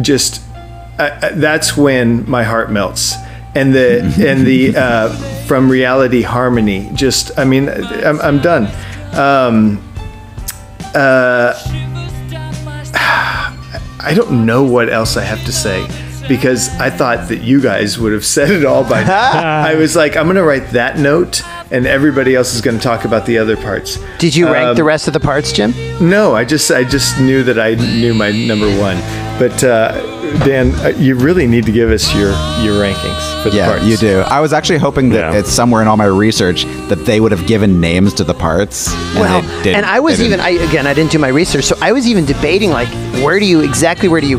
Just uh, uh, that's when my heart melts. And the and the uh, from reality harmony. Just I mean I'm, I'm done. Um, uh, I don't know what else I have to say because I thought that you guys would have said it all by now. I was like, I'm going to write that note and everybody else is going to talk about the other parts.
Did you rank
Um,
the rest of the parts, Jim?
No, I just I just knew that I knew my number one. But uh, Dan, uh, you really need to give us your your rankings for the
Yeah,
parts.
you do. I was actually hoping that
Yeah.
it's somewhere in all my research that they would have given names to the parts. And
Well,
they didn't.
and I was even. I again I didn't do my research, so I was even debating like where do you exactly where do you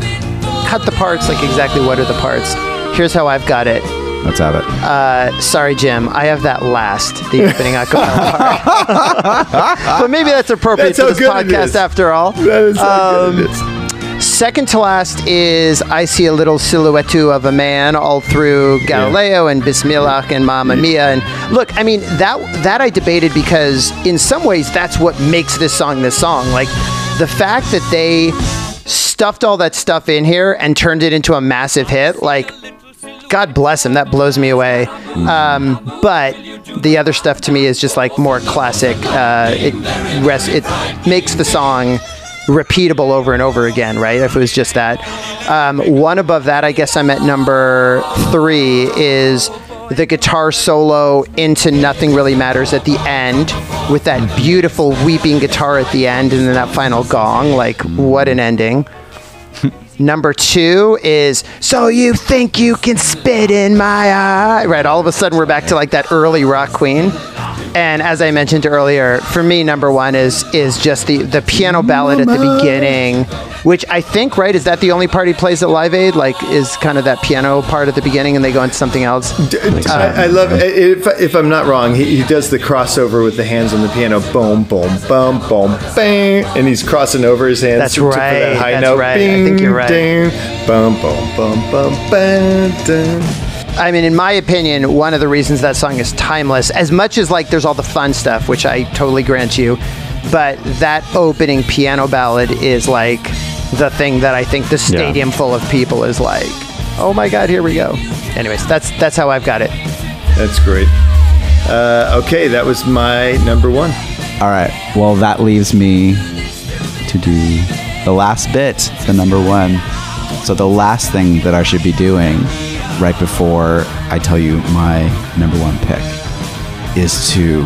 cut the parts? Like exactly what are the parts? Here's how I've got it.
Let's have it.
Uh, sorry, Jim. I have that last, the opening acapella part. but maybe that's appropriate
That's
for this podcast after all.
That is
Um,
good it is.
Second to last is I See a Little Silhouette of a Man all through Galileo and Bismillah and Mamma Mia. And look, I mean, that, that I debated because in some ways that's what makes this song this song. Like the fact that they stuffed all that stuff in here and turned it into a massive hit, like, God bless him. That blows me away. Um, but the other stuff to me is just like more classic. Uh, it it makes the song repeatable over and over again, right? If it was just that. Um, one above that, I guess I'm at number three, is the guitar solo into Nothing Really Matters at the end with that beautiful weeping guitar at the end and then that final gong. Like, what an ending. Number two is So You Think You Can Spit in My Eye. Right, all of a sudden we're back to like that early rock queen. And as I mentioned earlier, for me, number one is is just the, the piano ballad at the beginning, which I think, right, is that the only part he plays at Live Aid? Like, is kind of that piano part at the beginning and they go into something else?
I, I love uh, if, if I'm not wrong, he, he does the crossover with the hands on the piano, boom, boom, boom, boom, bang, and he's crossing over his hands.
That's right,
that high
that's
note.
right. I think you're right.
Ding, boom, boom, boom, boom, bang, ding.
I mean, in my opinion, one of the reasons that song is timeless, as much as like there's all the fun stuff, which I totally grant you, but that opening piano ballad is like the thing that I think the stadium full of people is like, oh my god, here we go. Anyways, that's that's how I've got it.
That's great. Uh, okay, that was my number one.
All right. Well, that leaves me to do the last bit, the number one. So the last thing that I should be doing right before I tell you my number one pick is to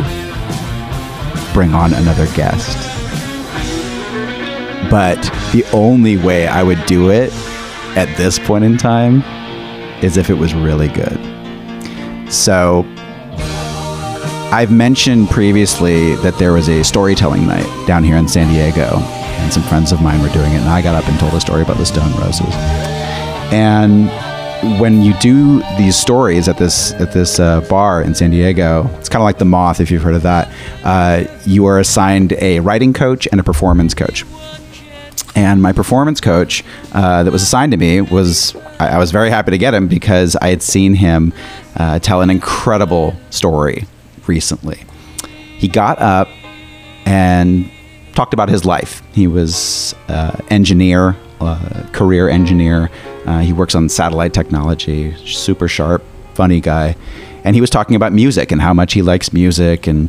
bring on another guest. But the only way I would do it at this point in time is if it was really good. So I've mentioned previously that there was a storytelling night down here in San Diego, and some friends of mine were doing it, and I got up and told a story about the Stone Roses. And when you do these stories at this at this uh, bar in San Diego, it's kind of like the Moth, if you've heard of that. Uh, you are assigned a writing coach and a performance coach. And my performance coach uh, that was assigned to me was, I, I was very happy to get him because I had seen him uh, tell an incredible story recently. He got up and talked about his life. He was uh, engineer, uh, career engineer. Uh, he works on satellite technology. Super sharp, funny guy, and he was talking about music and how much he likes music. And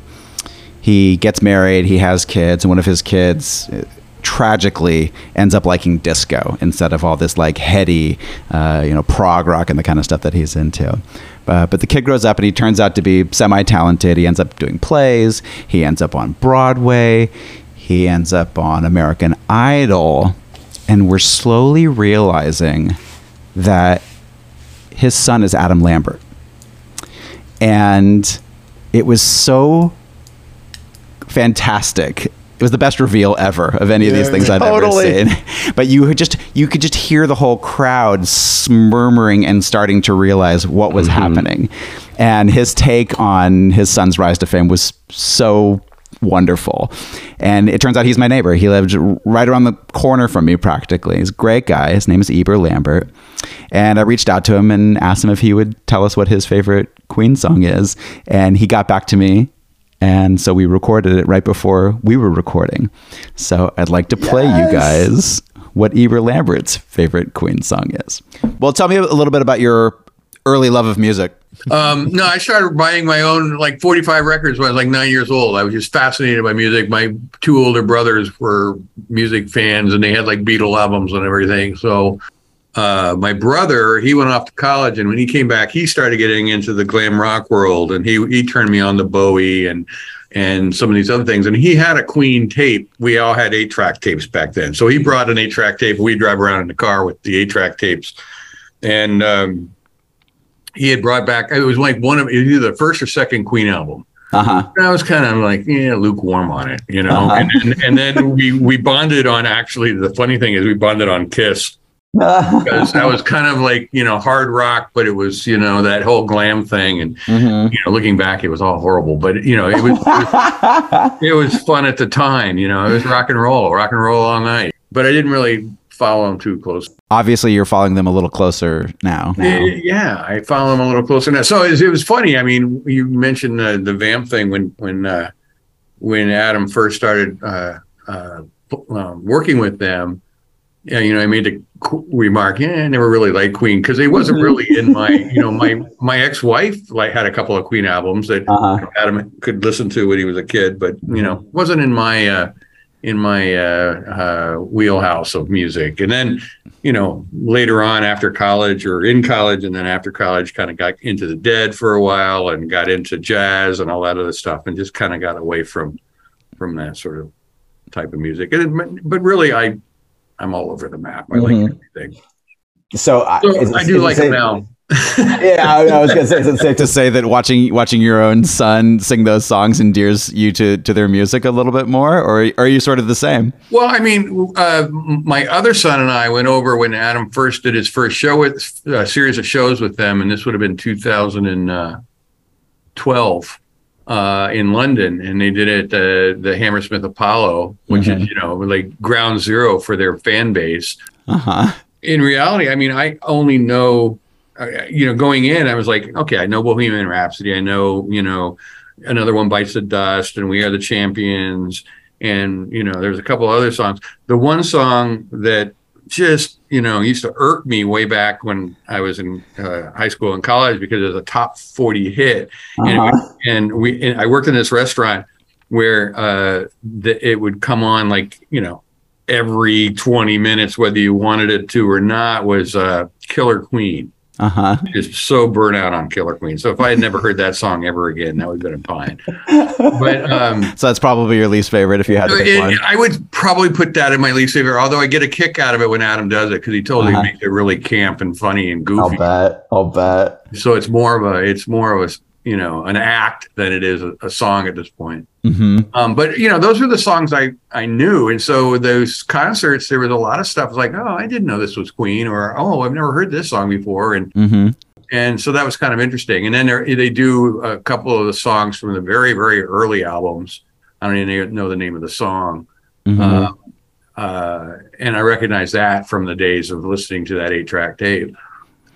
he gets married, he has kids, and one of his kids. uh, Tragically, ends up liking disco instead of all this like heady, uh, you know, prog rock and the kind of stuff that he's into. Uh, but the kid grows up and he turns out to be semi-talented. He ends up doing plays. He ends up on Broadway. He ends up on American Idol, and we're slowly realizing that his son is Adam Lambert. And it was so fantastic. It was the best reveal ever of any of these things I've ever seen. But you just you could just hear the whole crowd murmuring and starting to realize what was mm-hmm. happening. And his take on his son's rise to fame was so wonderful. And it turns out he's my neighbor. He lived right around the corner from me practically. He's a great guy. His name is Eber Lambert. And I reached out to him and asked him if he would tell us what his favorite Queen song is. And he got back to me. And so we recorded it right before we were recording. So I'd like to play you guys what Eber Lambert's favorite Queen song is. Well, tell me a little bit about your early love of music.
Um, no, I started buying my own like 45 records when I was like nine years old. I was just fascinated by music. My two older brothers were music fans and they had like Beatle albums and everything. So uh, my brother, he went off to college and when he came back, he started getting into the glam rock world and he he turned me on to Bowie and and some of these other things. And he had a Queen tape. We all had eight track tapes back then. So he brought an eight track tape. We drive around in the car with the eight track tapes. And um, he had brought back it was like one of either the first or second Queen album.
Uh huh.
And I was kind of like, yeah, lukewarm on it, you know.
Uh-huh.
And, and, and then we we bonded on actually the funny thing is we bonded on Kiss because that was kind of like you know hard rock, but it was you know that whole glam thing, and
Mhm.
you know looking back, it was all horrible, but you know it was it was, it was fun at the time, you know. It was rock and roll, rock and roll all night, but I didn't really follow them too close.
Obviously, you're following them a little closer now.
Yeah, yeah, I follow them a little closer now. So it was, it was funny. I mean, you mentioned the the vamp thing when when uh, when Adam first started uh, uh, um, working with them. Yeah, you know, I made the remark, yeah, I never really liked Queen because it wasn't really in my, you know, my my ex wife like had a couple of Queen albums that
Uh-huh.
Adam could listen to when he was a kid, but you know, wasn't in my uh, in my uh, uh, wheelhouse of music. And then, you know, later on after college or in college, and then after college, kind of got into the Dead for a while and got into jazz and all that other stuff, and just kind of got away from from that sort of type of music. And but really, I I'm all over the map. I like everything.
So, I,
So
is
I do like them now.
Yeah, I, I was gonna say, is it safe
to say that watching watching your own son sing those songs endears you to to their music a little bit more, or are you sort of the same?
Well, I mean, uh, my other son and I went over when Adam first did his first show with a series of shows with them, and this would have been 2012 uh, in London, and they did it uh, the Hammersmith Apollo, which is you know like ground zero for their fan base.
Uh huh.
In reality, I mean, I only know, uh, you know, going in, I was like, okay, I know Bohemian Rhapsody, I know, you know, another one bites the dust, and we are the champions, and you know, there's a couple other songs. The one song that just you know used to irk me way back when I was in uh, high school and college because it was a top 40 hit, and,
Uh-huh.
and we and I worked in this restaurant where uh, the, it would come on like you know every 20 minutes whether you wanted it to or not was uh, Killer Queen.
Uh huh.
Just so burnt out on Killer Queen. So if I had never heard that song ever again, that would have been fine. But um,
So that's probably your least favorite if you had to pick
it-
one.
I would probably put that in my least favorite. Although I get a kick out of it when Adam does it because he totally
Uh-huh.
makes it really camp and funny and goofy.
I'll
goofy.
bet. I'll bet.
So it's more of a it's more of a you know an act than it is a, a song at this point.
Hmm
Um, but you know, those were the songs I I knew, and so those concerts, there was a lot of stuff. Like, oh, I didn't know this was Queen, or oh, I've never heard this song before, and
hmm
and so that was kind of interesting. And then they do a couple of the songs from the very very early albums. I don't even know the name of the song,
hmm
uh, uh, and I recognize that from the days of listening to that eight track tape.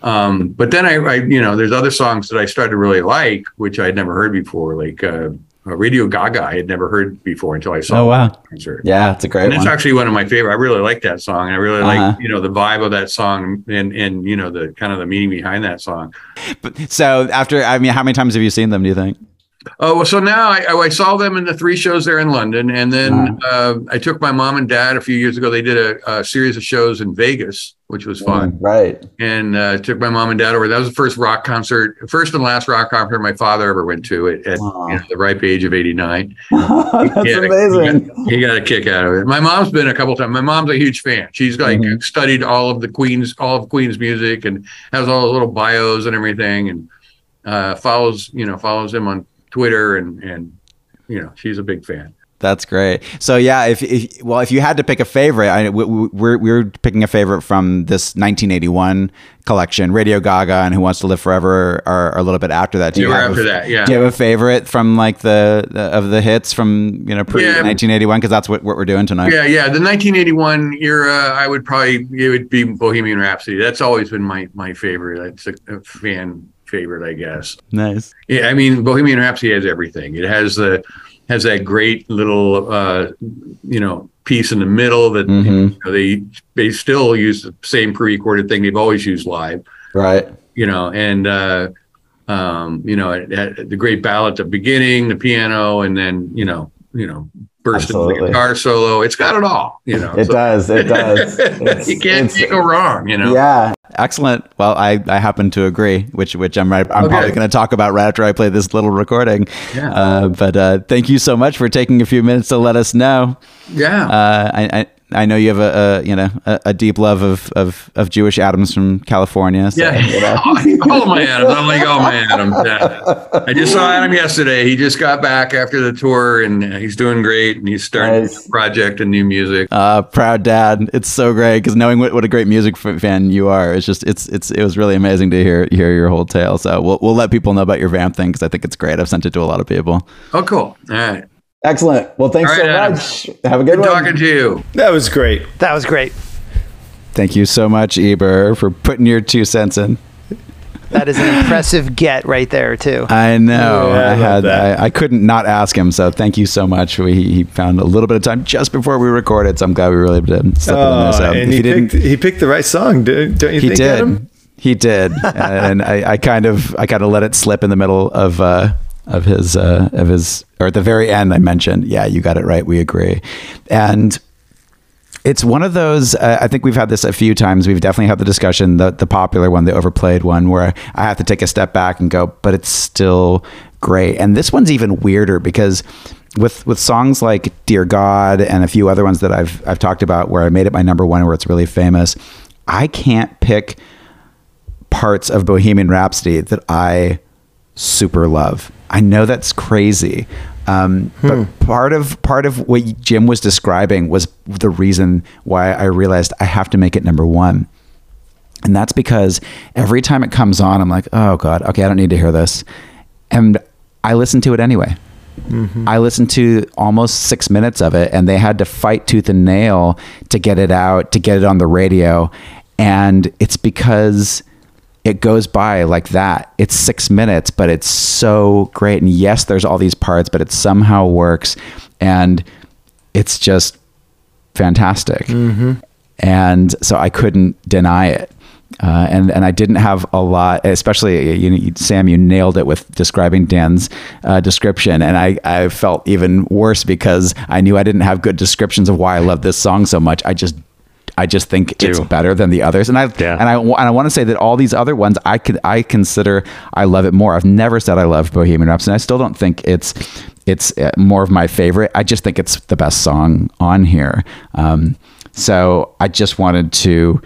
Um, but then I, I, you know, there's other songs that I started to really like, which I'd never heard before, like uh, uh, Radio Gaga. I had never heard before until I saw
Oh, wow.
the concert.
Yeah, it's a great
and
one.
actually one of my favorite. I really like that song. and I really
Uh-huh.
like you know the vibe of that song and and you know the kind of the meaning behind that song.
But So after, I mean, how many times have you seen them? Do you think?
Oh well, so now I, I saw them in the three shows there in London, and then uh, I took my mom and dad a few years ago. They did a, a series of shows in Vegas, which was fun,
Right.
and uh, took my mom and dad over. That was the first rock concert, first and last rock concert my father ever went to at, at
Wow.
you know, the ripe age of eighty nine.
That's amazing.
He got a kick out of it. My mom's been a couple times. My mom's a huge fan. She's like
Mhm.
studied all of the Queen's, all of Queen's music, and has all those little bios and everything, and uh, follows, you know, follows him on Twitter, and and you know, she's a big fan.
That's great. So yeah, if, if well, if you had to pick a favorite, I, we, we- we're we're picking a favorite from this 1981 collection. Radio Gaga and Who Wants to Live Forever are, are a little bit after that. Do you
were
have
after
a,
that, yeah.
Do you have a favorite from like the, the of the hits from you know pre
Yeah.
1981? Because that's what, what we're doing tonight.
Yeah, yeah. The 1981 era, I would probably it would be Bohemian Rhapsody. That's always been my my favorite. That's a, a fan favorite, I guess.
Nice.
Yeah, I mean, Bohemian Rhapsody has everything. It has the has that great little uh, you know piece in the middle that
Mhm.
you know, they they still use the same pre-recorded thing they've always used live.
Right.
You know, and uh, um, you know it, had the great ballad at the beginning, the piano, and then you know you know burst into the
Absolutely.
guitar solo. It's got it all. You know,
It
so-
does. It does. It's-
you can't
it's-
go wrong. You know.
Yeah.
Excellent. Well, I, I happen to agree, which which I'm right. I'm
Okay.
probably going to talk about right after I play this little recording.
Yeah.
Uh, but uh, thank you so much for taking a few minutes to let us know.
Yeah.
Uh, I, I I know you have a, a you know a, a deep love of, of, of Jewish Adams from California. So,
Yeah,
you know.
all my Adams. I don't like all my Adams. Yeah. I just saw Adam yesterday. He just got back after the tour, and he's doing great. And he's starting
Nice.
a project and new music.
Uh, proud dad. It's so great because knowing what, what a great music fan you are, it's just it's it's it was really amazing to hear hear your whole tale. So we'll we'll let people know about your vamp thing because I think it's great. I've sent it to a lot of people.
Oh, cool. All right.
Excellent. Well, thanks
All right,
so
Adam.
much. Have a good
Good
one.
talking to you.
That was great.
That was great.
Thank you so much, Eber, for putting your two cents in.
That is an impressive get right there too.
I know.
Yeah, I
I, had.
that.
I, I couldn't not ask him. So thank you so much. We, he found a little bit of time just before we recorded. So I'm glad we really did. to slip it in there.
Oh,
So
and
if
he
you didn't,
picked, he picked the right song, don't don't you
he
think,
did.
Adam?
He did, and I, I kind of, I kind of let it slip in the middle of, uh, of his, uh, of his, or at the very end. I mentioned, yeah, you got it right. We agree, and it's one of those. Uh, I think we've had this a few times. We've definitely had the discussion, the the popular one, the overplayed one, where I have to take a step back and go, but it's still great. And this one's even weirder because with with songs like "Dear God" and a few other ones that I've I've talked about, where I made it my number one, where it's really famous. I can't pick parts of Bohemian Rhapsody that I super love. I know that's crazy. Um, but part of part of what Jim was describing was the reason why I realized I have to make it number one. And that's because every time it comes on, I'm like, oh God, okay, I don't need to hear this. And I listen to it anyway. I listened to almost six minutes of it, and they had to fight tooth and nail to get it out, to get it on the radio. And it's because it goes by like that. It's six minutes, but it's so great. And yes, there's all these parts, but it somehow works. And it's just fantastic. And so I couldn't deny it. Uh, and and I didn't have a lot, especially you, you, Sam. You nailed it with describing Dan's uh, description, and I, I felt even worse because I knew I didn't have good descriptions of why I love this song so much. I just I just think it's better than the others, and I
Yeah.
and I and I want to say that all these other ones I could I consider I love it more. I've never said I love Bohemian Rhapsody. I still don't think it's it's uh, more of my favorite. I just think it's the best song on here. Um, so I just wanted to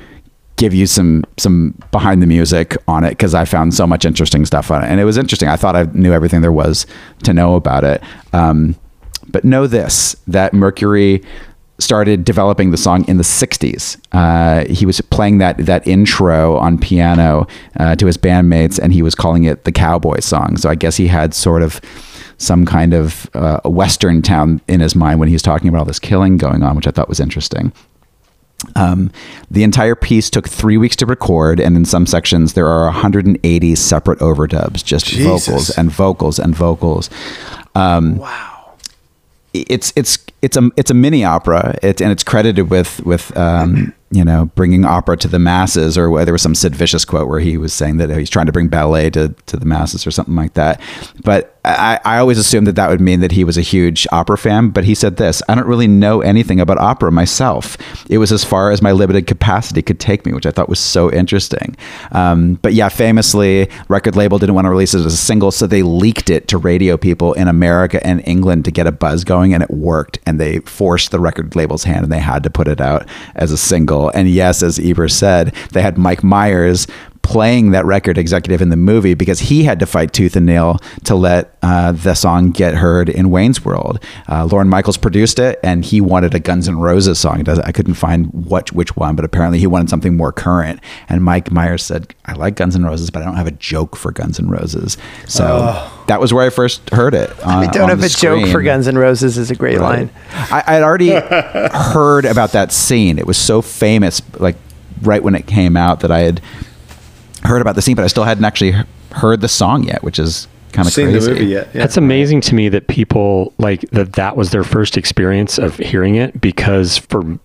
give you some some behind the music on it because I found so much interesting stuff on it, and it was interesting. I thought I knew everything there was to know about it. Um, but know this: that Mercury started developing the song in the 60s. Uh, he was playing that that intro on piano uh, to his bandmates, and he was calling it the cowboy song. So I guess he had sort of some kind of uh, western town in his mind when he was talking about all this killing going on, which I thought was interesting. Um, the entire piece took three weeks to record, and in some sections there are 180 separate overdubs, just
Jesus.
vocals and vocals and vocals. Um,
Wow.
It's it's it's a it's a mini opera, and it's credited with with um, you know bringing opera to the masses, or where there was some Sid Vicious quote where he was saying that he's trying to bring ballet to to the masses or something like that. But I, I always assumed that that would mean that he was a huge opera fan. But he said this: I don't really know anything about opera myself. It was as far as my limited capacity could take me, which I thought was so interesting. Um, but yeah, famously, record label didn't want to release it as a single, so they leaked it to radio people in America and England to get a buzz going, and it worked. And they forced the record label's hand, and they had to put it out as a single. And yes, as Eber said, they had Mike Myers playing that record executive in the movie because he had to fight tooth and nail to let uh, the song get heard in Wayne's World. Uh, Lorne Michaels produced it, and he wanted a Guns N' Roses song. I couldn't find what which one, but apparently he wanted something more current. And Mike Myers said, "I like Guns N' Roses, but I don't have a joke for Guns N' Roses." So that was where I first heard it. On,
I don't
on
have a joke for. Guns N' Roses is a great line.
I, I'd already heard about that scene. It was so famous, like right when it came out, that I had heard about the scene, but I still hadn't actually heard the song yet, which is kind of crazy.
the movie yet? Yeah.
That's amazing to me that people like that that was their first experience of hearing it because for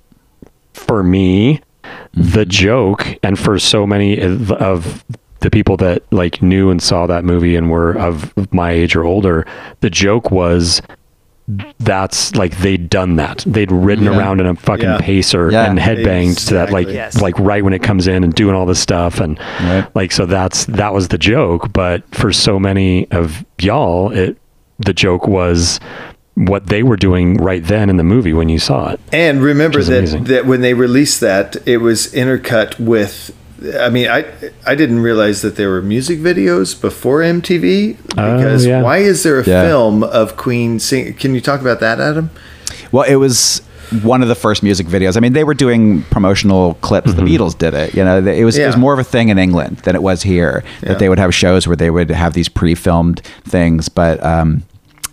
for me mm-hmm. the joke and for so many of, of the people that like knew and saw that movie and were of my age or older the joke was that's like they'd done that they'd ridden around in a fucking
Yeah.
pacer
Yeah.
and headbanged to that like
Yes.
like right when it comes in and doing all this stuff and
Right.
like so that's that was the joke but for so many of y'all it the joke was what they were doing right then in the movie when you saw it
And remember that,
amazing.
that when they released that, it was intercut with. I mean, I I didn't realize that there were music videos before MTV
Oh,
because
yeah.
why is there a
Yeah.
film of Queen sing? Can you talk about that, Adam?
Well, it was one of the first music videos. I mean, they were doing promotional clips. The Beatles did it. You know, it was it was more of a thing in England than it was here.
Yeah.
That they would have shows where they would have these pre-filmed things, but. Um,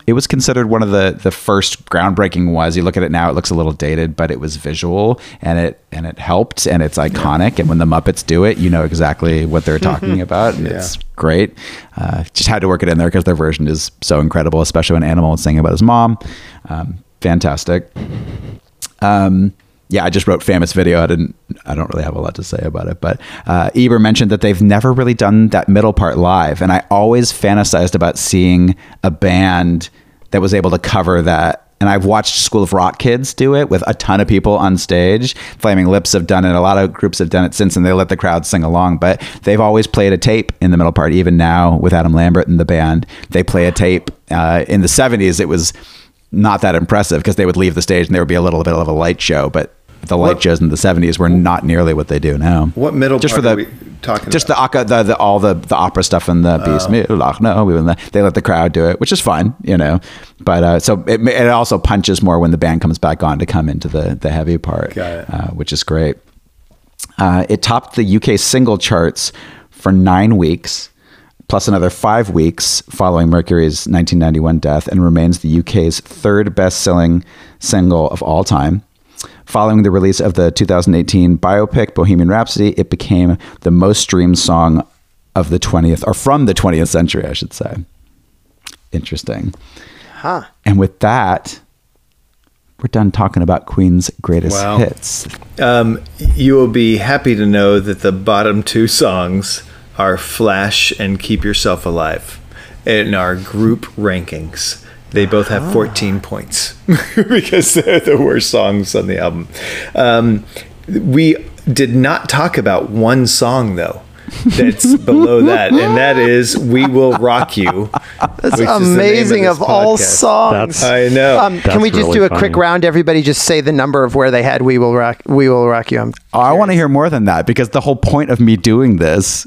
it was considered one of the, the first groundbreaking was. You look at it now it looks a little dated but it was visual and it and it helped and it's iconic. And when the muppets do it you know exactly what they're talking about and it's great. Uh, just had to work it in there because their version is so incredible especially when animal was singing about his mom. Um, fantastic. Um, yeah, I just wrote famous video. I didn't. I don't really have a lot to say about it. But uh, Eber mentioned that they've never really done that middle part live, and I always fantasized about seeing a band that was able to cover that. And I've watched School of Rock Kids do it with a ton of people on stage. Flaming Lips have done it. A lot of groups have done it since, and they let the crowd sing along. But they've always played a tape in the middle part. Even now with Adam Lambert and the band, they play a tape. Uh, in the '70s, it was not that impressive because they would leave the stage and there would be a little bit of a light show, but the light
What-
shows in the 70s were not nearly what they do now.
What middle
just
part
for
are
the
we talking
just
about?
the, the the all the the opera stuff and the beast no we they let the crowd do it which is fine you know but uh, so it, it also punches more when the band comes back on to come into the the heavy part
Got it.
Uh, which is great uh, it topped the UK single charts for nine weeks, plus another five weeks following Mercury's 1991 death, and remains the UK's third best selling single of all time. Following the release of the 2018 biopic Bohemian Rhapsody, it became the most streamed song of the 20th, or from the 20th century, I should say. Interesting.
Huh.
And with that, we're done talking about Queen's greatest
Wow.
hits.
Um, you will be happy to know that the bottom two songs are Flash and Keep Yourself Alive in our group rankings. They both have 14 points because they're the worst songs on the album. Um, we did not talk about one song, though. That's below that, and that is "We Will Rock You."
That's
which is the name
amazing
this
of, all songs.
That's-
I know.
um, can we just
really
do a
funny.
quick round? Everybody, just say the number of where they had "We Will Rock." We will rock you. I'm
Oh, I want to hear more than that because the whole point of me doing this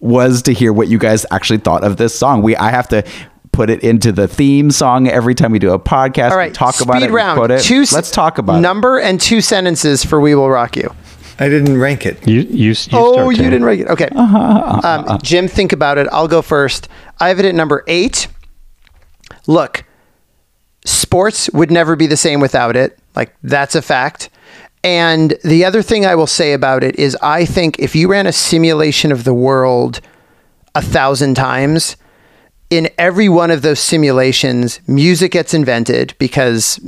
was to hear what you guys actually thought of this song. We I have to put it into the theme song every time we do a podcast.
all
we
right.
talk
speed
about it.
round.
It.
Two, s-
Let's talk about
number and two sentences for "We Will Rock You."
I didn't rank it.
you you, you
oh,
start,
you didn't rank it. Okay. Uh-huh, uh-huh, um, uh-huh. Jim, think about it. I'll go first. I have it at number eight. Look, sports would never be the same without it. Like, that's a fact. And the other thing I will say about it is I think if you ran a simulation of the world a thousand times, in every one of those simulations, music gets invented because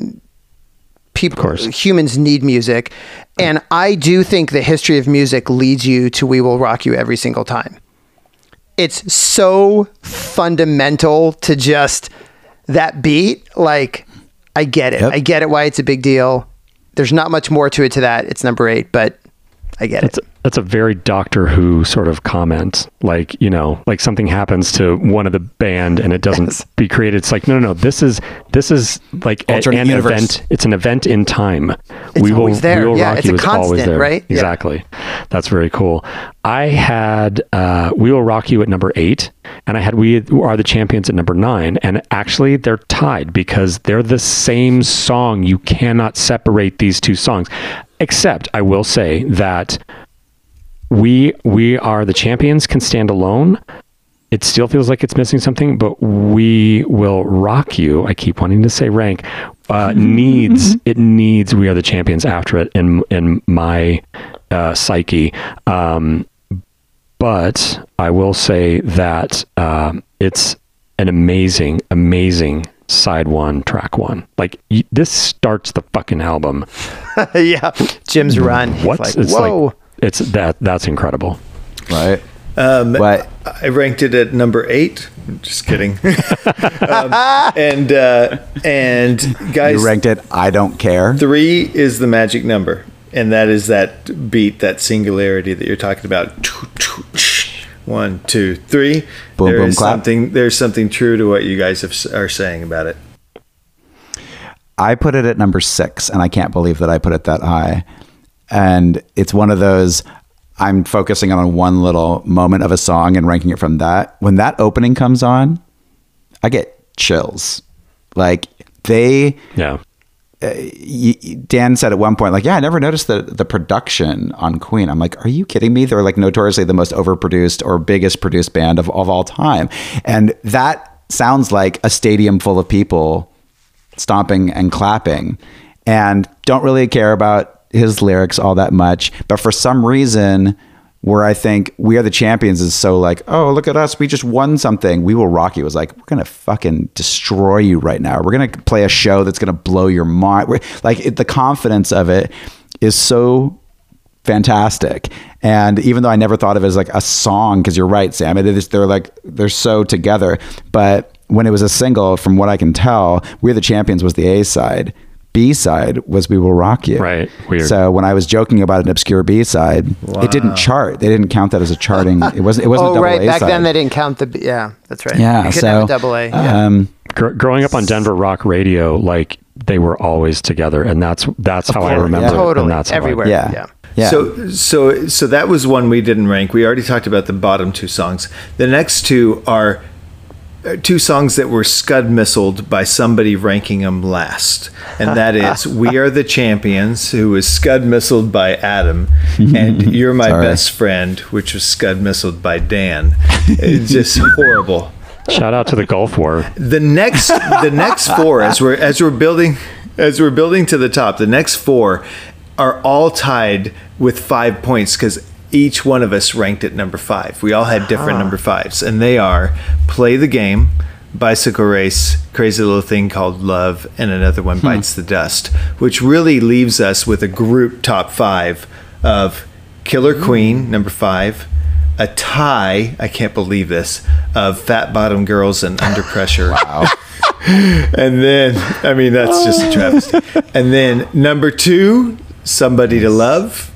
people
course.
humans need music. And I do think the history of music leads you to We Will Rock You every single time. It's so fundamental to just that beat. Like, I get it.
Yep.
I get it why it's a big deal. There's not much more to it to that. It's number eight, but I get
That's
it.
that's a very Doctor Who sort of comment. Like you know, like something happens to one of the band and it doesn't
Yes.
be created. It's like no, no, no. This is this is like a- an
universe.
event. It's an event in time.
It's always there.
We will
Yeah,
rock
it's
you
a
is always
constant,
there.
right? Yeah.
Exactly. That's very cool. I had uh, We Will Rock You at number eight, and I had We Are the Champions at number nine. And actually, they're tied because they're the same song. You cannot separate these two songs. Except, I will say that we we are the champions can stand alone. It still feels like it's missing something but we will rock you. I keep wanting to say rank uh, needs it needs we are the champions after it in in my uh, psyche. Um, but i will say that um, it's an amazing amazing side one track one like y- this starts the fucking album
yeah. Jim's run. He's
what
Like,
it's
Whoa.
like it's that that's incredible
right?
Um,
But
I ranked it at number eight. Just kidding. um, and uh, and guys,
you ranked it. I don't care.
three is the magic number, and that is that beat, that singularity that you're talking about. One, two, three.
Boom,
There
boom,
is
clap.
something. There's something true to what you guys have, are saying about it.
I put it at number six, and I can't believe that I put it that high. And it's one of those I'm focusing on one little moment of a song and ranking it from that. When that opening comes on, I get chills. Like they,
yeah
y- y- Uh, Dan said at one point, like, yeah, I never noticed the the production on Queen. I'm like, are you kidding me? They're like notoriously the most overproduced or biggest produced band of, of all time, and that sounds like a stadium full of people stomping and clapping, and don't really care about his lyrics all that much. But for some reason. Where I think we are the champions is so like, oh, look at us. We just won something. We will rock you. It was like, we're going to fucking destroy you right now. We're going to play a show that's going to blow your mind. We're, like it, the confidence of it is so fantastic. And even though I never thought of it as like a song, because you're right, Sam, it is, they're like, they're so together. But when it was a single, from what I can tell, We're the Champions was the A side. B side was We Will Rock You.
Right. Weird.
So when I was joking about an obscure B side, it didn't chart. They didn't count that as a charting. It wasn't. It wasn't a
Oh,
double
right.
A
Back
side.
then they didn't count the. B- Yeah, that's right.
yeah.
You
so
have a double A. Yeah.
Um,
Gr- growing up on Denver rock radio, like they were always together, and that's that's how I remember
yeah.
it.
totally.
and that's how I-
Everywhere.
yeah.
Yeah.
Yeah.
So so so that was one we didn't rank. We already talked about the bottom two songs. The next two are Uh, two songs that were scud missiled by somebody ranking them last, and that is "We Are the Champions," who was scud missiled by Adam, and "You're My
Sorry.
Best Friend," which was scud missiled by Dan. It's just horrible.
Shout out to the Gulf War.
The next the next four as we're as we're building as we're building to the top, the next four are all tied with five points because each one of us ranked at number five. We all had different ah. number fives, and they are play the game, bicycle race, crazy little thing called love, and another one hmm. bites the dust, which really leaves us with a group top five of Killer hmm. Queen number five, a tie. I can't believe this of Fat Bottom Girls and Under Pressure.
wow.
And then, I mean, that's just a travesty. And then number two, Somebody to Love.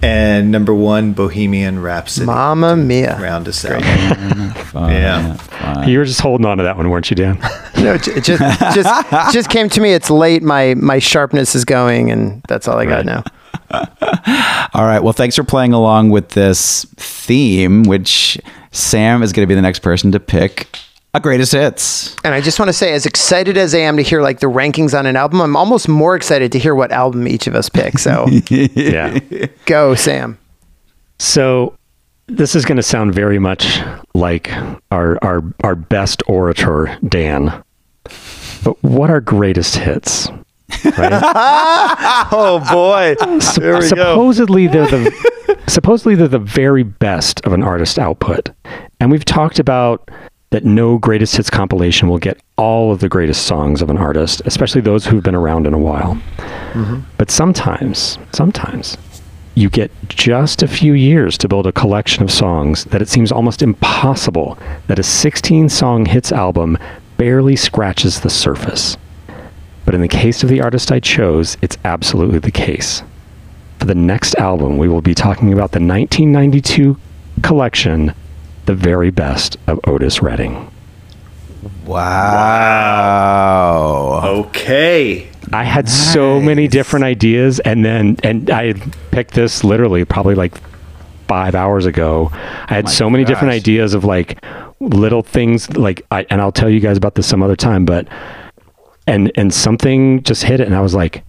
And number one, Bohemian Rhapsody.
Mama mia.
Round us out. yeah.
You were just holding on to that one, weren't you, Dan?
No, it ju- just just just came to me. It's late. My my sharpness is going, and that's all I got now.
All right. Well, thanks for playing along with this theme, which Sam is going to be the next person to pick a greatest hits.
And I just want to say, as excited as I am to hear like the rankings on an album, I'm almost more excited to hear what album each of us pick. So
Yeah.
go, Sam.
So this is going to sound very much like our our our best orator, Dan. But what are greatest hits? Right?
Oh boy,
Sup- supposedly they're the supposedly they're the very best of an artist output, and we've talked about that no greatest hits compilation will get all of the greatest songs of an artist, especially those who've been around in a while. Mm-hmm. But sometimes, sometimes you get just a few years to build a collection of songs that it seems almost impossible that a 16 song hits album barely scratches the surface. But in the case of the artist I chose, it's absolutely the case. For the next album, we will be talking about the 1992 collection, The Very Best of Otis Redding.
Wow.
Okay.
I had so many different ideas, and then and I picked this literally probably like five hours ago. I had
my
so many different ideas of like little things like I and I'll tell you guys about this some other time, but and and something just hit it, and I was like,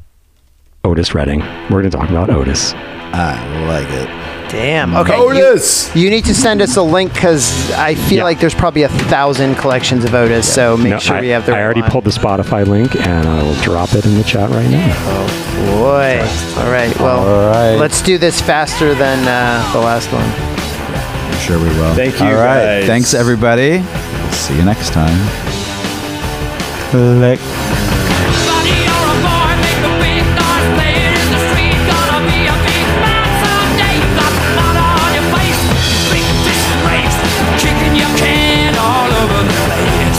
Otis Redding. We're gonna talk about Otis.
I like it.
Damn. Okay.
Otis.
You, you need to send us a link because I feel
Yeah.
like there's probably a thousand collections of Otis. So make
No,
sure
I,
we have the.
I
right
already
one.
pulled the Spotify link, and I will drop it in the chat right now.
Oh boy. All right. Well,
All right.
let's do this faster than uh, the last one.
I'm sure we will.
Thank you,
All right.
guys.
Thanks, everybody. See you next time. Click.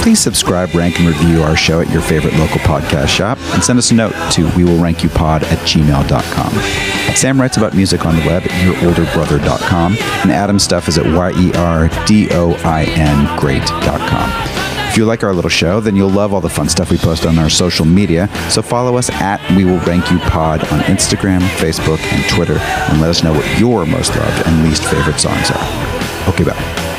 Please subscribe, rank, and review our show at your favorite local podcast shop and send us a note to we will rank you pod at gmail.com. Sam writes about music on the web at yourolderbrother.com and Adam's stuff is at y-e-r-d-o-i-n great.com. If you like our little show, then you'll love all the fun stuff we post on our social media. So follow us at We Will Rank You Pod on Instagram, Facebook, and Twitter, and let us know what your most loved and least favorite songs are. Okay, bye.